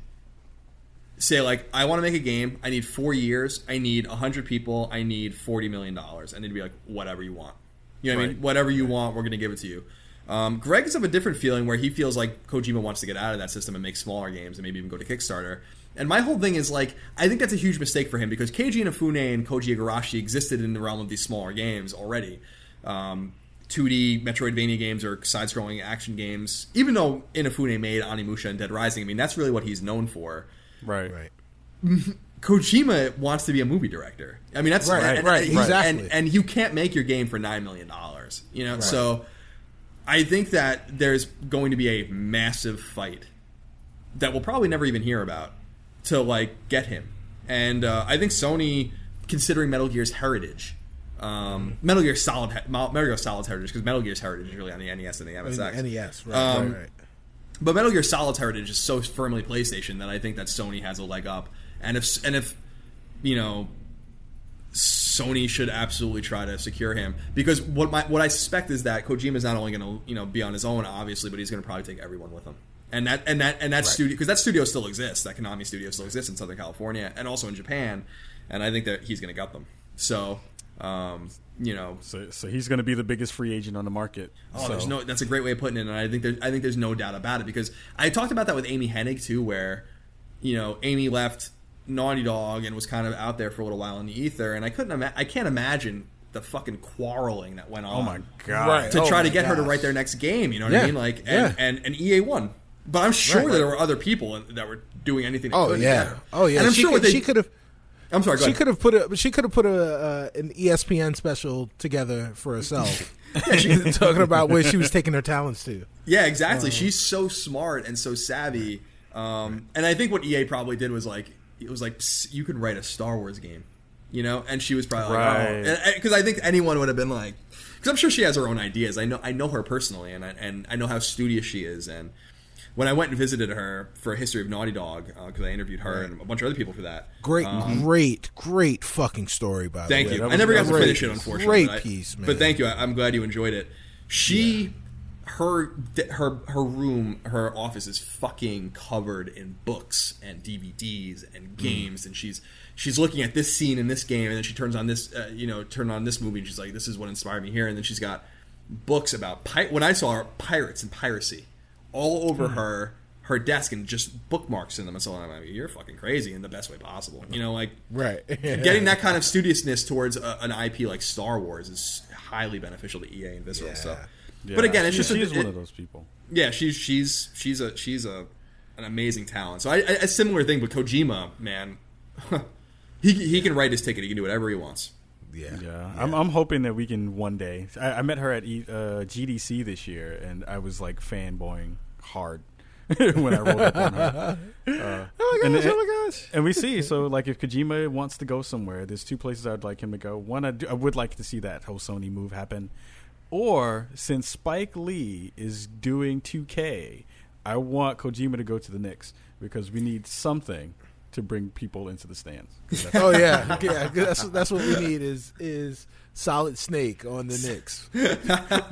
say like I want to make a game. I need four years. I need hundred people. I need forty million dollars. And they'd be like, whatever you want. You know what I mean? Whatever you want, we're going to give it to you. Um, Greg is of a different feeling where he feels like Kojima wants to get out of that system and make smaller games and maybe even go to Kickstarter. And my whole thing is like, I think that's a huge mistake for him because Keiji Inafune and Koji Igarashi existed in the realm of these smaller games already. Um, 2D Metroidvania games or side-scrolling action games. Even though Inafune made Onimusha and Dead Rising, I mean that's really what he's known for. Right. Right. Kojima wants to be a movie director. I mean, that's Right, and, right, and- exactly. And, and you can't make your game for nine million dollars. You know, so I think that there's going to be a massive fight that we'll probably never even hear about to like get him. And uh, I think Sony, considering Metal Gear's heritage, um, Metal Gear Solid, Metal Gear Solid's heritage, because Metal Gear's heritage is really on the NES and the I MSX. mean, NES. Right, Um, right, right. But Metal Gear Solid's heritage is so firmly PlayStation that I think that Sony has a leg up. And if and if you know Sony should absolutely try to secure him because what my what I suspect is that Kojima is not only going to you know be on his own obviously, but he's going to probably take everyone with him. And that and that and that studio because that studio still exists, that Konami studio still exists in Southern California and also in Japan, and I think that he's going to gut them. So, um, you know, So, so he's going to be the biggest free agent on the market. Oh, so. there's no. That's a great way of putting it, and I think there's. I think there's no doubt about it because I talked about that with Amy Hennig too, where you know Amy left Naughty Dog and was kind of out there for a little while in the ether, and I couldn't. Ima- I can't imagine the fucking quarreling that went on. Oh my god! Right. To Oh try to get her to write their next game, you know what Yeah. I mean? Like, and, Yeah. and and EA won, but I'm sure Right, that right. there were other people that were doing anything. Oh could yeah. Oh yeah. And I'm she sure could, they. she could have. I'm sorry. Go She ahead. could have put a she could have put a uh, an ESPN special together for herself. She's talking about where she was taking her talents to. Yeah, exactly. She's so smart and so savvy. Um, and I think what EA probably did was like, it was like, you could write a Star Wars game, you know? And she was probably Right. like, oh, because I think anyone would have been like, because I'm sure she has her own ideas. I know, I know her personally, and I, and I know how studious she is. And when I went and visited her for a history of Naughty Dog, because I interviewed her and a bunch of other people for that. Great, um, great, great fucking story. By the way. Thank you. that I never got to finish it, unfortunately. Great but piece, man. But thank you. I, I'm glad you enjoyed it. She, her, her, her room, her office is fucking covered in books and DVDs and games, and she's she's looking at this scene in this game, and then she turns on this, uh, you know, turn on this movie, and she's like, "This is what inspired me here." And then she's got books about pi- when I saw her pirates and piracy all over Hmm. her her desk and just bookmarks in them and so on. I'm like, you're fucking crazy in the best way possible. You know, like Right. getting that kind of studiousness towards a, an IP like Star Wars is highly beneficial to EA and Visceral. So, Yeah. but again, it's She- just she's a, one it- of those people. Yeah, she's she's she's a she's a an amazing talent. So I, I, a similar thing with Kojima, man. he he can write his ticket. He can do whatever he wants. Yeah. Yeah, I'm, I'm hoping that we can one day. I, I met her at E- uh, GDC this year, and I was like fanboying hard when I rolled up on her. Uh, Oh my and, gosh! Oh my gosh! and we see. So, like, if Kojima wants to go somewhere, there's two places I'd like him to go. One, I, do, I would like to see that whole Sony move happen. Or since Spike Lee is doing 2K, I want Kojima to go to the Knicks because we need something to bring people into the stands. Oh yeah, yeah. That's that's what we need is is solid snake on the Knicks.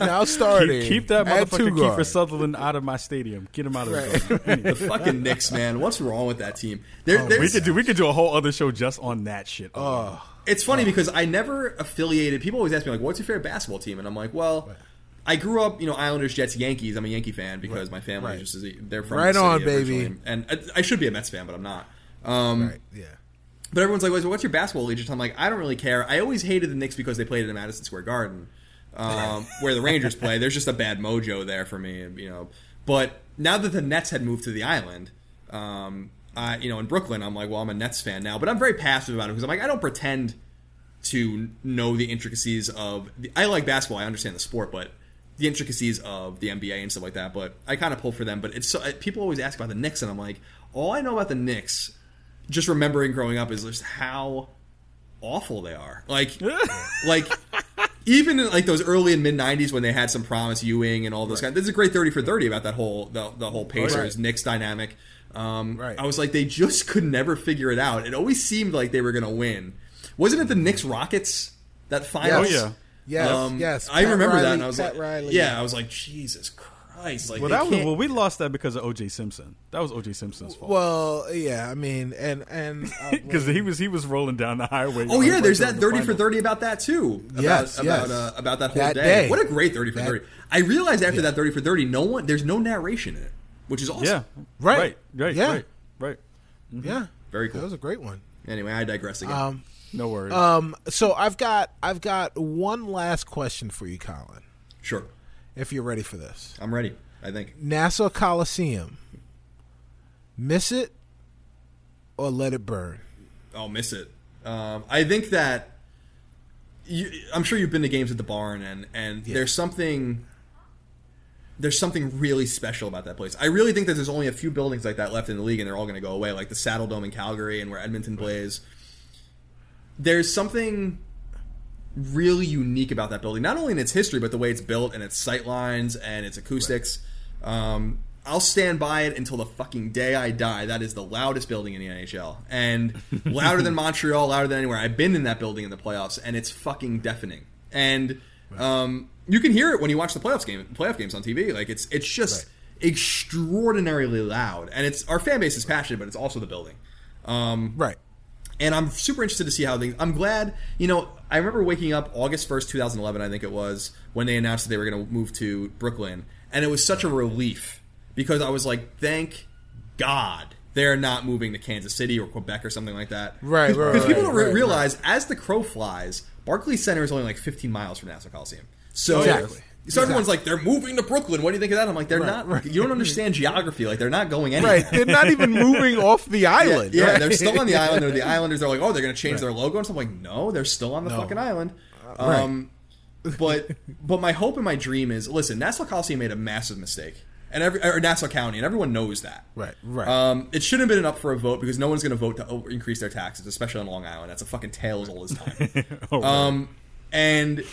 now starting. keep, keep that at two motherfucker Kiefer. Sutherland out of my stadium. Get him out of Right. the The fucking Knicks, man. What's wrong with that team? There, oh, We could do we could do a whole other show just on that shit. Oh, It's funny because I never affiliated. People always ask me like, "What's your favorite basketball team?" And I'm like, "Well, I grew up, you know, Islanders, Jets, Yankees. I'm a Yankee fan because my family Right. just is they're from Right the city on, baby. And I, I should be a Mets fan, but I'm not. Um, right. Yeah. But everyone's like, "What's your basketball allegiance?" I'm like, I don't really care. I always hated the Knicks because they played in Madison Square Garden, um, where the Rangers play. There's just a bad mojo there for me, you know. But now that the Nets had moved to the island, um, I, you know, in Brooklyn, I'm like, well, I'm a Nets fan now. But I'm very passive about it because I'm like, I don't pretend to know the intricacies of. The, I like basketball. I understand the sport, but the intricacies of the NBA and stuff like that. But I kind of pull for them. But it's so, people always ask about the Knicks, and I'm like, all I know about the Knicks, just remembering growing up, is just how awful they are. Like, like even in like those early and mid '90s when they had some promise, Ewing and all those guys. This is a great thirty for thirty about that whole the, the whole Pacers Right. Knicks dynamic. Um, Right. I was like, they just could never figure it out. It always seemed like they were going to win. Wasn't it the Knicks Rockets that final? Yes. Oh, yeah. Yes, Um, yes. I Pat remember that, and I was Pat like, Riley. yeah, I was like, Jesus Christ! Like, Well, that was well. We lost that because of O.J. Simpson. That was O.J. Simpson's fault. Well, yeah. I mean, and and uh, because he was he was rolling down the highway. Oh uh, yeah, there's during that the thirty for thirty about that too. About, Yes, about yes. Uh, about that whole That day. day. What a great thirty for That- thirty. I realized after that thirty for thirty, no one there's no narration in it, which is awesome. Yeah, Right. right, right, Yeah. right, right. yeah, Very cool. that was a great one. Anyway, I digress again. Um, No worries. um. So I've got I've got one last question for you, Colin. sure, If you're ready for this, I'm ready. I think. Nassau Coliseum. Miss it or let it burn. I'll miss it. Um, I think that you, I'm sure you've been to games at the barn, and and there's something there's something really special about that place. I really think that there's only a few buildings like that left in the league, and they're all going to go away, like the Saddle Dome in Calgary and where Edmonton plays. There's something really unique about that building, not only in its history, but the way it's built and its sight lines and its acoustics. Um, I'll stand by it until the fucking day I die. That is the loudest building in the NHL, and louder than Montreal, louder than anywhere. I've been in that building in the playoffs, and it's fucking deafening. And um, you can hear it when you watch the playoffs game, playoff games on TV. Like it's it's just extraordinarily loud, and it's our fan base is passionate, but it's also the building. Um, Right. And I'm super interested to see how things. I'm glad, you know. I remember waking up August first, 2011, I think it was, when they announced that they were going to move to Brooklyn, and it was such a relief because I was like, thank God they're not moving to Kansas City or Quebec or something like that. Right, right, Because people right, don't re- right, realize, as the crow flies, Barclays Center is only like 15 miles from Nassau Coliseum. So. Exactly. So everyone's like, they're moving to Brooklyn. What do you think of that? I'm like, they're Right, not. You don't understand geography. Like, they're not going anywhere. Right. They're not even moving off the island. Yeah, right? they're still on the island. They're the Islanders. They're like, oh, they're going to change their logo and stuff. I'm like, no, they're still on the No. fucking island. Right. Um, but but my hope and my dream is listen. Nassau Coliseum made a massive mistake, and every or Nassau County, and everyone knows that. Right, right. Um, it shouldn't have been up for a vote because no one's going to vote to increase their taxes, especially on Long Island. That's a fucking tale as old as time. Oh, um, and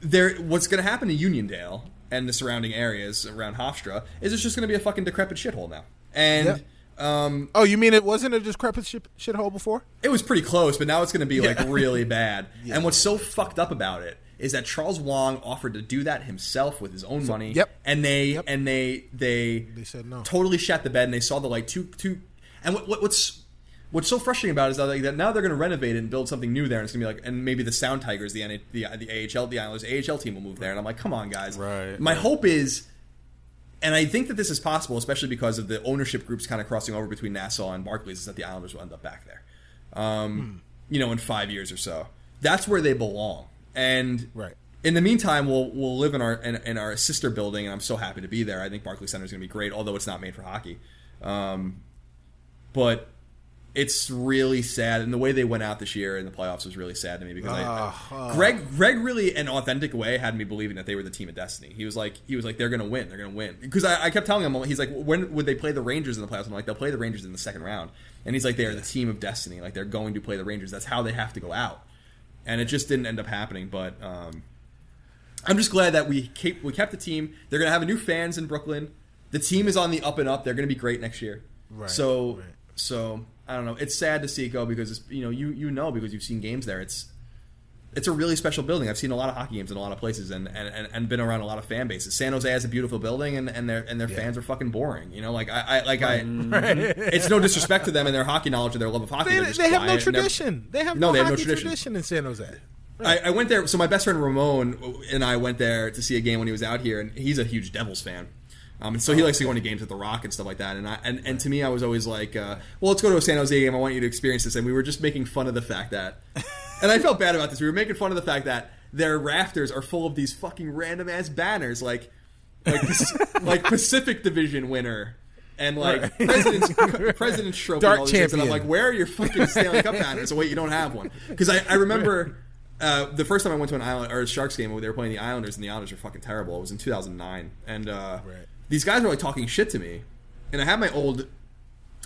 there, what's going to happen to Uniondale and the surrounding areas around Hofstra is it's just going to be a fucking decrepit shithole now. And Yep. um, oh, you mean it wasn't a decrepit shit, shithole before? it was pretty close, but now it's going to be like Yeah. really bad. And what's so fucked up about it is that Charles Wang offered to do that himself with his own money. yep. And they Yep. and they they They said no. Totally shat the bed, and they saw the like two two. And what, what what's what's so frustrating about it is that, like, that now they're going to renovate it and build something new there, and it's going to be like, and maybe the Sound Tigers, the NA, the the AHL, the Islanders AHL team will move there, and I'm like, come on, guys. Right, My right. hope is and I think that this is possible, especially because of the ownership groups kind of crossing over between Nassau and Barclays, is that the Islanders will end up back there. Um, You know, in five years or so, that's where they belong. And Right. in the meantime, we'll we'll live in our in, in our sister building, and I'm so happy to be there. I think Barclays Center is going to be great, although it's not made for hockey. Um, but it's really sad, and the way they went out this year in the playoffs was really sad to me because I, Ah, Greg Greg really in an authentic way had me believing that they were the team of destiny. He was like he was like they're gonna win, they're gonna win because I, I kept telling him he's like when would they play the Rangers in the playoffs? I'm like they'll play the Rangers in the second round, and he's like they are the team of destiny, like they're going to play the Rangers. That's how they have to go out, and it just didn't end up happening. But um, I'm just glad that we kept we kept the team. They're gonna have a new fans in Brooklyn. The team is on the up and up. They're gonna be great next year. Right, So right. so I don't know. It's sad to see it go because it's, you know you you know because you've seen games there. It's it's a really special building. I've seen a lot of hockey games in a lot of places and, and, and, and been around a lot of fan bases. San Jose has a beautiful building and, and their and their fans are fucking boring. You know, like I, I like I mm. it's no disrespect to them and their hockey knowledge or their love of hockey. They, they have no and tradition. They have No, no, they have no hockey tradition. tradition in San Jose. I, I went there. So my best friend Ramon and I went there to see a game when he was out here, and he's a huge Devils fan. Um, and so he likes to go into games at the Rock and stuff like that. And I and, and to me, I was always like, uh, "Well, let's go to a San Jose game. I want you to experience this." And we were just making fun of the fact that, and I felt bad about this. We were making fun of the fact that their rafters are full of these fucking random ass banners, like like like Pacific Division winner. And like president's president's trophy, Dart and all these things. and I'm like, where are your fucking Stanley Cup banners? So wait, you don't have one because I, I remember uh, the first time I went to an island or a Sharks game where they were playing the Islanders and the Islanders were fucking terrible. It was in 2009, and uh, Right. These guys were like talking shit to me, and I had my old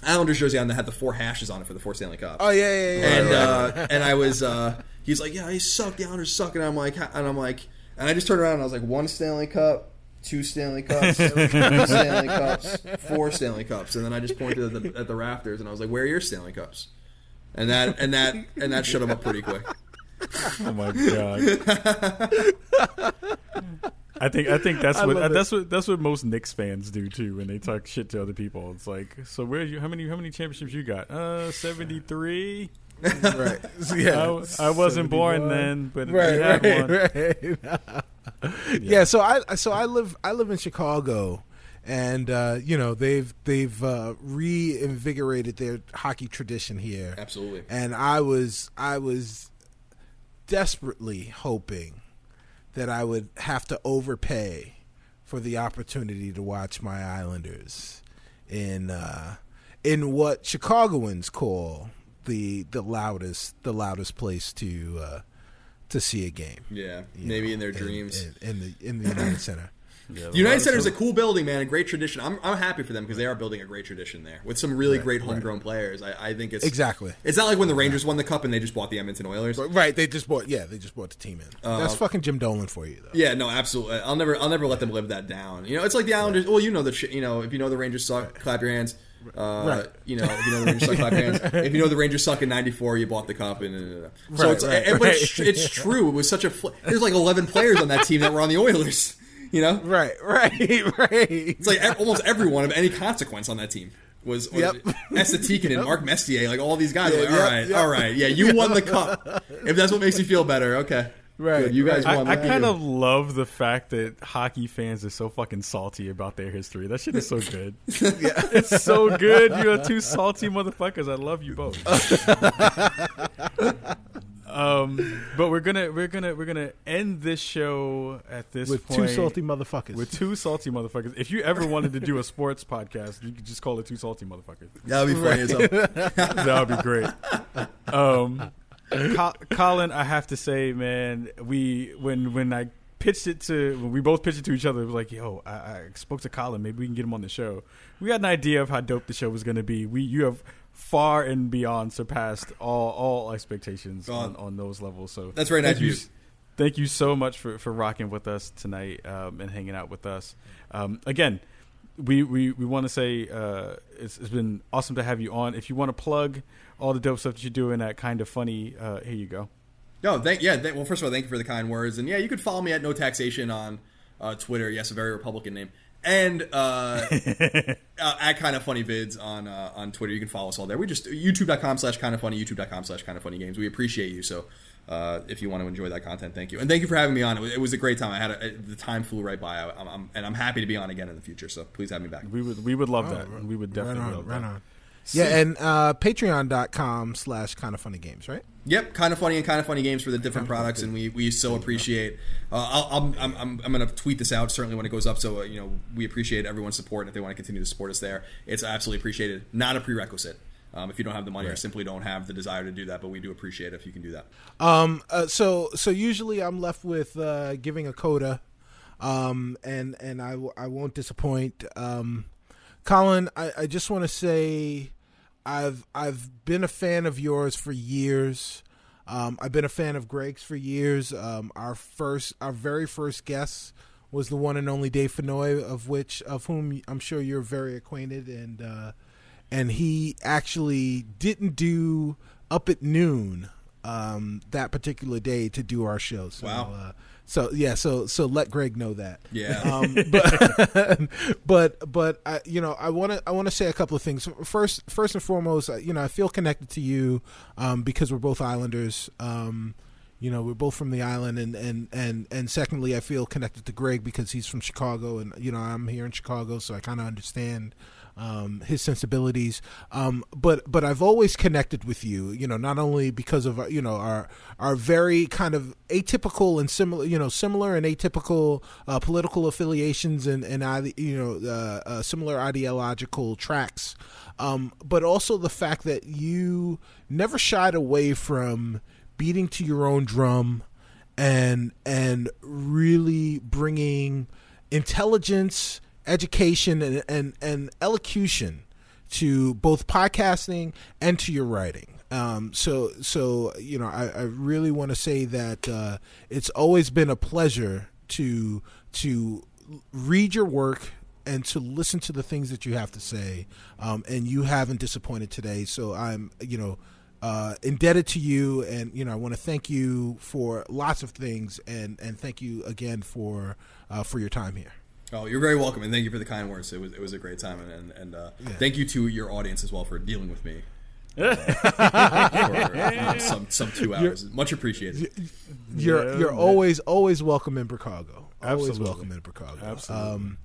Islanders jersey on that had the four hashes on it for the four Stanley Cups. Oh yeah, yeah, yeah. and yeah. uh, and I was uh, he's like, yeah, he suck. The Islanders suck, and I'm like, and I'm like, and I just turned around and I was like, one Stanley Cup. Two Stanley Cups, three Stanley Cups, four Stanley Cups, and then I just pointed at the, at the rafters and I was like, "Where are your Stanley Cups?" And that and that and that shut him up pretty quick. Oh my god. I think I think that's I what love that's what that's what most Knicks fans do too when they talk shit to other people. It's like, so where you? How many how many championships you got? Uh, seventy three. right. So, yeah, I, I wasn't born then, but right, we had right, one. right. yeah. So I so I live I live in Chicago, and uh, you know they've they've uh, reinvigorated their hockey tradition here. Absolutely. And I was I was desperately hoping that I would have to overpay for the opportunity to watch my Islanders in uh, in what Chicagoans call the the loudest the loudest place to uh, to see a game. Yeah, maybe know, in their dreams. in, in the in the United Center. Yeah, The United Center is a cool building, man, a great tradition. I'm, I'm happy for them because they are building a great tradition there with some really great homegrown players. I, I think it's Exactly. It's not like when the Rangers won the cup and they just bought the Edmonton Oilers. Right, they just bought yeah, they just bought the team in. That's fucking Jim Dolan for you though. Yeah, no, absolutely. I'll never, I'll never let them live that down. You know, it's like the Islanders. Well, you know the, sh- you know, if you know the Rangers suck, clap your hands. Uh, Right. You know, if you know the Rangers suck, clap your hands. If you know the Rangers suck in '94, you bought the cup, and, and, and- and. so Right, it's, right, but right. it's, it's true. It was such a. Fl- There's like 11 players on that team that were on the Oilers. You know, Right, right, right. It's like ev- almost everyone of any consequence on that team was, was Yep. Esa Tikkanen and Mark Messier, like all these guys. Yeah, like, all yep, right, yep. all right, yeah, you won the cup. If that's what makes you feel better, okay, Right, Good, you guys right. I, won. I Look at kind of love the fact that hockey fans are so fucking salty about their history. That shit is so good. It's so good. You're two salty motherfuckers. I love you both. Um, but we're gonna we're gonna we're gonna end this show at this point. with point two salty motherfuckers. with two salty motherfuckers. If you ever wanted to do a sports podcast, you could just call it two salty motherfuckers. that would be funny as hell. That would be great. Um, Co- Colin, I have to say, man, we when when I pitched it to when we both pitched it to each other, it was like, yo, I, I spoke to Colin. Maybe we can get him on the show. We got an idea of how dope the show was going to be. We you have far and beyond surpassed all all expectations on, on those levels. So That's very thank nice of you. Thank you so much for, for rocking with us tonight um, and hanging out with us. Um, again, we, we, we want to say uh, it's, it's been awesome to have you on. If you want to plug all the dope stuff that you're doing at Kinda Funny, uh, here you go. No, thank yeah. Thank, well, first of all, thank you for the kind words, and yeah, you could follow me at No Taxation on uh, Twitter. Yes, a very Republican name, and uh, uh, at Kinda Funny Vids on uh, on Twitter. You can follow us all there. We just YouTube.com slash Kinda Funny, YouTube.com slash Kinda Funny Games. We appreciate you. So uh, if you want to enjoy that content, thank you, and thank you for having me on. It was, it was a great time. I had a, the time flew right by. I, I'm, I'm, and I'm happy to be on again in the future. So please have me back. We would we would love Oh, that. right- We would right definitely on, love right that. on. Yeah, and uh, patreon.com slash kinda funny games, right? Yep, kinda funny and kinda funny games for the different products, and we, we so appreciate. Uh, I'll, I'm I'm I'm, I'm going to tweet this out certainly when it goes up. So uh, you know we appreciate everyone's support, and if they want to continue to support us there, it's absolutely appreciated. Not a prerequisite. Um, if you don't have the money or simply don't have the desire to do that, but we do appreciate it if you can do that. Um, uh, so so usually I'm left with uh, giving a coda, um, and and I, w- I won't disappoint. Um, Colin, I, I just want to say, I've I've been a fan of yours for years. Um, I've been a fan of Greg's for years. Um, our first, our very first guest was the one and only Dave Fennoy, of which of whom I'm sure you're very acquainted, and uh, and he actually didn't do up at noon um, that particular day to do our show. So, Wow. Uh, so yeah, so so let Greg know that. Yeah. Um, but but but I, you know, I want to I want to say a couple of things. First, first and foremost, you know, I feel connected to you um, because we're both Islanders. Um, you know, we're both from the island, and and and and secondly, I feel connected to Greg because he's from Chicago, and you know, I'm here in Chicago, so I kind of understand um, his sensibilities. Um, but but I've always connected with you. You know, not only because of uh, you know our our very kind of atypical and similar, you know, similar and atypical uh, political affiliations and and you know uh, uh, similar ideological tracks, um, but also the fact that you never shied away from beating to your own drum and and really bringing intelligence, education, and and, and elocution to both podcasting and to your writing. Um, so so you know, I, I really want to say that uh, it's always been a pleasure to to read your work and to listen to the things that you have to say. Um, and you haven't disappointed today. So I'm you know uh, indebted to you, and you know I want to thank you for lots of things, and and thank you again for uh, for your time here. Oh, you're very welcome, and thank you for the kind words. It was it was a great time, and and, and uh, thank you to your audience as well for dealing with me. for, you some some two hours, much appreciated. You're Yeah, you're man. always always welcome in Chicago. Always Absolutely. welcome in Chicago. Absolutely. Um,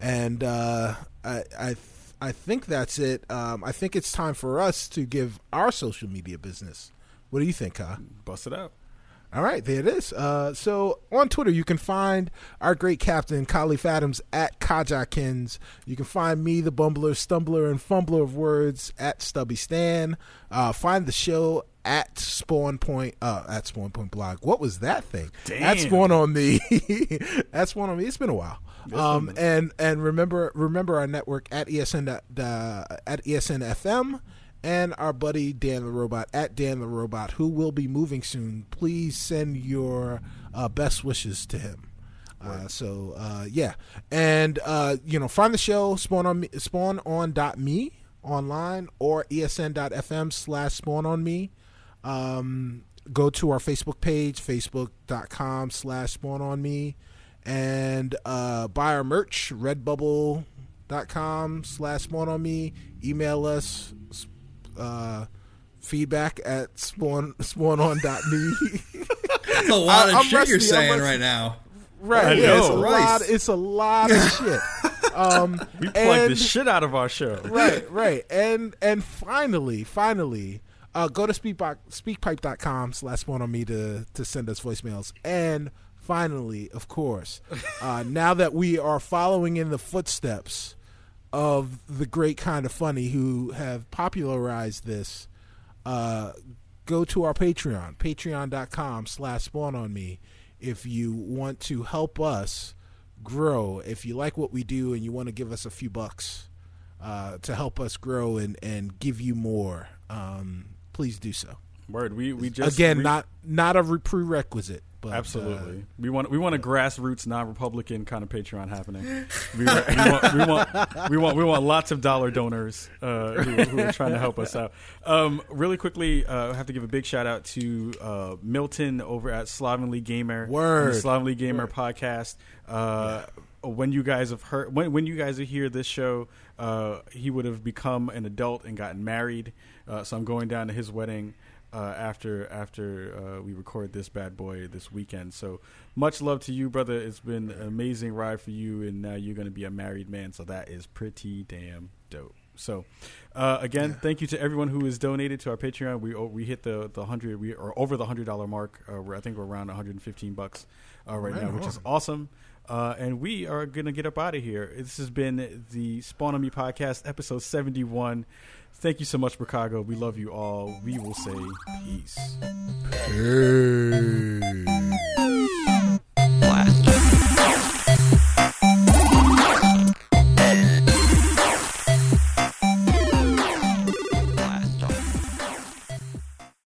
and uh, I I th- I think that's it. Um, I think it's time for us to give our social media business. What do you think, Ka? Bust it out. All right, there it is. Uh, so on Twitter, you can find our great captain, Kahlief Adams, at Kajakins. You can find me, the bumbler, stumbler, and fumbler of words, at Stubby Stan. Uh, find the show at Spawn Point, uh, at Spawn Point Blog. What was that thing? At Damn. Spawn on me. at Spawn on me. It's been a while. Um, and and remember remember our network at ESN uh, at ESN FM and our buddy Dan the Robot at Dan the Robot, who will be moving soon. Please send your uh, best wishes to him. Uh, so uh, yeah, and uh, you know, find the show spawn on me, spawn on dot me online or esn.fm slash spawn on me. Um, go to our Facebook page, facebook.com slash spawn on me, and uh, buy our merch, redbubble.com slash spawn on me. Email us uh, feedback at spawn spawn on me. That's a lot of I'm shit you're saying rusty. right now. right, I yeah, it's a know. lot. It's a lot of shit. Um, We plugged the shit out of our show. right, right. And and finally, finally, uh, go to speakpipe, speakpipe.com slash spawn on me to, to send us voicemails. And finally, of course, uh, now that we are following in the footsteps of the great kinda funny who have popularized this, uh, go to our Patreon, patreon.com slash spawn on me if you want to help us grow. If you like what we do and you want to give us a few bucks uh, to help us grow and, and give you more, um, please do so. Word. We we just Again, we- not not a re- prerequisite, but uh, Absolutely, we want we want a grassroots, non-Republican kind of Patreon happening. We, we, want, we want we want we want lots of dollar donors uh, who, who are trying to help us out. Um, really quickly, uh, I have to give a big shout out to uh, Milton over at Slovenly Gamer, Word. the Slovenly Gamer podcast. Uh, When you guys have heard, when when you guys hear this show, uh, he would have become an adult and gotten married. Uh, so I'm going down to his wedding uh, after after uh, we record this bad boy this weekend. So much love to you, brother. It's been an amazing ride for you, and now you're going to be a married man. So that is pretty damn dope. So uh, again, thank you to everyone who has donated to our Patreon. We we hit the the hundred we are over the hundred dollar mark. Uh, we're, I think we're around 115 bucks uh, right, Right now, which is awesome. Uh, and we are gonna get up out of here. This has been the Spawn on Me podcast, episode 71. Thank you so much, Chicago. We love you all. We will say peace. Hey.